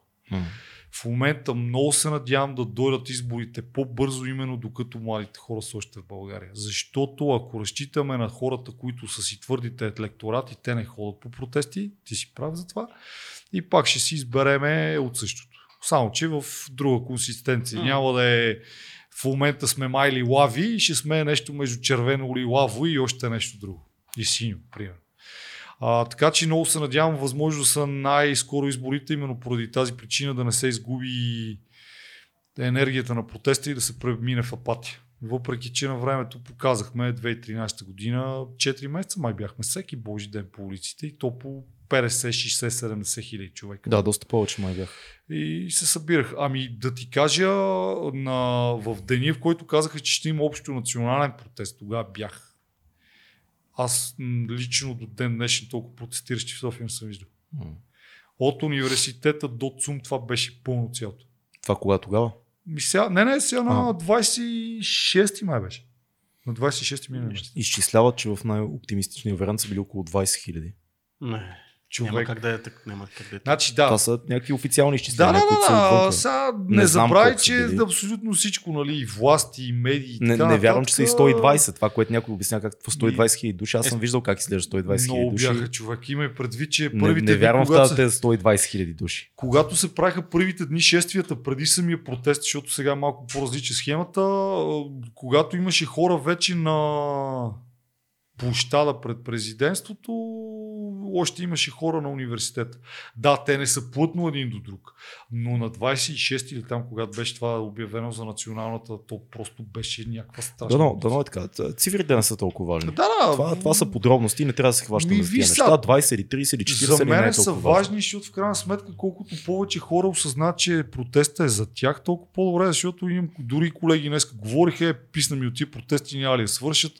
Speaker 3: В момента много се надявам да дойдат изборите по-бързо, именно докато младите хора са още в България. Защото ако разчитаме на хората, които са си твърдите електорати, те не ходят по протести, ти си прав за това, и пак ще си избереме от същото. Само, че в друга консистенция.
Speaker 1: М.
Speaker 3: Няма да е в момента сме майли лави и ще сме нещо между червено или лаво и още нещо друго. И синьо, примерно. А, така че много се надявам, възможно са най-скоро изборите, именно поради тази причина да не се изгуби енергията на протеста и да се премине в апатия. Въпреки, че на времето показахме 2013 година, 4 месеца май бяхме всеки божи ден по улиците и то по 50, 60, 70 хиляди човека.
Speaker 2: Да, доста повече май бях.
Speaker 3: И се събирах. Ами да ти кажа, на, в деня, в който казаха, че ще има общо национален протест, тогава бях. Аз лично до ден днешен толкова протестиращи в София не съм виждал.
Speaker 2: М.
Speaker 3: От университета до ЦУМ това беше пълно цялото.
Speaker 2: Това кога тогава?
Speaker 3: Ми сега, не, не, сега на
Speaker 2: А.
Speaker 3: 26 май беше. На 26 миналия месец.
Speaker 2: Изчисляват, че в най-оптимистичния вариант са били около 20 хиляди.
Speaker 1: Не, няма
Speaker 3: Човек.
Speaker 1: как да е так. Няма как да е.
Speaker 3: Значи да.
Speaker 2: Това са някакви официални изчисления,
Speaker 3: да,
Speaker 2: които са
Speaker 3: да, да. Сега не,
Speaker 2: Не
Speaker 3: забравяй,
Speaker 2: са
Speaker 3: че
Speaker 2: били.
Speaker 3: абсолютно всичко, нали, и власти, и медии. и
Speaker 2: Не,
Speaker 3: така
Speaker 2: не вярвам, че са и
Speaker 3: нататък,
Speaker 2: 120. Това, което някой обясня как в 120 хиляди души. Аз съм виждал как изглежда 120 хиляди
Speaker 3: Много
Speaker 2: души.
Speaker 3: бяха човек. Има и предвид, че
Speaker 2: Не,
Speaker 3: първите
Speaker 2: не
Speaker 3: дни,
Speaker 2: вярвам в
Speaker 3: когато,
Speaker 2: тази
Speaker 3: се,
Speaker 2: тези 120 хиляди души.
Speaker 3: когато се правиха първите дни шествията преди самия протест, защото сега е малко по-различна схемата, когато имаше хора вече на площада пред президентството, още имаше хора на университета. Да, те не са плътно един до друг, но на 26 или там, когато беше това обявено за националната, то просто беше някаква страшна.
Speaker 2: Дано, дано е така. Цифрите не са толкова важни.
Speaker 3: Да, да.
Speaker 2: Това, това са подробности, не трябва да се хващаме
Speaker 3: Ми,
Speaker 2: за тия неща.
Speaker 3: сега,
Speaker 2: 20 или 30 или 40
Speaker 3: За
Speaker 2: или не е
Speaker 3: мен са важни, защото в крайна сметка колкото повече хора осъзнат, че протеста е за тях, толкова по-добре, защото имам дори колеги днес говориха, е, писна ми от тия протести, няма ли да свършат.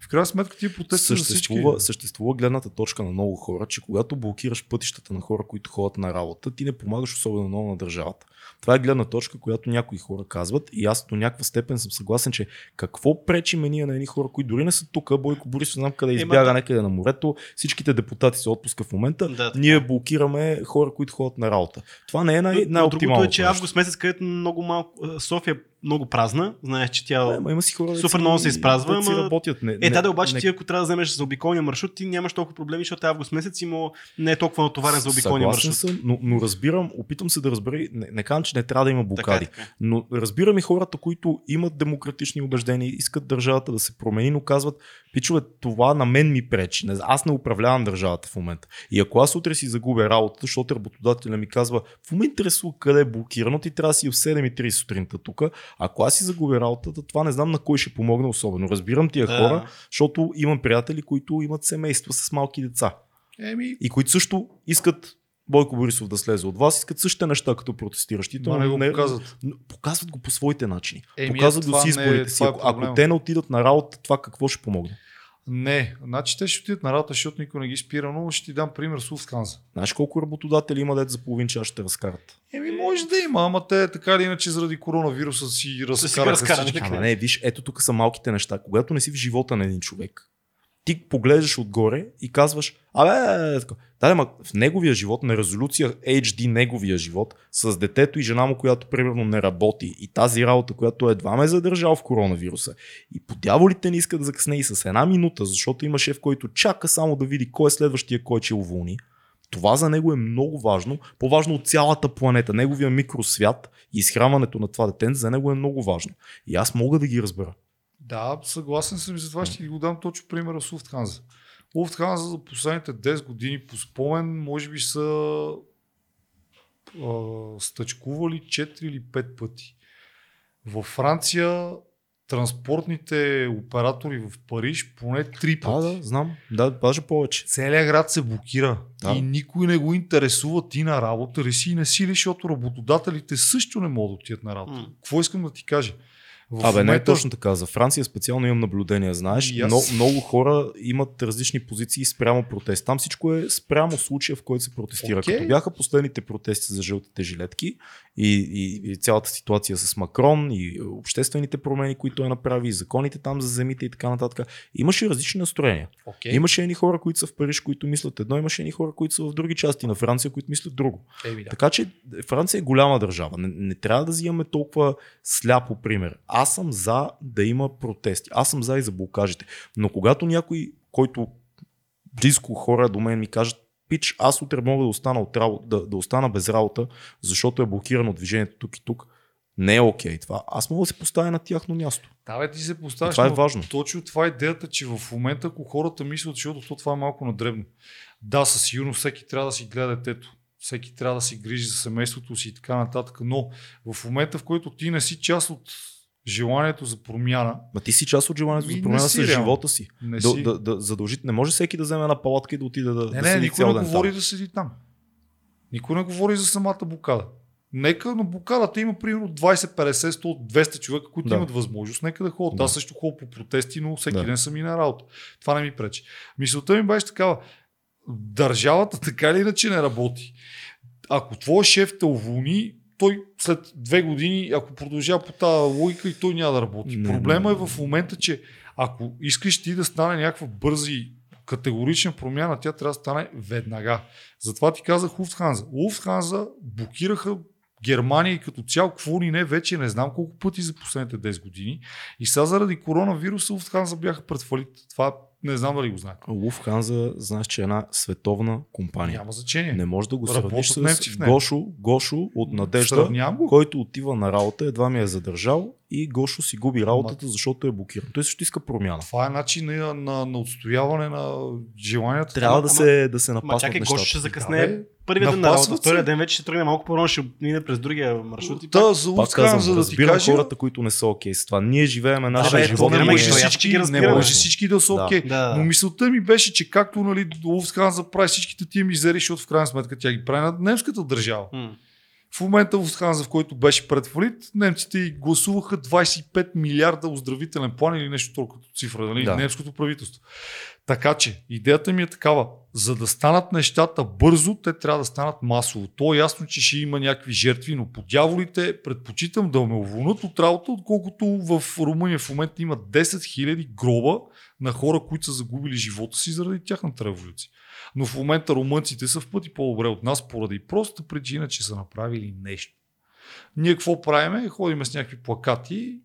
Speaker 3: В крайна сметка тия протести са за всички.
Speaker 2: Съществува, съществува гледната точка на много хора, че когато блокираш пътищата на хора, които ходят на работа, ти не помагаш особено много на държавата. Това е гледна точка, която някои хора казват и аз до някаква степен съм съгласен, че какво пречи ме ние на едни хора, които дори не са тук, Бойко Борисов знам къде избяга
Speaker 1: да.
Speaker 2: някъде на морето, всичките депутати са отпуска в момента,
Speaker 1: Да, така.
Speaker 2: ние блокираме хора, които ходят на работа. Това не е най-
Speaker 1: Но- но Другото
Speaker 2: най-оптималното.
Speaker 1: е, че август месец, където много малко. София много празна. Знаеш, че тя.
Speaker 2: Ама има си хора,
Speaker 1: Супер много се изпразва,
Speaker 2: си
Speaker 1: ама-
Speaker 2: работят. Не,
Speaker 1: Е, да, обаче
Speaker 2: не,
Speaker 1: ти ако трябва да вземеш за обиколния маршрут, ти нямаш толкова проблеми, защото август месец има не е толкова натоварен за обиколния маршрут.
Speaker 2: съм, но, но разбирам, опитвам се да разбера, не, не казвам, че не трябва да има
Speaker 1: Така, е,
Speaker 2: блокади,
Speaker 1: така.
Speaker 2: но разбирам и хората, които имат демократични убеждения, искат държавата да се промени, но казват, пичове, това на мен ми пречи, не, аз не управлявам държавата в момента. И ако аз утре си загубя работата, защото работодателя ми казва, в момента интересува къде е блокирано, ти трябва да си в 7.30 сутринта тук, ако аз си загубя работата, това не знам на кой ще помогне особено. Разбирам тия
Speaker 1: Да.
Speaker 2: хора, защото имам приятели, които имат семейства с малки деца
Speaker 3: Еми,
Speaker 2: и които също искат Бойко Борисов да слезе от вас, искат същите неща като протестиращите.
Speaker 3: ма
Speaker 2: но
Speaker 3: не го показват.
Speaker 2: но показват го по своите начини.
Speaker 3: Еми,
Speaker 2: показват го
Speaker 3: това не е-
Speaker 2: изборите си.
Speaker 3: това е
Speaker 2: Ако, ако
Speaker 3: проблема.
Speaker 2: те не отидат на работа, това какво ще помогне?
Speaker 3: Не, значи те ще отидат на работа, защото никой не ги спира, но ще ти дам пример с Lufthansa.
Speaker 2: Знаеш колко работодатели има дет за половин час ще разкарат?
Speaker 3: Еми, може да има, ама те така или иначе заради коронавируса си разкараха.
Speaker 2: Ама не, виж, ето тук са малките неща. Когато не си в живота на един човек, ти поглеждаш отгоре и казваш, абе, е, така. да, ма в неговия живот, на резолюция HD неговия живот, с детето и жена му, която примерно не работи и тази работа, която едва ме е задържал в коронавируса. И по дяволите не иска да закъсне и с една минута, защото има шеф, който чака само да види кой е следващия, кой ще уволни. Това за него е много важно, по-важно от цялата планета. Неговия микросвят и изхранването на това дете за него е много важно. И аз мога да ги разбера.
Speaker 3: Да, съгласен съм и за това ще ти го дам точно примера с Lufthansa. Lufthansa за последните 10 години по спомен може би са а, стъчкували 4 или 5 пъти. Във Франция транспортните оператори в Париж поне 3
Speaker 2: Да,
Speaker 3: пъти.
Speaker 2: да, знам. Да, даже повече.
Speaker 3: Целият град се блокира
Speaker 2: Да.
Speaker 3: и никой не го интересува ти на работа ли си и не си ли, защото работодателите също не могат да отидат на работа.
Speaker 1: М.
Speaker 3: Какво искам да ти кажа? В
Speaker 2: Абе, не е
Speaker 3: момента-
Speaker 2: точно така. За Франция специално имам наблюдения, знаеш.
Speaker 3: Аз.
Speaker 2: Но, много хора имат различни позиции спрямо протест. Там всичко е спрямо случая, в който се протестира.
Speaker 3: Окей.
Speaker 2: Като бяха последните протести за жълтите жилетки и, и, и цялата ситуация с Макрон и обществените промени, които той направи, и законите там за земите и така нататък, имаше различни настроения.
Speaker 3: Окей.
Speaker 2: Имаше едни хора, които са в Париж, които мислят едно, имаше едни хора, които са в други части на Франция, които мислят друго.
Speaker 3: Еми, да.
Speaker 2: Така че Франция е голяма държава. Не, не трябва да взимаме толкова сляпо пример. Аз съм за да има протести. Аз съм за и за блокажите. Но когато някой, който близко хора до мен ми кажат, пич, аз утре мога да остана, от работа, да, да остана без работа, защото е блокирано движението тук и тук, не е окей това. Аз мога да се поставя на тяхно място.
Speaker 3: Да, бе, ти се
Speaker 2: И
Speaker 3: поставяш.
Speaker 2: това е
Speaker 3: но
Speaker 2: важно.
Speaker 3: Точно това е идеята, че в момента, ако хората мислят, защото то това е малко надребно. Да, със сигурност всеки трябва да си гледа детето. Всеки трябва да си грижи за семейството си и така нататък. Но в момента, в който ти не си част от желанието за промяна,
Speaker 2: Ма ти си част от желанието за промяна с живота си.
Speaker 3: не
Speaker 2: Да,
Speaker 3: си...
Speaker 2: да, да, задължи... Не може всеки да вземе една палатка и да отиде да,
Speaker 3: не,
Speaker 2: да
Speaker 3: не,
Speaker 2: седи
Speaker 3: никой не говори
Speaker 2: там.
Speaker 3: да седи там. Никой не говори за самата блокада. Нека на блокадата има примерно 20, 50, 100, 200 човека, които
Speaker 2: Да.
Speaker 3: имат възможност. Нека да ходят.
Speaker 2: Да.
Speaker 3: Аз също ходя по протести, но всеки
Speaker 2: Да.
Speaker 3: ден съм и на работа. Това не ми пречи. Мисълта ми беше такава. Държавата така или иначе не работи. Ако твой шеф те уволни, той след две години, ако продължава по тази логика, и той няма да работи.
Speaker 2: Не,
Speaker 3: Проблема
Speaker 2: не,
Speaker 3: е в момента, че ако искаш ти да стане някаква бърза и категорична промяна, тя трябва да стане веднага. Затова ти казах Луфтханза. Луфтханза блокираха Германия и като цяло, какво ли не, вече не знам колко пъти за последните 10 години. И сега заради коронавируса Луфтханза бяха пред фалит. Това Не знам дали го знаете.
Speaker 2: Луфханза, знаеш, че е една световна компания.
Speaker 3: Няма значение.
Speaker 2: Не можеш да го сравниш с. Гошо, Гошо от Надежда, който отива на работа, едва ми е задържал и Гошо си губи работата, защото е блокиран. Той също иска промяна.
Speaker 3: Това е начин на, на, на отстояване на желанията.
Speaker 2: Трябва
Speaker 1: Ама-
Speaker 2: да се, да се
Speaker 1: Ма
Speaker 2: напаснат
Speaker 1: чакай,
Speaker 2: нещата.
Speaker 1: Гошо ще
Speaker 3: Да,
Speaker 1: закъснее
Speaker 3: бе.
Speaker 1: Първия ден на работа, втория ден вече ще тръгне малко по-рано, ще мине през другия маршрут и
Speaker 3: Та, за
Speaker 2: Пак казвам,
Speaker 3: за да ти кажа,
Speaker 2: хората, които не са окей с това. Ние живееме нашия
Speaker 1: бе,
Speaker 2: живот.
Speaker 3: не може всички, не може всички да са
Speaker 2: Да.
Speaker 3: окей.
Speaker 1: Да.
Speaker 3: Но мисълта ми беше, че както нали, Луфтханза прави всичките тия мизери, защото в крайна сметка тя ги прави на немската държава.
Speaker 1: М.
Speaker 3: В момента Луфтханза, в който беше пред фалит, немците гласуваха 25 милиарда оздравителен план или нещо толкова цифра, нали?
Speaker 2: Да.
Speaker 3: немското правителство. Така че, идеята ми е такава. За да станат нещата бързо, те трябва да станат масово. То е ясно, че ще има някакви жертви, но по дяволите предпочитам да ме уволнат от работа, отколкото в Румъния в момента има 10 000 гроба на хора, които са загубили живота си заради тяхната революция. Но в момента румънците са в пъти по-добре от нас, поради простата причина, че са направили нещо. Ние какво правиме? Ходиме с някакви плакати,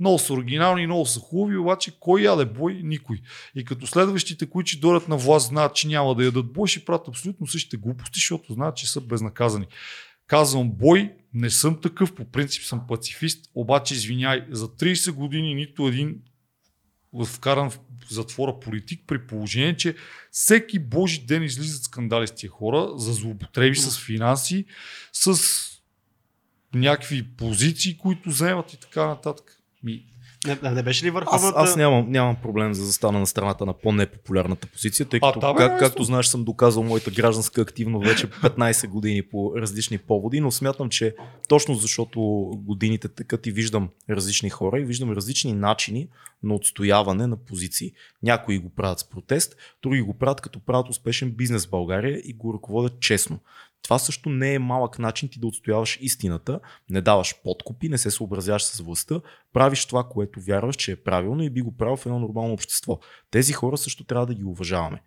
Speaker 3: много са оригинални, много са хубави, обаче кой яде бой? Никой. И като следващите, които ще дойдат на власт, знаят, че няма да ядат бой, ще правят абсолютно същите глупости, защото знаят, че са безнаказани. Казвам бой, не съм такъв, по принцип съм пацифист, обаче извиняй, за 30 години нито един вкаран в затвора политик, при положение, че всеки божи ден излизат скандали с тия хора за злоупотреби с финанси, с някакви позиции, които вземат и така нататък. Ми,
Speaker 1: Не, не, беше ли
Speaker 2: Аз,
Speaker 1: върховната...
Speaker 2: аз нямам, нямам проблем за да застана на страната на по-непопулярната позиция, тъй
Speaker 3: А,
Speaker 2: като,
Speaker 3: да, бе,
Speaker 2: как, както знаеш, съм доказал моята гражданска активност вече 15 години по различни поводи, но смятам, че точно защото годините тъкат и виждам различни хора и виждам различни начини на отстояване на позиции. Някои го правят с протест, други го правят като правят успешен бизнес в България и го ръководят честно. Това също не е малък начин ти да отстояваш истината, не даваш подкупи, не се съобразяваш с властта, правиш това, което вярваш, че е правилно и би го правил в едно нормално общество. Тези хора също трябва да ги уважаваме.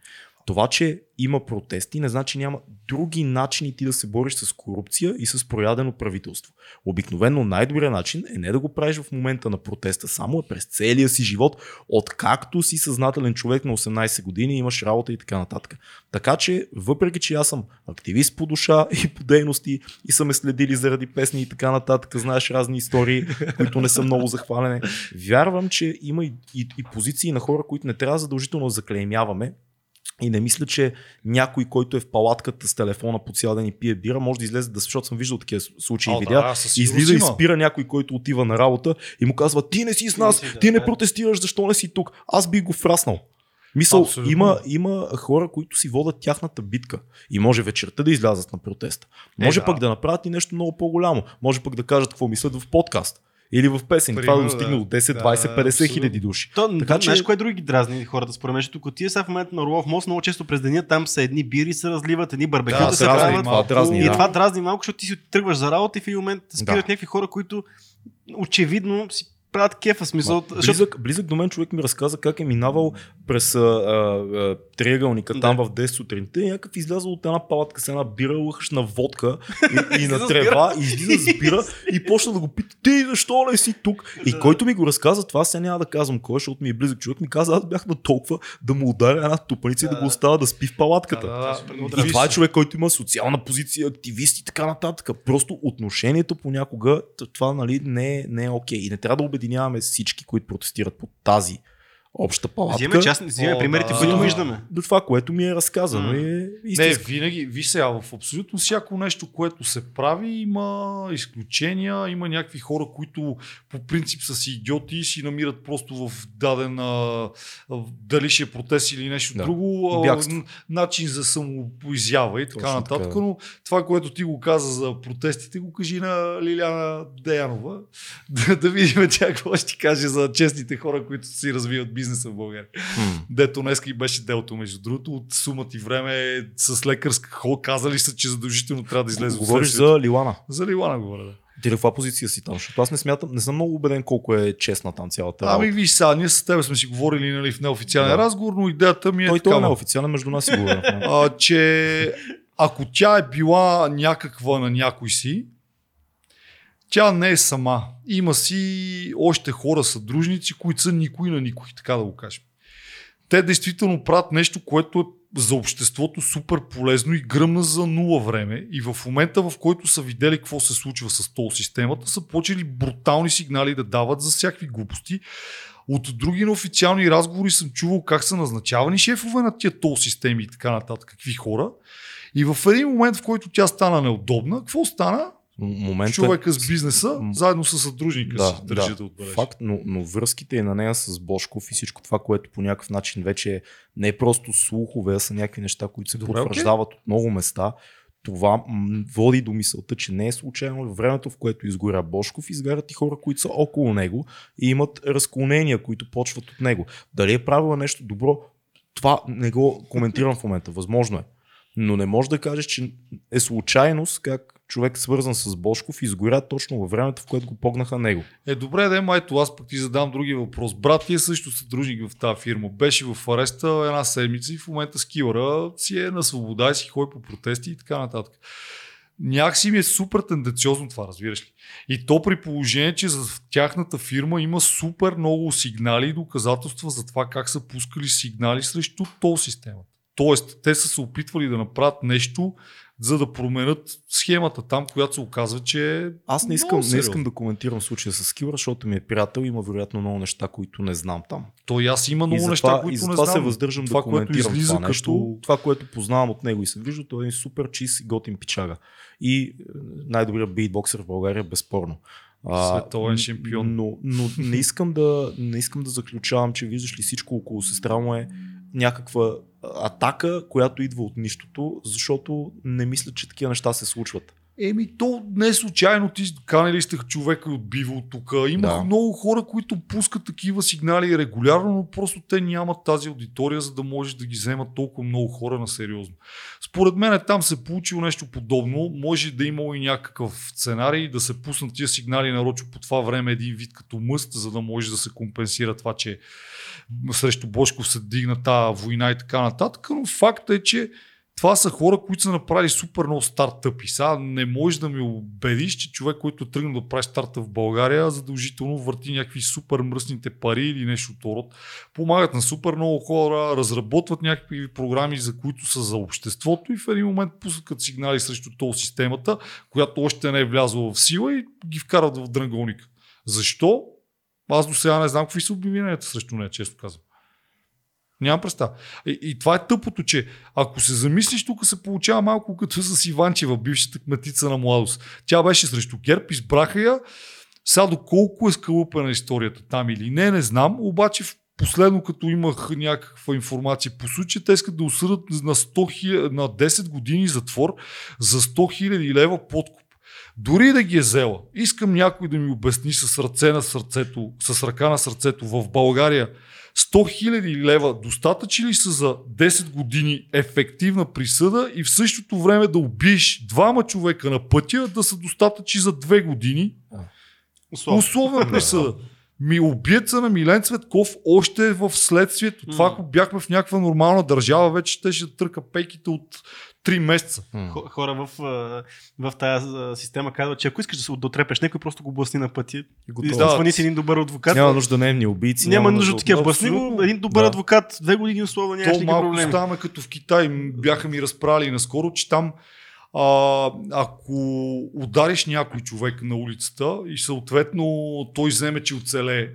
Speaker 2: Това, че има протести, не значи няма други начини ти да се бориш с корупция и с проядено правителство. Обикновено най-добрият начин е не да го правиш в момента на протеста, само е през целия си живот, откакто си съзнателен човек на 18 години, имаш работа и така нататък. Така че, въпреки че аз съм активист по душа и по дейности и са ме следили заради песни и така нататък, знаеш разни истории, които не са много захвалени, вярвам, че има и, и, и позиции на хора, които не трябва задължително да заклеймяваме, и не мисля, че някой, който е в палатката с телефона по цял ден и пие бира, може да излезе, да, защото съм виждал такива случаи и видеа.
Speaker 3: да,
Speaker 2: излиза и спира някой, който отива на работа и му казва, ти не си с
Speaker 1: Ти не
Speaker 2: нас,
Speaker 1: си, да,
Speaker 2: ти не
Speaker 1: да.
Speaker 2: протестираш, защо не си тук? Аз би го фраснал. Мисъл,
Speaker 3: Абсолютно.
Speaker 2: има, има хора, които си водят тяхната битка и може вечерта да излязат на протеста. Може
Speaker 3: Е, да.
Speaker 2: пък да направят и нещо много по-голямо. Може пък да кажат какво мислят в подкаст. Или в песен. Това да
Speaker 3: Примерно,
Speaker 2: достигне до 10,
Speaker 3: Да,
Speaker 2: 20, 50
Speaker 3: абсолютно.
Speaker 2: хиляди души.
Speaker 1: То,
Speaker 2: Така че-
Speaker 1: знаеш кое други ги дразни хората според мен, ти е сега в момента на Орлов мост, много често през деня там са едни бири се разливат, едни барбекюта
Speaker 3: Да,
Speaker 1: се
Speaker 2: дразни,
Speaker 1: правят.
Speaker 2: това дразни,
Speaker 1: и
Speaker 2: да.
Speaker 1: това дразни малко, защото ти си тръгваш за работа и в един момент спират
Speaker 2: Да.
Speaker 1: някакви хора, които очевидно си правят кефа смисъл.
Speaker 2: Ма, близък, близък до мен човек ми разказа как е минавал през а, а, триъгълника там в 10 сутринта и някакъв излязъл от една палатка с една бира, лъхаш на водка и, [laughs] и на трева, и излиза с бира и почна да го пита, ти защо не си тук? И
Speaker 1: Да.
Speaker 2: който ми го разказа, това сега няма да казвам кой, защото ми е близък човек, ми каза, аз бях на толкова да му ударя една тупаница и да
Speaker 1: Да.
Speaker 2: го оставя да спи в палатката.
Speaker 3: Да, да, да.
Speaker 2: И това е човек, който има социална позиция, активист и така нататък. Просто отношението понякога, това нали, не, е, не е окей. И не трябва да обединяваме всички, които протестират по тази обща палатка.
Speaker 1: Взимаме, частни, взимаме
Speaker 3: О,
Speaker 1: примерите,
Speaker 3: да.
Speaker 1: които
Speaker 3: Да.
Speaker 1: виждаме.
Speaker 2: До това, което ми е разказано.
Speaker 1: М.
Speaker 2: Е
Speaker 3: Не, винаги, виж сега, в абсолютно всяко нещо, което се прави, има изключения, има някакви хора, които по принцип са си идиоти и си намират просто в даден, а, дали ще е протест или нещо
Speaker 2: Да.
Speaker 3: друго, а,
Speaker 2: Бягство.
Speaker 3: начин за самоизява и така
Speaker 2: Точно
Speaker 3: нататък.
Speaker 2: така.
Speaker 3: Но това, което ти го каза за протестите, го кажи на Лиляна Деянова, да, [laughs] да видим тя какво ще ти каже за честните хора, които си развиват бизнеса в България.
Speaker 2: М.
Speaker 3: Дето днеска и беше делто, между другото, от сума ти време с лекарска хол казали са, че задължително трябва да излезе.
Speaker 2: Говориш за Лилана.
Speaker 3: За Ливана говоря, да.
Speaker 2: Ти на каква позиция си там? Защото аз не смятам, не съм много убеден колко е честна там цялата
Speaker 3: Ами виж сега, ние с теб сме си говорили нали, в неофициален
Speaker 2: Да.
Speaker 3: разговор, но идеята ми е
Speaker 2: Той, той е
Speaker 3: такава,
Speaker 2: неофициален, между нас си говорим. [laughs]
Speaker 3: а, че ако тя е била някаква на някой си, тя не е сама. Има си още хора съдружници, които са никой на никой, така да го кажем. те действително правят нещо, което е за обществото супер полезно и гръмна за нула време. И в момента, в който са видели какво се случва с тол системата, са почели брутални сигнали да дават за всякакви глупости. От други неофициални разговори съм чувал как са назначавани шефове на тия тол системи и така нататък, какви хора. И в един момент, в който тя стана неудобна, какво стана?
Speaker 2: Момента...
Speaker 3: Човека с бизнеса, заедно с съдружника
Speaker 2: Да,
Speaker 3: си, държи да,
Speaker 2: да,
Speaker 3: отбележи.
Speaker 2: факт, но, но връзките и на нея с Бошков и всичко това, което по някакъв начин вече е не е просто слухове, а са някакви неща, които се
Speaker 3: Добре,
Speaker 2: потвърждават от много места. Това води до мисълта, че не е случайно във времето, в което изгоря Бошков, изгарят и хора, които са около него и имат разклонения, които почват от него. Дали е правила нещо добро, това не го коментирам в момента. Възможно е. Но не може да кажеш, че е случайност как човек свързан с Бошков изгоря точно във времето, в което го погнаха него.
Speaker 3: Е, добре, да, майто, аз пък ти задам други въпрос. Брат ти е също съдружник в тази фирма. Беше в ареста една седмица и в момента скилъра си е на свобода и си ходи по протести и така нататък. Някакси ми е супер тенденциозно това, разбираш ли? И то при положение, че за тяхната фирма има супер много сигнали и доказателства за това как са пускали сигнали срещу тол системата. Тоест, те са се опитвали да направят нещо, за да променят схемата там, която се оказва, че е
Speaker 2: Аз не искам, не искам да коментирам случая с Кивър, защото ми е приятел, има вероятно много неща, които не знам там.
Speaker 3: То и аз има
Speaker 2: и
Speaker 3: много
Speaker 2: затова,
Speaker 3: неща,
Speaker 2: и
Speaker 3: които не
Speaker 2: затова
Speaker 3: знам.
Speaker 2: се въздържам
Speaker 3: това,
Speaker 2: да
Speaker 3: което
Speaker 2: коментирам
Speaker 3: излиза
Speaker 2: това нещо.
Speaker 3: като...
Speaker 2: Това, което познавам от него и се вижда, той е един супер чист и готин пичага. И е, най-добрият битбоксер в България, безспорно.
Speaker 3: Световен шампион.
Speaker 2: Но, но не, искам да, не искам да заключавам, че виждаш ли всичко около сестра му е някаква атака, която идва от нищото, защото не мисля, че такива неща се случват.
Speaker 3: Еми, то не случайно. Ти канели сте човека от биво от тук. Има
Speaker 2: Да.
Speaker 3: много хора, които пускат такива сигнали регулярно, но просто те нямат тази аудитория, за да можеш да ги вземат толкова много хора на сериозно. Според мен там се получило нещо подобно. Може да имало и някакъв сценарий да се пуснат тия сигнали нарочно по това време един вид като мъст, за да може да се компенсира това, че срещу Бошков се дигна тази война и така нататък. Но факт е, че това са хора, които са направили супер много стартъпи. Сега не можеш да ми убедиш, че човек, който тръгна да прави старта в България, задължително върти някакви супер мръсните пари или нещо от род. Помагат на супер много хора, разработват някакви програми, за които са за обществото и в един момент пускат сигнали срещу тол системата, която още не е влязла в сила и ги вкарат в дрънголника. Защо? Аз до сега не знам какви са обвиненията срещу нея, често казвам. Нямам представа. И, и това е тъпото, че ако се замислиш, тук се получава малко като с Иванчева, бившата кметица на младост. Тя беше срещу ГЕРБ, избраха я. Сега доколко е скалъпена историята там или не, не знам. Обаче в последно, като имах някаква информация по случая, те искат да осъдат на, 100 000, на 10 години затвор за 100 000 лева подкуп. Дори да ги е взела, искам някой да ми обясни с ръце на сърцето, с ръка на сърцето в България 100 000 лева достатъчни ли са за 10 години ефективна присъда и в същото време да убиеш двама човека на пътя да са достатъчни за 2 години условна присъда. Ми убиеца на Милен Цветков още в следствието. Това, ако бяхме в някаква нормална държава, вече те ще търка пейките от 3 месеца.
Speaker 1: Хо- Хора в, в тази система казват, че ако искаш да се дотрепеш някой, просто го блъсни на пъти. И
Speaker 2: готово.
Speaker 1: да, свани си един добър адвокат.
Speaker 2: Няма нужда да наемни убийци.
Speaker 1: Няма нужда от такива. Блъсни го, един добър
Speaker 2: Да.
Speaker 1: адвокат, две години условно нямаш
Speaker 3: То
Speaker 1: никакви
Speaker 3: малко
Speaker 1: проблеми.
Speaker 3: ставаме като в Китай. Бяха ми разправили наскоро, че там а, ако удариш някой човек на улицата и съответно той вземе, че оцелее,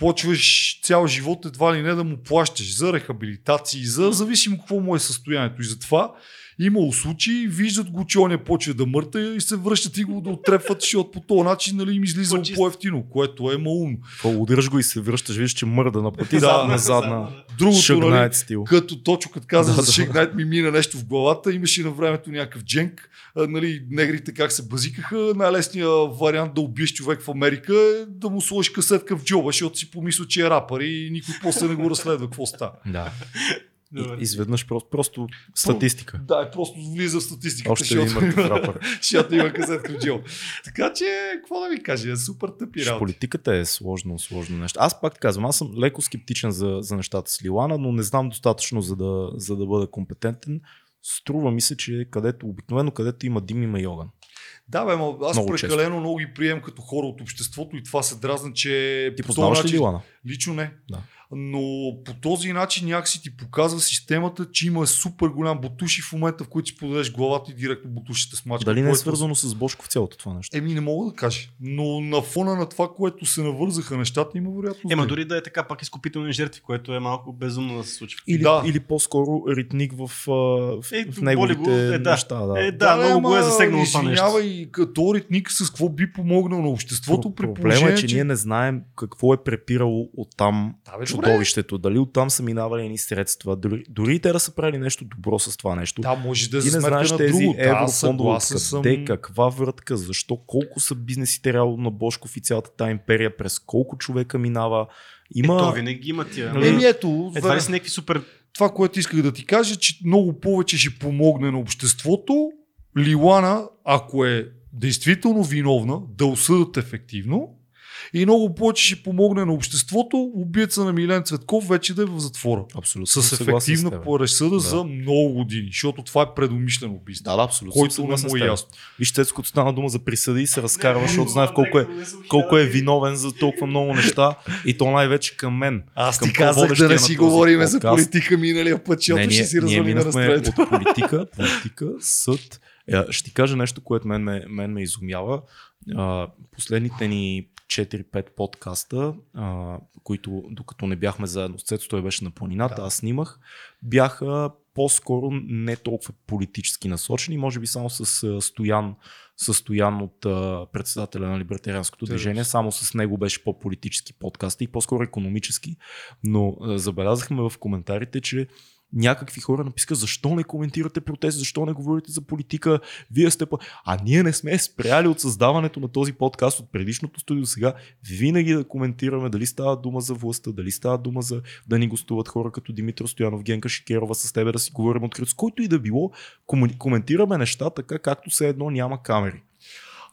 Speaker 3: почваш цял живот едва ли не да му плащаш за рехабилитации, за зависимо какво му е състоянието. И затова имало случаи, виждат го, че он е почва да мърта и се връщат и го да отрепват, защото по този начин нали, им излиза
Speaker 1: По-чист.
Speaker 3: по-ефтино, което е малумно.
Speaker 2: Удръж го и се връщаш, виждаш, че мърда на пъти,
Speaker 3: Да,
Speaker 2: задна,
Speaker 3: да,
Speaker 2: задна.
Speaker 3: Другото, нали,
Speaker 2: стил.
Speaker 3: като точно като каза
Speaker 2: Да,
Speaker 3: за
Speaker 2: да.
Speaker 3: Шейк Найт ми мина нещо в главата, имаше на времето някакъв дженк, нали, негрите как се базикаха, най-лесният вариант да убиеш човек в Америка е да му сложиш касетка в джоба, защото си помисля, че е рапър и никой после не го разследва какво става.
Speaker 2: Да. И, изведнъж просто, просто статистика.
Speaker 3: Да, просто влиза в статистиката,
Speaker 2: Още един
Speaker 3: има,
Speaker 2: рапър. [laughs]
Speaker 3: защото има в джоба. Така че, какво да ви кажа, е супер тъпи работи.
Speaker 2: Политиката е сложно, сложно нещо. Аз пак казвам, аз съм леко скептичен за, за нещата с Лилана, но не знам достатъчно за да, за да бъда компетентен. Струва ми се, че където, обикновено където има дим, има и огън.
Speaker 3: Да, бе, ма, аз
Speaker 2: Много
Speaker 3: прекалено много ги приемам като хора от обществото и това се дразна, че
Speaker 2: Ти познаваш ли
Speaker 3: начин-
Speaker 2: Лилана?
Speaker 3: Лично не.
Speaker 2: Да.
Speaker 3: Но по този начин някакси ти показва системата, че има супер голям бутуши в момента, в който си подадеш главата и директно бутушите смачка.
Speaker 2: Дали не е
Speaker 3: Което-
Speaker 2: свързано с Бошко в цялото това нещо?
Speaker 3: Еми не мога да кажа. Но на фона на това, което се навързаха нещата, има вероятно.
Speaker 1: Ема дори да е така, пак изкупителни жертви, което е малко безумно да се случва.
Speaker 2: Или,
Speaker 3: Да.
Speaker 2: или по-скоро ритник в, в,
Speaker 1: Е,
Speaker 2: в неговите
Speaker 1: го, е, да.
Speaker 2: неща. Да.
Speaker 1: Е, да, много го е засегнало това нещо.
Speaker 3: Извинявай, като ритник с какво би помогнал на обществото при
Speaker 2: Проблема е, че, ние не знаем какво е препирало от там
Speaker 3: Да, бе, добре.
Speaker 2: чудовището. Дали от там са минавали едни средства. Дори, дори и те да са правили нещо добро с това нещо.
Speaker 3: Да, може да
Speaker 2: Ти не знаеш
Speaker 3: на
Speaker 2: тези
Speaker 3: друго. Да,
Speaker 2: еврофондове
Speaker 3: съгласен
Speaker 2: къде,
Speaker 3: съм.
Speaker 2: каква вратка, защо, колко са бизнесите реално на Бошков и цялата тази империя, през колко човека минава.
Speaker 1: Има... Ето, винаги има тия.
Speaker 2: Нали?
Speaker 3: Еми ето,
Speaker 1: Едва ли са някакви супер...
Speaker 3: това, което исках да ти кажа, че много повече ще помогне на обществото, Лилана, ако е действително виновна, да осъдат ефективно и много повече ще помогне на обществото, убиеца на Милен Цветков вече да е в затвора.
Speaker 2: Абсолютно.
Speaker 3: С ефективна
Speaker 2: теб.
Speaker 3: пресъда
Speaker 2: Да.
Speaker 3: за много години, защото това е предумишлено убийство.
Speaker 2: Да, да, абсолютно.
Speaker 3: който не му е ясно.
Speaker 2: Виж, Цецко, като стана дума за присъди и се разкарва, защото знае в колко е, колко е виновен за толкова много неща и то най-вече към мен.
Speaker 3: Аз
Speaker 2: към
Speaker 3: ти казах да не
Speaker 2: на
Speaker 3: си
Speaker 2: този
Speaker 3: говорим за политика миналия път, защото ще си развалим настроението.
Speaker 2: от политика, политика, съд. Е, ще ти кажа нещо, което мен ме, мен ме изумява. А, последните ни 4-5 подкаста, а, които докато не бяхме заедно с Цецо, той беше на планината,
Speaker 3: Да.
Speaker 2: аз снимах, бяха по-скоро не толкова политически насочени, може би само с а, Стоян, с Стоян от а, председателя на Либертарианското
Speaker 3: Те-
Speaker 2: движение, само с него беше по-политически подкаст и по-скоро економически, но а, забелязахме в коментарите, че някакви хора написаха, защо не коментирате протест, защо не говорите за политика, вие сте... по-» А ние не сме спряли от създаването на този подкаст от предишното студио сега, винаги да коментираме дали става дума за властта, дали става дума за да ни гостуват хора като Димитър Стоянов, Генка Шикерова с тебе да си говорим открито, с който и да било, коментираме неща така, както все едно няма камери.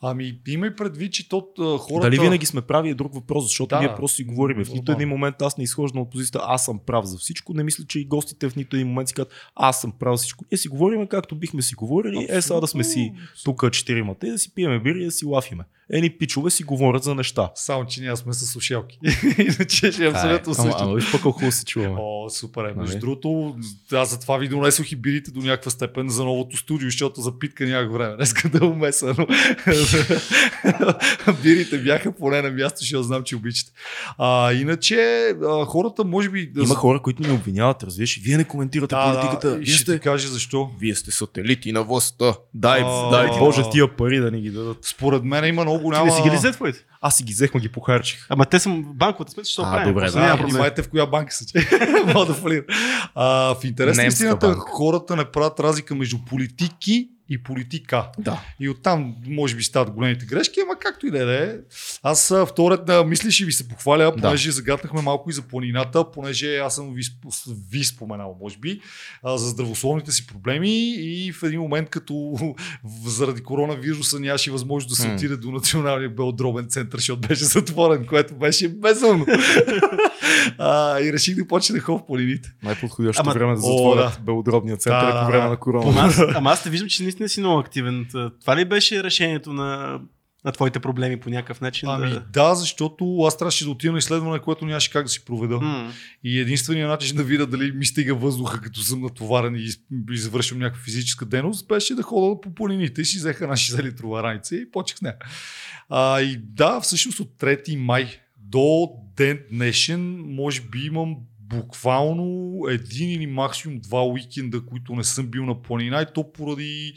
Speaker 3: Ами, имай предвид, че тот, хората...
Speaker 2: Дали винаги сме прави е друг въпрос, защото
Speaker 3: Да,
Speaker 2: ние просто си говорим. В нито един момент аз не изхождам от позицията, аз съм прав за всичко. Не мисля, че и гостите в нито един момент си казват, аз съм прав за всичко. Ние си говорим както бихме си говорили. Е, сега да сме си тук четиримата и да си пиеме бири и да си лафиме. Ени пичове си говорят за неща.
Speaker 3: Само, че ние сме с слушалки. [laughs] Иначе ще е абсолютно също.
Speaker 2: ама виж пък хубаво се чуваме.
Speaker 3: О, супер е. Между
Speaker 2: Нали?
Speaker 3: другото, аз затова ви донесох и бирите до някаква степен за новото студио, защото за питка нямах време. Днеска да умеса, но [laughs] бирите бяха поне на място, защото знам, че обичате. А, иначе, а, хората може би...
Speaker 2: Има хора, които ни обвиняват, разбираш, вие не коментирате
Speaker 3: да,
Speaker 2: политиката.
Speaker 3: да,
Speaker 2: вие,
Speaker 3: ще
Speaker 2: сте,
Speaker 3: ти кажа защо.
Speaker 2: вие сте сателити на властта. Дай,
Speaker 3: А,
Speaker 2: дай
Speaker 3: а.
Speaker 2: Боже тия пари да ни ги дадат.
Speaker 3: Според мен има много
Speaker 1: Ти
Speaker 3: голяма...
Speaker 1: не си ги ли?
Speaker 2: Аз си ги взех, ги похарчих.
Speaker 1: Ама те са банковата сметка, ще
Speaker 2: А,
Speaker 1: оправим.
Speaker 2: добре, да.
Speaker 1: няма
Speaker 3: Да, внимайте в коя банка са. че [laughs] Мога да фалира. А, в интерес на истината,
Speaker 2: банка.
Speaker 3: хората не правят разлика между политики и политика.
Speaker 2: Да.
Speaker 3: И оттам може би стават големите грешки, ама както и да е, да е. Аз вторият на мисли ще ви се похваля,
Speaker 2: Да.
Speaker 3: понеже загатнахме малко и за планината, понеже аз съм ви, ви споменал, може би, за здравословните си проблеми и в един момент, като [laughs] заради коронавируса нямаше възможност да се отиде до Националния белодробен център, защото беше затворен, което беше безумно. [laughs] а, и реших да почне да ходя в планините.
Speaker 2: Най-подходящо
Speaker 1: Ама-
Speaker 2: време да затворят
Speaker 3: да.
Speaker 2: белодробния център
Speaker 3: Да,
Speaker 2: е по време на
Speaker 1: Ама
Speaker 2: корона.
Speaker 1: аз, ама аз [laughs] те виждам, че наистина си много активен. Това ли беше решението на, на твоите проблеми по някакъв начин?
Speaker 3: Ами
Speaker 1: да...
Speaker 3: да, защото аз трябваше да отида на изследване, което нямаше как да си проведа.
Speaker 1: М.
Speaker 3: И единственият начин да видя дали ми стига въздуха, като съм натоварен и из- извършвам някаква физическа дейност, беше да хода по планините и си взеха наши за литрова раница и почех с нея. А, и да, всъщност от 3 май до ден днешен, може би имам буквално един или максимум два уикенда, които не съм бил на планина и то поради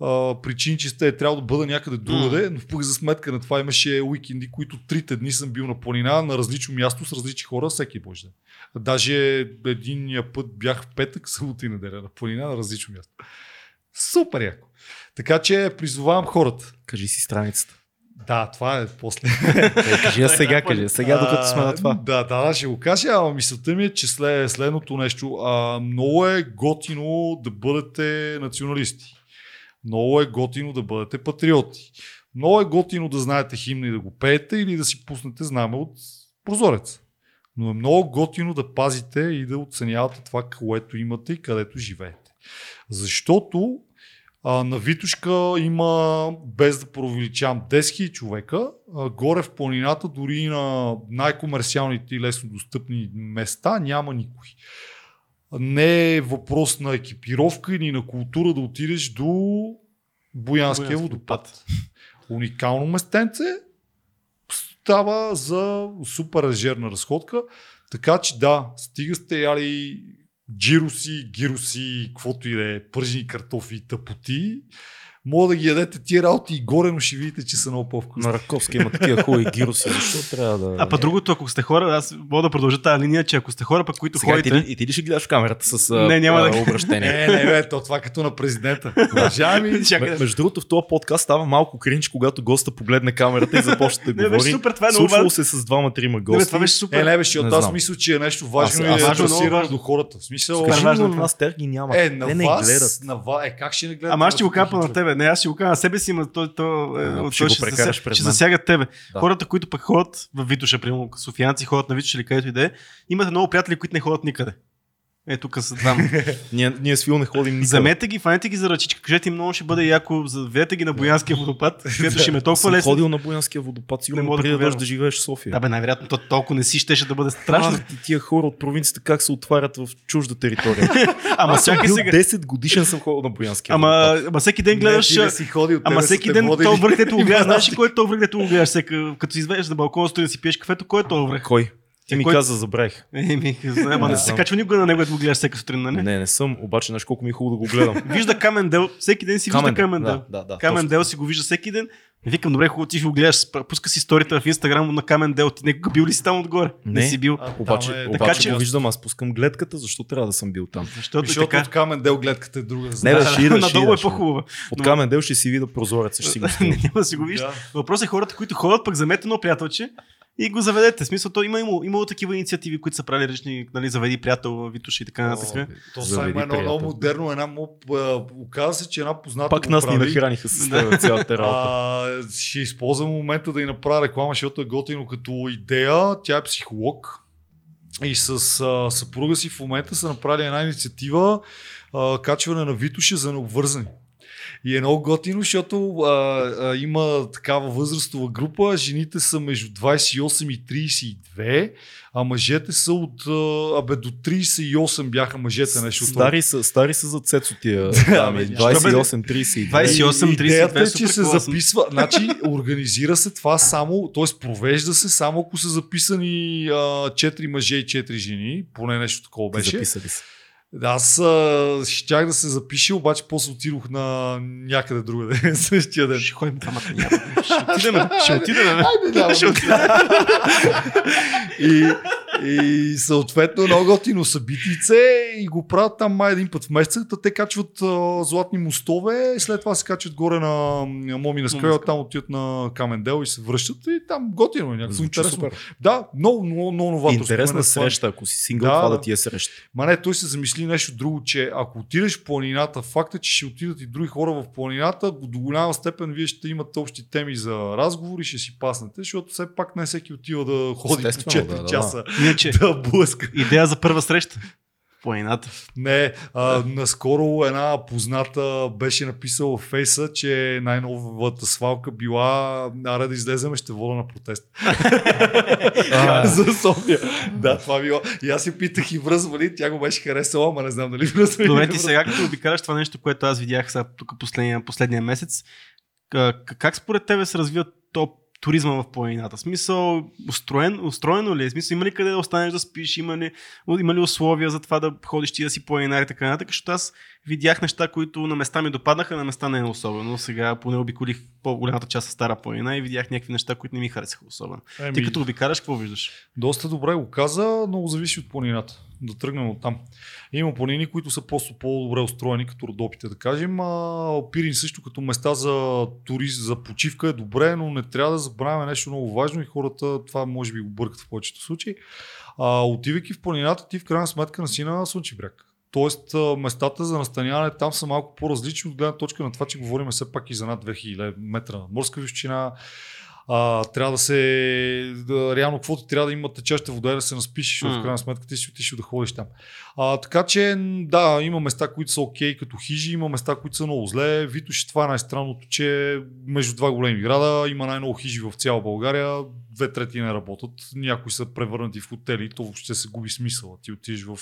Speaker 3: а, причини, че сте е трябвало да бъда някъде другаде, но пък за сметка на това имаше уикенди, които трите дни съм бил на планина на различно място с различни хора всеки божи ден. Даже единия път бях в петък, събота и неделя на планина на различно място. Супер яко. Така че призовавам хората.
Speaker 2: Кажи си страницата.
Speaker 3: Да, това е после. [laughs]
Speaker 2: Е, кажи я сега, кажи сега, докато сме на това.
Speaker 3: Да, да, да, ще го кажа, ама мисълта ми е, че след, следното нещо. А, много е готино да бъдете националисти. Много е готино да бъдете патриоти. Много е готино да знаете химна и да го пеете или да си пуснете знаме от прозорец. Но е много готино да пазите и да оценявате това, което имате и където живеете. Защото А, на Витушка има, без да провеличавам, 10 000 човека. А, горе в планината, дори на най-комерциалните и лесно достъпни места, няма никой. Не е въпрос на екипировка или на култура да отидеш до Боянския
Speaker 1: Боянски
Speaker 3: водопад. [laughs] Уникално местенце, става за супер лежерна разходка. Така че да, стига сте яли джироси, гироси, каквото и да е, пържени картофи, тъпоти. Мога да ги ядете тия работи и горе, но ще видите, че са много по-вкусни.
Speaker 2: На Раковски има такива хубави гироси. Защо трябва да...
Speaker 1: А па другото, ако сте хора, аз мога да продължа тази линия, че ако сте хора, пък които
Speaker 2: Сега и ти,
Speaker 1: ходите...
Speaker 2: ли- и ти ли ще гледаш камерата с
Speaker 1: Не, няма
Speaker 2: а,
Speaker 1: да-
Speaker 2: обращение?
Speaker 3: Не, [laughs] не, бе, то това е като на президента. Уважаеми, [laughs]
Speaker 2: Между другото, в този подкаст става малко кринч, когато госта погледне камерата и започне да [laughs]
Speaker 1: Не, беше
Speaker 2: говори.
Speaker 1: супер, това е
Speaker 2: Случвало се с двама-трима
Speaker 1: Не,
Speaker 2: гости.
Speaker 1: това беше
Speaker 3: е,
Speaker 1: супер.
Speaker 3: не, бе, защото
Speaker 2: Не
Speaker 3: аз мисля, че е нещо важно
Speaker 2: Аз-
Speaker 3: и
Speaker 2: аз-
Speaker 3: е
Speaker 1: важно,
Speaker 3: до хората. В смисъл,
Speaker 2: Кажи
Speaker 1: е
Speaker 2: на нас, тях ги няма.
Speaker 3: е, на
Speaker 2: не
Speaker 3: вас,
Speaker 2: гледат.
Speaker 3: на е, как ще не гледат?
Speaker 1: Ама аз ще го кажа
Speaker 3: това
Speaker 1: на тебе. Не, аз ще го кажа себе си, но той, той, е, той
Speaker 2: ще го
Speaker 1: ще,
Speaker 2: прекараш
Speaker 1: зася...
Speaker 2: през
Speaker 1: ще
Speaker 2: мен.
Speaker 1: засягат тебе.
Speaker 2: Да.
Speaker 1: Хората, които пък ходят в Витоша, примерно, софиянци ходят на Витоша или където и да е, имате много приятели, които не ходят никъде. Е, тук са двама. [laughs]
Speaker 2: Ние, ние с Фил не ходим никъде.
Speaker 1: Замете ги, фанете ги за ръчичка, кажете им много ще бъде яко, заведете ги на Боянския водопад, [laughs] където ще ме е толкова лесно.
Speaker 2: ходил на Боянския водопад,
Speaker 1: Не
Speaker 2: сигурно
Speaker 1: мога да
Speaker 2: преди да дойдеш да живееш в София.
Speaker 1: Да бе, най-вероятно то толкова не си щеше да бъде страшно.
Speaker 2: А, ти- тия хора от провинцията как се отварят в чужда територия. [laughs]
Speaker 1: Ама
Speaker 2: бил
Speaker 1: сега.
Speaker 2: 10 годишен съм ходил на Боянския
Speaker 1: Ама,
Speaker 2: водопад.
Speaker 1: ама всеки ден гледаш.
Speaker 3: Не, не си ходил,
Speaker 1: Ама всеки ден то връх, дето го гледаш, знаеш ли кой е то връх, дето го гледаш, всека, като си изведеш на балкона, стои да си пиеш кафето, кой е то връх?
Speaker 2: Кой? Ти ми
Speaker 1: кой-
Speaker 2: каза, забравих. [laughs]
Speaker 1: Еми, ама
Speaker 2: Не
Speaker 1: не се качва никога на него, да го гледаш всяка сутрин, нали?
Speaker 2: Не, не съм, обаче знаеш колко ми е хубаво да го гледам. [laughs]
Speaker 1: Вижда камен дел, всеки ден си вижда камен дел.
Speaker 2: Да, да, да.
Speaker 1: Камен дел си го вижда всеки ден. Викам, добре, хубаво ти ще го гледаш, пуска си историята в Инстаграм на камен дел. Ти някога бил ли си там отгоре? Не,
Speaker 2: Не.
Speaker 1: си бил.
Speaker 3: А,
Speaker 2: Обаче,
Speaker 3: е-
Speaker 2: обаче
Speaker 1: Така че-
Speaker 2: го виждам, аз пускам гледката, защо трябва да съм бил там.
Speaker 1: Защото,
Speaker 3: Защото
Speaker 1: така.
Speaker 3: от камен дел гледката е друга.
Speaker 2: Не,
Speaker 1: Да,
Speaker 2: ида, ще
Speaker 1: надолу е по-хубава.
Speaker 2: От
Speaker 1: Но-
Speaker 2: камен дел ще си видя прозореца, ще си го. [laughs]
Speaker 1: Няма да си го вижда.
Speaker 3: Да.
Speaker 1: Въпросът е хората, които ходят, пък замете едно приятелче и го заведете. Смисъл, то има, имало, имало такива инициативи, които са правили различни, нали, заведи приятел, Витош и така нататък.
Speaker 3: То сега има едно
Speaker 2: приятел.
Speaker 3: много модерно, една му, оказа се, че една позната
Speaker 2: Пак нас ни нахраниха с цялата работа.
Speaker 3: А, ще използвам момента да й направя реклама, защото е готино като идея. Тя е психолог и с а, съпруга си в момента са направили една инициатива а, качване на Витоша за необвързани. И е много готино, защото а, а, има такава възрастова група. Жените са между 28 и 32, а мъжете са от... Абе, до 38 бяха мъжете нещо.
Speaker 2: Стари са, стари са за цецо тия
Speaker 3: ня-
Speaker 2: 28-32.
Speaker 1: 28,
Speaker 3: И- Идеята
Speaker 1: 32
Speaker 3: е, че се записва, значи организира се това само, т.е. провежда се само ако са записани а, 4 мъже и 4 жени, поне нещо такова беше.
Speaker 2: записали са.
Speaker 3: Аз а, щях да се запиша, обаче после отидох на някъде другаде [laughs] същия ден.
Speaker 1: Ще ходим двамата няма. Ще отидем, ще отидем.
Speaker 3: Айде, няма
Speaker 1: Ще отидем. [laughs]
Speaker 3: и, и съответно много готино събитице и го правят там май един път в месеца. Те качват а, златни мостове след това се качват горе на на Момина
Speaker 1: Момина
Speaker 3: там отиват на Камендел и се връщат и там готино е някакво интересно.
Speaker 2: супер.
Speaker 3: Да, много, много, много новаторско.
Speaker 2: Интересна
Speaker 3: Мене
Speaker 2: среща, ако си сингъл,
Speaker 3: Да,
Speaker 2: това
Speaker 3: да.
Speaker 2: ти е среща.
Speaker 3: Ма не, той се замисли нещо друго, че ако отидеш в планината, факта, че ще отидат и други хора в планината, до голяма степен вие ще имате общи теми за разговори, ще си паснете, защото все пак не всеки отива да ходи по
Speaker 2: Естествено,
Speaker 3: 4
Speaker 2: да, да, да.
Speaker 1: Иначе,
Speaker 3: да [laughs] блъска.
Speaker 1: идея за първа среща. Планината.
Speaker 3: Не, а, наскоро една позната беше написала в фейса, че най-новата свалка била аре да излеземе, ще вода на протест. [laughs] [laughs] За София. Да, това било. И аз си питах и връзва ли, тя го беше харесала, ама не знам дали връзва. или
Speaker 1: Добре, ти сега като обикаляш това нещо, което аз видях сега тук последния, последния месец, как според тебе се развива то туризма в планината? Смисъл, устроен, устроено ли е? Смисъл, има ли къде да останеш да спиш? Има ли, има ли условия за това да ходиш ти да си планинар и така нататък? Защото аз видях неща, които на места ми допаднаха, на места не е особено. Сега поне обиколих по-голямата част от Стара планина и видях някакви неща, които не ми харесаха особено.
Speaker 3: Еми,
Speaker 1: Ти като обикаляш, какво виждаш?
Speaker 3: Доста добре го каза, много зависи от планината. Да тръгнем от там. Има планини, които са просто по-добре устроени, като Родопите, да кажем. А, Пирин също като места за турист, за почивка е добре, но не трябва да забравяме нещо много важно и хората това може би го бъркат в повечето случаи. А, отивайки в планината, ти в крайна сметка на Слънчев бряг. Тоест местата за настаняване там са малко по-различни от гледна точка на това, че говорим все пак и за над 2000 метра морска височина. а, трябва да се, да, реално каквото трябва да има течаща вода и да се наспишеш, защото
Speaker 1: М.
Speaker 3: в крайна сметка ти си отишъл да ходиш там. А, така че, да, има места, които са окей като хижи, има места, които са много зле. Витош, това е най-странното, че между два големи града има най-много хижи в цяла България, две трети не работят, някои са превърнати в хотели, то въобще се губи смисъла. Ти отидеш в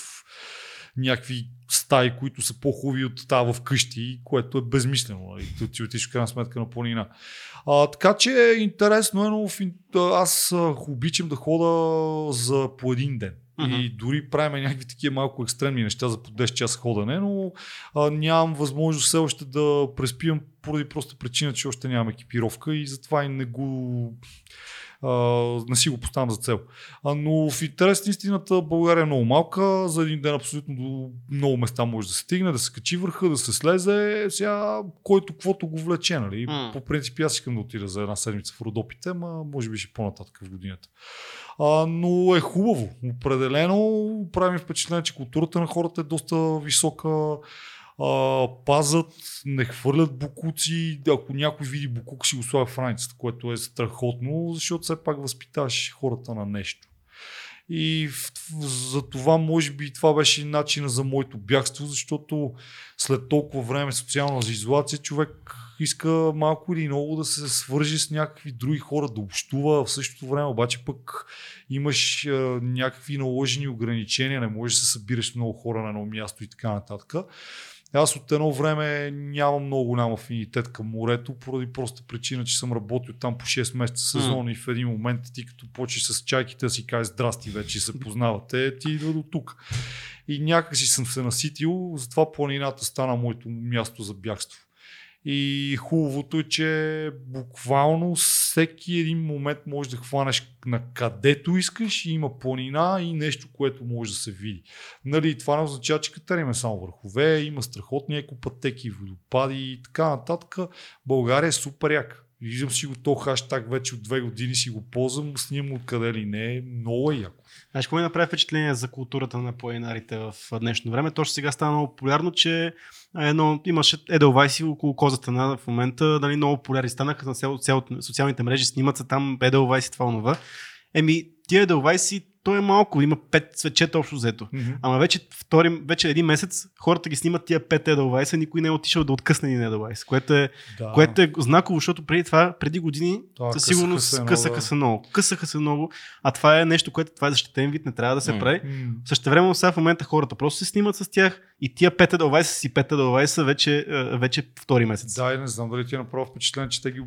Speaker 3: някакви стаи, които са по-хубави от тази в къщи, което е безмислено. нали? Ти, ти отиш в крайна сметка на планина. А, така че е интересно, е, но в аз обичам да хода за по един ден. И дори правим някакви такива малко екстремни неща за по 10 часа ходене, но а, нямам възможност все още да преспивам поради проста причина, че още нямам екипировка и затова и не го а, не си го поставям за цел. А, но в интерес на истината България е много малка, за един ден абсолютно до много места може да се стигне, да се качи върха, да се слезе, сега който каквото го влече. Нали?
Speaker 1: М.
Speaker 3: По принцип аз искам да отида за една седмица в Родопите, ма може би ще по-нататък в годината. А, но е хубаво. Определено прави ми впечатление, че културата на хората е доста висока. Пазат, не хвърлят букуци. Ако някой види букук, си го слага в раницата, което е страхотно, защото все пак възпитаваш хората на нещо. И за това, може би, това беше начина за моето бягство, защото след толкова време социална изолация, човек иска малко или много да се свържи с някакви други хора, да общува. В същото време обаче пък имаш а, някакви наложени ограничения, не можеш да се събираш много хора на едно място и така нататък. Аз от едно време нямам много голям афинитет към морето, поради проста причина, че съм работил там по 6 месеца сезон и в един момент ти като почнеш с чайките си кажеш здрасти вече се познавате, ти идва до тук. И някакси съм се наситил, затова планината стана моето място за бягство. И хубавото е, че буквално всеки един момент можеш да хванеш на където искаш и има планина и нещо, което може да се види. Нали, това не означава, че катерим само върхове, има страхотни екопътеки, водопади и така нататък. България е супер яка. Виждам си го то хаштаг вече от две години си го ползвам, снимам откъде ли не, много е яко.
Speaker 1: Знаеш, какво ми направи впечатление за културата на планинарите в днешно време? Точно сега стана много популярно, че едно, имаше Edelweiss около козата на в момента, нали, много популярни станаха на социалните мрежи, снимат се там Edelweiss и това онова. Еми, тия Edelweiss, то е малко, има пет свечета общо взето. Ама вече, втори, вече един месец хората ги снимат тия 5 Edelweiss, никой не е отишъл да откъсне един Edelweiss, което е,
Speaker 3: Да.
Speaker 1: което е знаково, защото преди това, преди години,
Speaker 3: Да,
Speaker 1: със
Speaker 3: късаха
Speaker 1: сигурност
Speaker 3: се едно,
Speaker 1: късаха се много. Късаха се много, а това е нещо, което това е защитен вид, не трябва да се
Speaker 2: М.
Speaker 1: прави. Същевременно сега в момента хората просто се снимат с тях и тия 5 Edelweiss си 5 Edelweiss вече, е, вече втори месец.
Speaker 3: Да, и не знам дали ти е направо впечатление, че те ги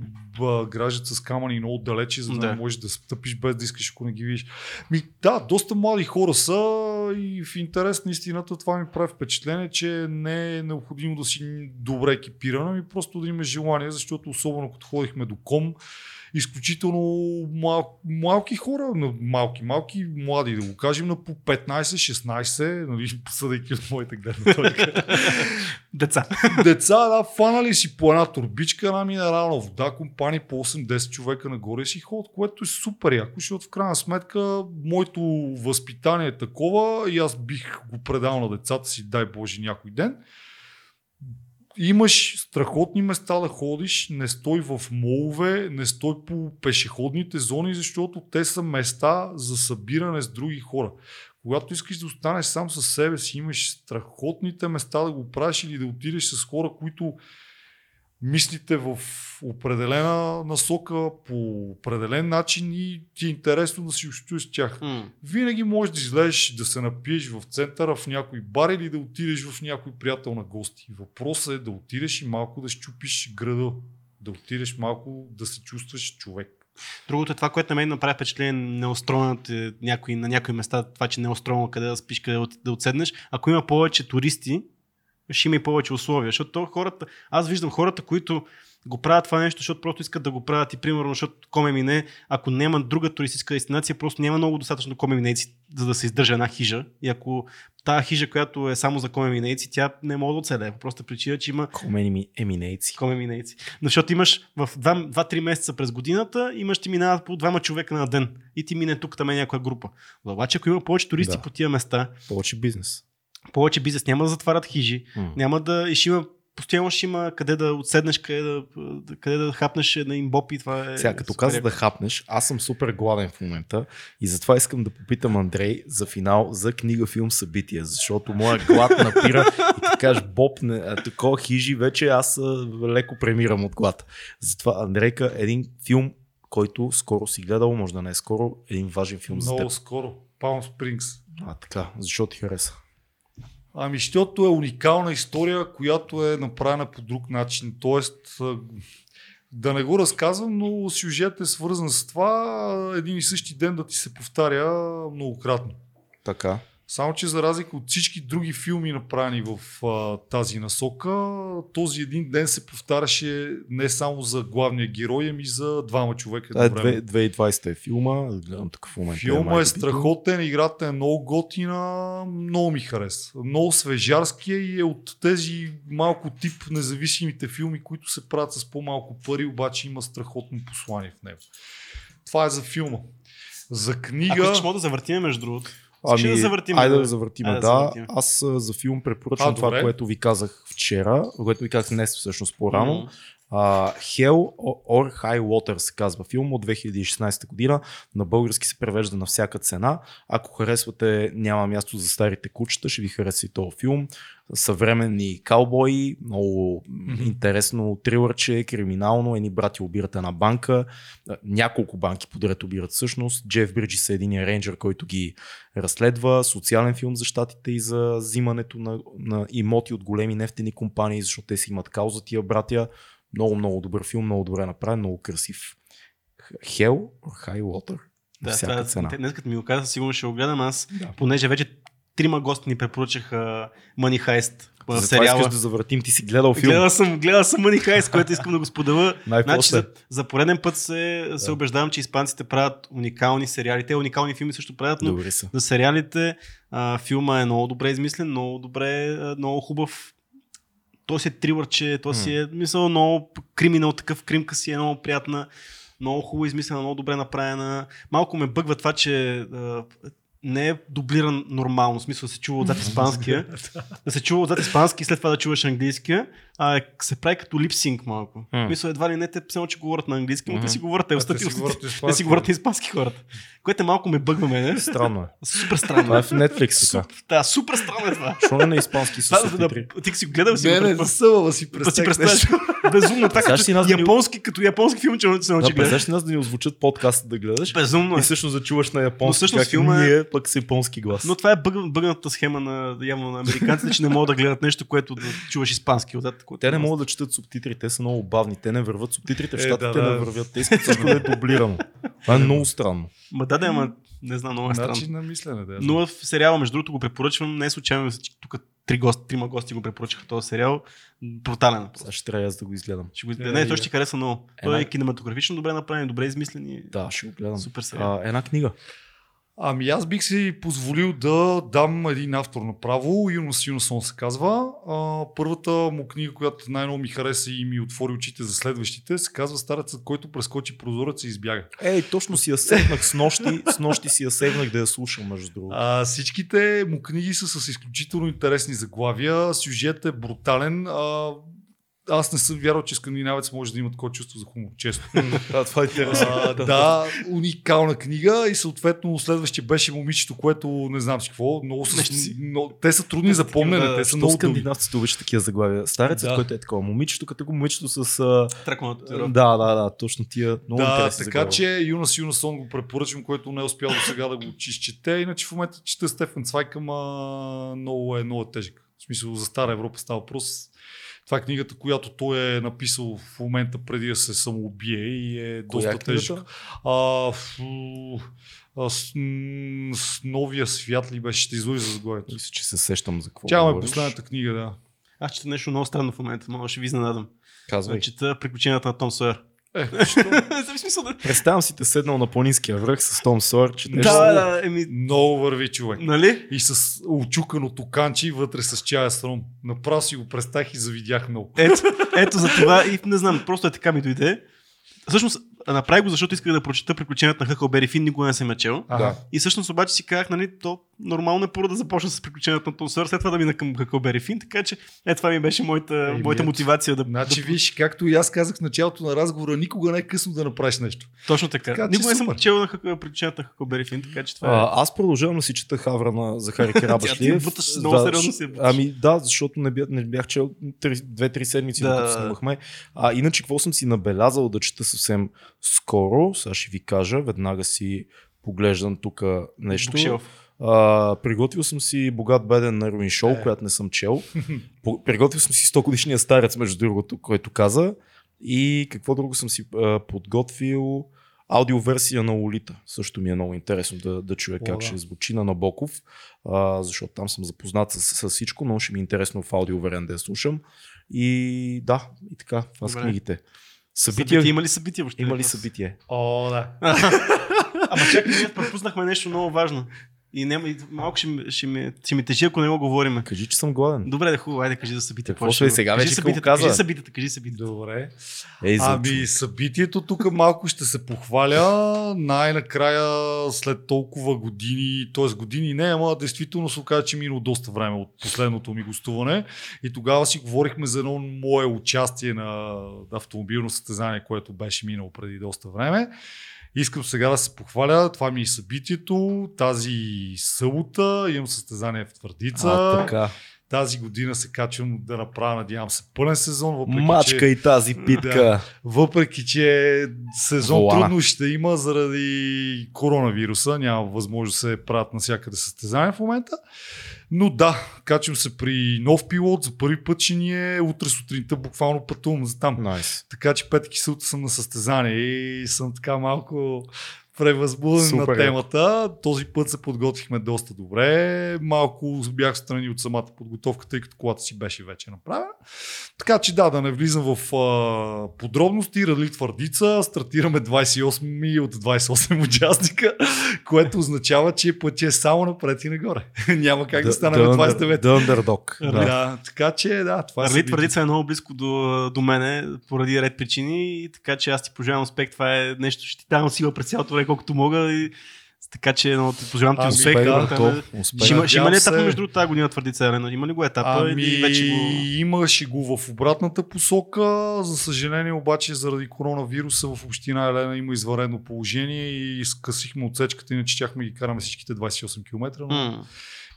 Speaker 3: граждат с камъни много далече, за да,
Speaker 1: Да.
Speaker 3: не можеш да стъпиш без да искаш, ако не ги видиш. Ми, да, доста млади хора са и в интерес на истината това ми прави впечатление, че не е необходимо да си добре екипиран, ами просто да имаш желание, защото особено като ходихме до Ком, изключително мал, малки хора, малки, малки, млади, да го кажем, на по 15-16, нали, съдейки от моята гледна точка. [laughs]
Speaker 1: Деца.
Speaker 3: Деца, да, фанали си по една турбичка, една минерална вода, компании по 8-10 човека нагоре си ходят, което е супер яко, защото в крайна сметка моето възпитание е такова и аз бих го предал на децата си, дай Боже, някой ден. Имаш страхотни места да ходиш, не стой в молове, не стой по пешеходните зони, защото те са места за събиране с други хора. Когато искаш да останеш сам със себе си, имаш страхотните места да го правиш или да отидеш с хора, които мислите в определена насока, по определен начин и ти е интересно да си общуваш с тях.
Speaker 1: М.
Speaker 3: Винаги можеш да излезеш да се напиеш в центъра в някой бар или да отидеш в някой приятел на гости. Въпросът е да отидеш и малко да щупиш града. Да отидеш малко да се чувстваш човек.
Speaker 1: Другото е това, което на мен направи впечатление неустроеното е някои, на някои места, това, че не е устроено къде да спиш, къде да отседнеш. Ако има повече туристи, ще има и повече условия. Защото то хората, аз виждам хората, които го правят това нещо, защото просто искат да го правят и примерно, защото коме мине, ако няма друга туристическа дестинация, просто няма много достатъчно коме минейци, за да се издържа една хижа. И ако тази хижа, която е само за коме минейци, тя не може да оцелее. По проста причина, че има
Speaker 2: Комени ми еминейци.
Speaker 1: коме минейци. Но Защото имаш в 2-3 месеца през годината, имаш ти минават по двама човека на ден. И ти мине тук там е някоя група. Но обаче, ако има повече туристи
Speaker 2: Да.
Speaker 1: по тия места,
Speaker 2: Повече бизнес.
Speaker 1: Повече бизнес няма да затварят хижи,
Speaker 2: М.
Speaker 1: няма да и ще има постоянно ще има къде да отседнеш, къде да, къде да хапнеш на имбоп и това е...
Speaker 2: Сега, като каза да хапнеш, аз съм супер гладен в момента и затова искам да попитам Андрей за финал за книга, филм, събития, защото моя глад напира и ти кажеш Боб, не, такова хижи, вече аз леко премирам от глад. Затова, Андрейка, един филм, който скоро си гледал, може да не е скоро, един важен филм за
Speaker 3: Много
Speaker 2: теб.
Speaker 3: скоро. Palm Springs.
Speaker 2: А, така, защо ти хареса?
Speaker 3: Ами, защото е уникална история, която е направена по друг начин. Тоест, да не го разказвам, но сюжет е свързан с това един и същи ден да ти се повтаря многократно.
Speaker 2: Така.
Speaker 3: Само, че за разлика от всички други филми, направени в а, тази насока, този един ден се повтаряше не само за главния герой, ами за двама човека.
Speaker 2: Това е
Speaker 3: едновременно.
Speaker 2: 2020 е филма, гледам такъв момент.
Speaker 3: Филма е страхотен, играта е много готина, много ми хареса. Много свежарски е и е от тези малко тип независимите филми, които се правят с по-малко пари, обаче има страхотно послание в него. Това е за филма. За
Speaker 1: Ако
Speaker 3: книга...
Speaker 1: искаш, мога да завъртиме, между другото.
Speaker 2: Ами,
Speaker 1: да завъртим,
Speaker 2: Айде
Speaker 1: да?
Speaker 2: завъртим,
Speaker 1: Айде да
Speaker 2: да.
Speaker 1: завъртим.
Speaker 2: Аз за филм препоръчвам
Speaker 3: А,
Speaker 2: това,
Speaker 3: добре.
Speaker 2: което ви казах вчера, което ви казах днес всъщност по-рано.
Speaker 1: Мгм.
Speaker 2: Uh, Hell or High Water се казва филм от 2016 година. На български се превежда на всяка цена. Ако харесвате Няма място за старите кучета, ще ви хареса и този филм. Съвременни каубои, много
Speaker 3: Мгм.
Speaker 2: интересно трилърче, криминално. Едни брати обират една банка. Няколко банки подред обират всъщност. Джеф Бриджис е един рейнджер, който ги разследва. Социален филм за щатите и за взимането на, на имоти от големи нефтени компании, защото те си имат кауза тия братя. Много, много добър филм, много добре направен, много красив. Hell or High Water?
Speaker 1: Да,
Speaker 2: всяка
Speaker 1: това,
Speaker 2: цена.
Speaker 1: те- днес като ми го каза, сигурно ще го гледам. Аз,
Speaker 2: Да.
Speaker 1: понеже вече трима гости ни препоръчаха Money Heist
Speaker 2: Затова
Speaker 1: сериала.
Speaker 2: искаш да завъртим. Ти си гледал филм.
Speaker 1: Гледал съм, гледал съм Money Heist, което искам да го споделя. [laughs] Значи, за, за пореден път се, се
Speaker 2: Да.
Speaker 1: убеждавам, че испанците правят уникални сериали. Те уникални филми също правят, но за сериалите а, филма е много добре измислен, много добре, много хубав. То си е трилърче, то си е, мисъл, много криминал, такъв кримка си е много приятна, много хубаво измислена, много добре направена. Малко ме бъгва това, че не е дублиран нормално, в смисъл да се чува отзад [laughs] испанския, да се чува отзад испански и след това да чуваш английския, а е- се прави като липсинг малко.
Speaker 2: М.
Speaker 1: В смисъл едва ли не те само, че говорят на английски, но
Speaker 2: Мгм.
Speaker 1: те си говорят, те
Speaker 3: А, те си говорят [laughs]
Speaker 1: те си
Speaker 3: испански.
Speaker 1: говорят на испански хората. Което е малко ме бъгва мене.
Speaker 2: Странно е. [laughs]
Speaker 1: Супер странно.
Speaker 2: Това е в Netflix така.
Speaker 1: Суп, да, супер странно е това.
Speaker 2: Що не на испански с
Speaker 1: Това, да, ти си гледал си
Speaker 3: Не, не,
Speaker 1: предпо-
Speaker 3: засъва си
Speaker 1: да си
Speaker 3: представяш.
Speaker 1: Безумно.
Speaker 2: Нас
Speaker 1: като
Speaker 2: да
Speaker 1: японски, като японски филм, че се
Speaker 2: Да,
Speaker 1: научи
Speaker 2: ли нас да ни озвучат подкаста да гледаш
Speaker 1: Безумно е.
Speaker 2: и всъщност да чуваш на
Speaker 1: Но
Speaker 2: японски,
Speaker 1: всъщност
Speaker 2: как
Speaker 1: филма е-
Speaker 2: пък с японски глас.
Speaker 1: Но това е бъг, бъгната схема на, явно на американците, че не могат да гледат нещо, което да чуваш испански отзад. Което
Speaker 2: Те не
Speaker 1: е
Speaker 2: могат да четат субтитри, те са много бавни, те не върват субтитрите, в
Speaker 3: Е,
Speaker 2: щатите
Speaker 3: да, да.
Speaker 2: не вървят, те искат всичко да е дублирано. Това е много странно.
Speaker 1: Ма да, да, ама не знам, много е странно.
Speaker 3: Начин на мислене, да.
Speaker 1: Но в сериала, между другото, го препоръчвам. Не е случайно, тук три гости, трима гости го препоръчаха този сериал. Брутален. е.
Speaker 2: Сега ще трябва аз да го изгледам.
Speaker 1: Ще го...
Speaker 3: Е,
Speaker 1: не, той
Speaker 3: е.
Speaker 1: ще ти хареса много. Той е кинематографично добре направен, добре измислен и
Speaker 2: Да, ще го гледам.
Speaker 1: супер сериал.
Speaker 2: А, една книга.
Speaker 3: Ами аз бих си позволил да дам един автор направо, Юнос Юносон се казва. А, първата му книга, която най-много ми хареса и ми отвори очите за следващите, се казва Старецът, който прескочи прозорец и избяга.
Speaker 2: Ей, точно си я сейвнах с нощи, с нощи си я сейвнах да я слушам, между другото.
Speaker 3: А, всичките му книги са с изключително интересни заглавия, сюжетът е брутален. А, аз не съм вярвал, че скандинавец може да има такова чувство за хумор, често. [laughs]
Speaker 2: Да, това е интересно.
Speaker 3: Да, уникална книга и съответно следващия беше момичето, което не знам си какво. Много но, те са трудни за помнене,
Speaker 2: Да,
Speaker 3: те са много
Speaker 2: скандинавците обичат такива заглавия. Старецът,
Speaker 3: Да.
Speaker 2: който е такова. Момичето, като го момичето с... А...
Speaker 1: Тракманата
Speaker 2: Да, да, да, точно тия. Много
Speaker 3: Да,
Speaker 2: интересни
Speaker 3: така
Speaker 2: заглавия.
Speaker 3: че Юнас Юнасон го препоръчвам, който не е успял до сега да го изчете. Иначе в момента чета Стефан Цвайк, ама много е, много е тежък. В смисъл за Стара Европа става въпрос. Това е книгата, която той е написал в момента преди да се самоубие и е
Speaker 2: Коя
Speaker 3: доста
Speaker 2: е
Speaker 3: тежък. А, фу, а, с, м, с новия свят ли беше? Ще излъжа за заглавието.
Speaker 2: Мисля, че се сещам за какво
Speaker 3: Тя е последната книга, да.
Speaker 1: Аз чета нещо много странно в момента, мога ще ви изненадам.
Speaker 2: Казвай.
Speaker 1: Чета приключенията на Том Сойер.
Speaker 3: Е, [laughs]
Speaker 1: смисъл да...
Speaker 2: Представям си те седнал на планинския връх с Том Сойер, че
Speaker 1: Да, да, еми,
Speaker 3: Много върви човек.
Speaker 1: нали?
Speaker 3: И с очуканото канче вътре с чая с ром. Направо си го представих и завидях много.
Speaker 1: Ето, ето за това и не знам, просто е така ми дойде. Всъщност, направих го, защото исках да прочета приключенията на Хъкълбери Фин, никога не съм я чел.
Speaker 3: Ага.
Speaker 1: И всъщност обаче си казах, нали, то нормално е първо да започна с приключенията на Том Сойер, след това да мина към Хъкълбери Фин, така че е, това ми беше моята,
Speaker 3: Еми,
Speaker 1: моята мотивация да,
Speaker 3: Значи,
Speaker 1: да
Speaker 3: виж, както и аз казах в началото на разговора, никога не е късно да направиш нещо.
Speaker 1: Точно така.
Speaker 3: Така
Speaker 1: Никога не съм чел на Хък- приключенията на Хъкълбери Фин, така че това е.
Speaker 2: А, аз продължавам да си чета Хавра на Захари [laughs]
Speaker 1: буташ, много сериозно си.
Speaker 2: Ами да, защото не бях, не бях чел 2-3 седмици,
Speaker 1: Да.
Speaker 2: да. докато снимахме. А иначе какво съм си набелязал да чета съвсем скоро, сега ще ви кажа, веднага си поглеждам тук нещо.
Speaker 1: Букшелф.
Speaker 2: А, приготвил съм си Богат беден на Руин Шоу,
Speaker 3: Е.
Speaker 2: която не съм чел. [laughs] Приготвил съм си 100 годишния старец, между другото, който каза. И какво друго съм си а, подготвил? Аудиоверсия на Олита. Също ми е много интересно да, да чуя
Speaker 3: О,
Speaker 2: как
Speaker 3: да.
Speaker 2: ще звучи на Набоков, а, защото там съм запознат с, с всичко, но ще ми е интересно в аудиоверен да я слушам. И да, и така, това
Speaker 1: Добре.
Speaker 2: книгите. Събития,
Speaker 1: Събития, има ли събития въобще?
Speaker 2: има ли събитие?
Speaker 3: О, да. [laughs]
Speaker 1: Ама чакай, ние пропуснахме нещо много важно. И, няма, и малко ще, ми- ще, ми, ще ми тежи, ако не го говорим.
Speaker 2: Кажи, че съм гладен.
Speaker 1: Добре, да хубаво, айде кажи за събития.
Speaker 2: Какво ще е сега?
Speaker 1: Кажи
Speaker 2: Вече
Speaker 1: събитията,
Speaker 2: каза?
Speaker 1: кажи събитията, кажи събитията.
Speaker 3: Добре.
Speaker 2: Ей,
Speaker 3: Ами събитието тук малко ще се похваля. Най-накрая след толкова години, т.е. години не, ама действително се оказа, че минало доста време от последното ми гостуване. И тогава си говорихме за едно мое участие на автомобилно състезание, което беше минало преди доста време. Искам сега да се похваля. Това ми е събитието. Тази събота имам състезание в Твърдица.
Speaker 2: А, така.
Speaker 3: Тази година се качвам да направя, надявам се, пълен сезон. Въпреки,
Speaker 2: Мачка
Speaker 3: че...
Speaker 2: и тази питка.
Speaker 3: Въпреки, че сезон
Speaker 2: Волана.
Speaker 3: трудно ще има заради коронавируса, няма възможност да се правят навсякъде състезания в момента. Но да, качвам се при нов пилот, за първи път ще ни е утре сутринта буквално пътувам за там.
Speaker 2: Найс.
Speaker 3: Така че петък и събота съм на състезание и съм така малко превъзбуден
Speaker 2: Супер,
Speaker 3: на темата. Този път се подготвихме доста добре. Малко бях страни от самата подготовка, тъй като колата си беше вече направена. Така че да, да не влизам в а, подробности. Радли твърдица. Стартираме 28 от 28 участника, [laughs] което означава, че пътя е само напред и нагоре. [laughs] Няма как да, стане на 29.
Speaker 2: Да, underdog.
Speaker 1: Да.
Speaker 3: Да. Така че да, това се
Speaker 1: твърдица е много близко до, до мене, поради ред причини, и така че аз ти пожелавам успех. Това е нещо, ще ти давам сила през цялото време, колкото мога. И, така че много ти пожелавам ти
Speaker 3: Ами,
Speaker 1: успех.
Speaker 3: да,
Speaker 1: да,
Speaker 2: брато,
Speaker 1: да,
Speaker 2: успех.
Speaker 1: ще, има, ще има ли етапа
Speaker 3: се.
Speaker 1: между другото тази година твърдица, Елена? Има ли го етапа?
Speaker 3: Ами,
Speaker 1: Или вече го...
Speaker 3: имаше го в обратната посока. За съжаление обаче заради коронавируса в община Елена има извънредно положение и скъсихме отсечката, иначе щяхме ги караме всичките 28 км, но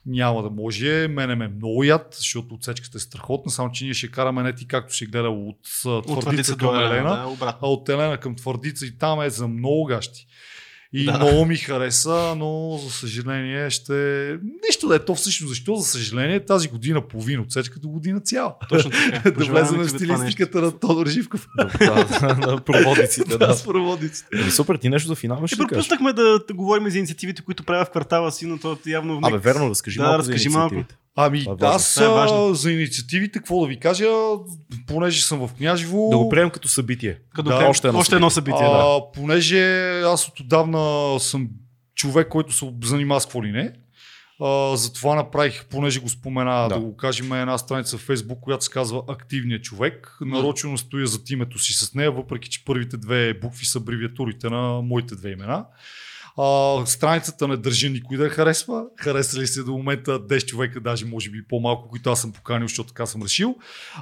Speaker 3: няма да може. Мене ме е много яд, защото отсечката е страхотна, само че ние ще караме не ти както си гледал от,
Speaker 1: От
Speaker 3: твърдица
Speaker 1: твърдица
Speaker 3: към
Speaker 1: до
Speaker 3: Елена,
Speaker 1: Елена, да, обратно.
Speaker 3: а от Елена към твърдица и там е за много гащи. И
Speaker 1: Да.
Speaker 3: много ми хареса, но за съжаление ще... Нищо да е то всъщност. Защо? За съжаление тази година половина отсечка до година цяла.
Speaker 1: Точно така.
Speaker 3: да влезем в
Speaker 1: ти това нещо.
Speaker 3: стилистиката на Тодор Живков. [laughs]
Speaker 2: Да, да, на проводниците, [laughs] да.
Speaker 3: с проводниците.
Speaker 2: Ами, супер, ти нещо за финал ще кажеш.
Speaker 1: пропуснахме да, говорим за инициативите, които правя в квартала си, но то явно...
Speaker 2: Абе, верно, разкажи
Speaker 1: Да,
Speaker 2: малко
Speaker 1: разкажи
Speaker 2: за
Speaker 1: малко.
Speaker 3: Ами
Speaker 2: е
Speaker 3: аз
Speaker 1: е важно.
Speaker 3: за инициативите, какво да ви кажа, понеже съм в Княжево...
Speaker 2: Да го приемем като събитие.
Speaker 1: Като
Speaker 3: Да,
Speaker 1: да,
Speaker 2: още едно
Speaker 1: още едно събитие, да.
Speaker 3: а, понеже аз от отдавна съм човек, който се занимава с какво ли не. А, затова направих, понеже го спомена, да.
Speaker 2: Да.
Speaker 3: да го кажем, една страница в Фейсбук, която се казва Активният човек. Нарочно стоя зад името си с нея, въпреки че първите две букви са абревиатурите на моите две имена. А, страницата не държа никой да я харесва. Харесали се до момента 10 човека, даже може би по-малко, които аз съм поканил, защото така съм решил.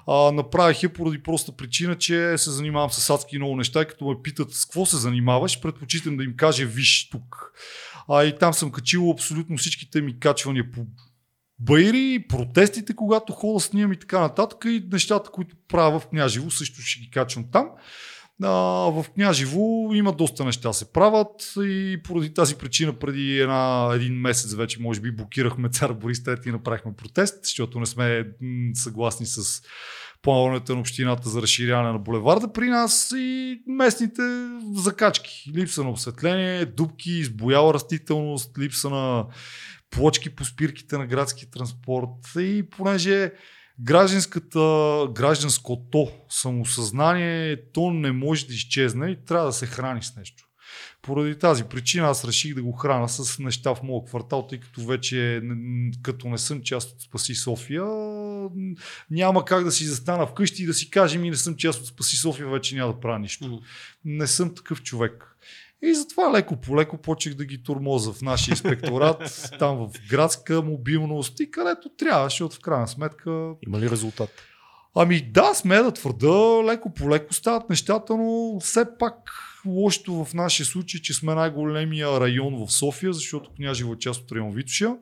Speaker 3: А, направих я поради проста причина, че се занимавам с адски много неща и като ме питат с какво се занимаваш, предпочитам да им кажа виж тук. А, и там съм качил абсолютно всичките ми качвания по байри, протестите, когато хода снимам и така нататък и нещата, които правя в Княжево, също ще ги качвам там. А, в Княжево има доста неща се правят и поради тази причина преди една, един месец вече може би блокирахме цар Борис III и направихме протест, защото не сме съгласни с плановете на общината за разширяване на булеварда при нас и местните закачки. Липса на осветление, дубки, избояла растителност, липса на плочки по спирките на градски транспорт и понеже гражданската, гражданското самосъзнание, то не може да изчезне и трябва да се храни с нещо. Поради тази причина аз реших да го храна с неща в моя квартал, тъй като вече като не съм част от Спаси София, няма как да си застана вкъщи и да си кажем и не съм част от Спаси София, вече няма да правя нищо. Не съм такъв човек. И затова леко по леко почех да ги турмоза в нашия инспекторат, [laughs] там в градска мобилност и където трябва, защото в крайна сметка...
Speaker 2: Има ли резултат?
Speaker 3: Ами да, сме да твърда, леко по леко стават нещата, но все пак лошото в нашия случай, че сме най-големия район в София, защото Княжева е част от район Витоша,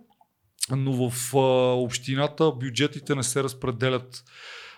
Speaker 3: но в а, общината бюджетите не се разпределят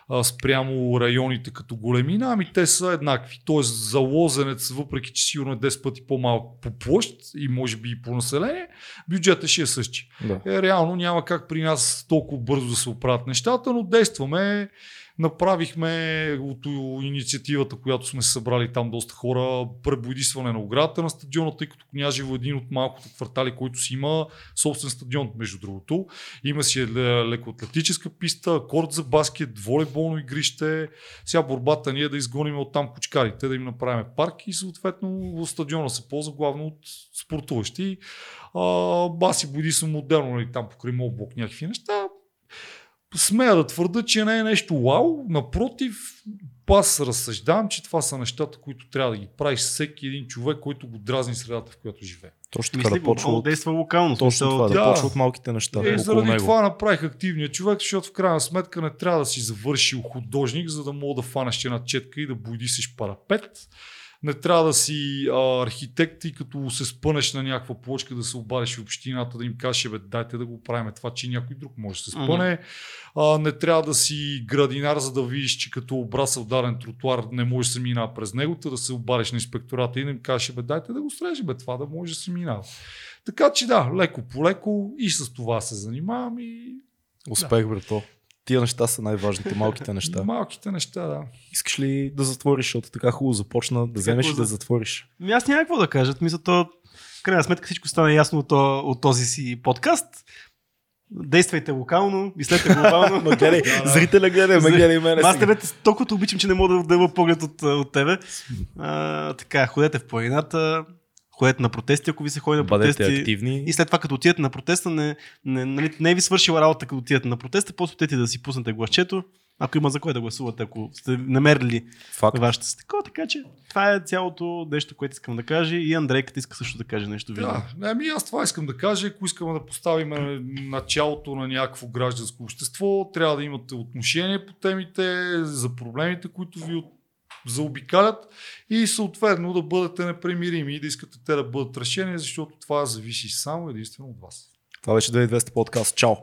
Speaker 3: а, спрямо районите като големина, ами те са еднакви. Тоест за Лозенец, въпреки че сигурно е 10 пъти по-малко по площ и може би и по население, бюджетът ще е същи. Да. Е, реално няма как при нас толкова бързо да се оправят нещата, но действаме Направихме от инициативата, която сме събрали там доста хора, пребоядисване на оградата на стадиона, тъй като Княжево е един от малкото квартали, който си има собствен стадион, между другото. Има си лекоатлетическа писта, корт за баскет, волейболно игрище. Сега борбата ни е да изгоним от там кучкарите, да им направим парк и съответно стадиона се ползва главно от спортуващи. А, баси боди съм модерно, нали, там покрай блок някакви неща смея да твърда, че не е нещо вау. Напротив, аз разсъждавам, че това са нещата, които трябва да ги правиш всеки един човек, който го дразни средата, в която живее.
Speaker 2: Точно така да почва
Speaker 1: от... действа локално.
Speaker 2: Точно това, да, да почва от малките неща.
Speaker 3: И заради него. това направих активния човек, защото в крайна сметка не трябва да си завършил художник, за да мога да фанеш една четка и да бойдисиш парапет не трябва да си а, архитект и като се спънеш на някаква плочка да се обадиш в общината, да им кажеш, бе, дайте да го правим това, че някой друг може да се спъне. Mm-hmm. А, не трябва да си градинар, за да видиш, че като обрасъл даден тротуар не може да се минава през него, да се обадиш на инспектората и да им кажеш, бе, дайте да го стрежи, бе, това да може да се минава. Така че да, леко по леко и с това се занимавам и
Speaker 2: Успех, да. брато. Тия неща са най-важните, малките неща. [laughs]
Speaker 3: Малките неща, да.
Speaker 2: Искаш ли да затвориш, защото така хубаво започна, да вземеш и да затвориш?
Speaker 1: Ми аз няма какво да кажа. Мисля, то, в крайна сметка всичко стана ясно от, от този си подкаст. Действайте локално, мислете глобално. [laughs]
Speaker 2: но гледай, зрителя гледай, ме гледай мене.
Speaker 1: Аз тебе толкова обичам, че не мога да отделя поглед от, от тебе. А, така, ходете в планината, ходете на протести, ако ви се ходи на протести.
Speaker 2: Бъдете активни.
Speaker 1: И след това, като отидете на протеста, не, не, не, не е ви свършила работа, като отидете на протеста, после отидете да си пуснете гласчето, ако има за кое да гласувате, ако сте намерили Факт. вашата стеко. Така че това е цялото нещо, което искам да кажа. И Андрей, като иска също да каже нещо.
Speaker 3: Да, ами аз това искам да кажа. Ако искаме да поставим началото на някакво гражданско общество, трябва да имате отношение по темите, за проблемите, които ви от заобикалят и съответно да бъдете непремирими и да искате те да бъдат решени, защото това зависи само единствено от вас.
Speaker 2: Това беше 2200 подкаст. Чао!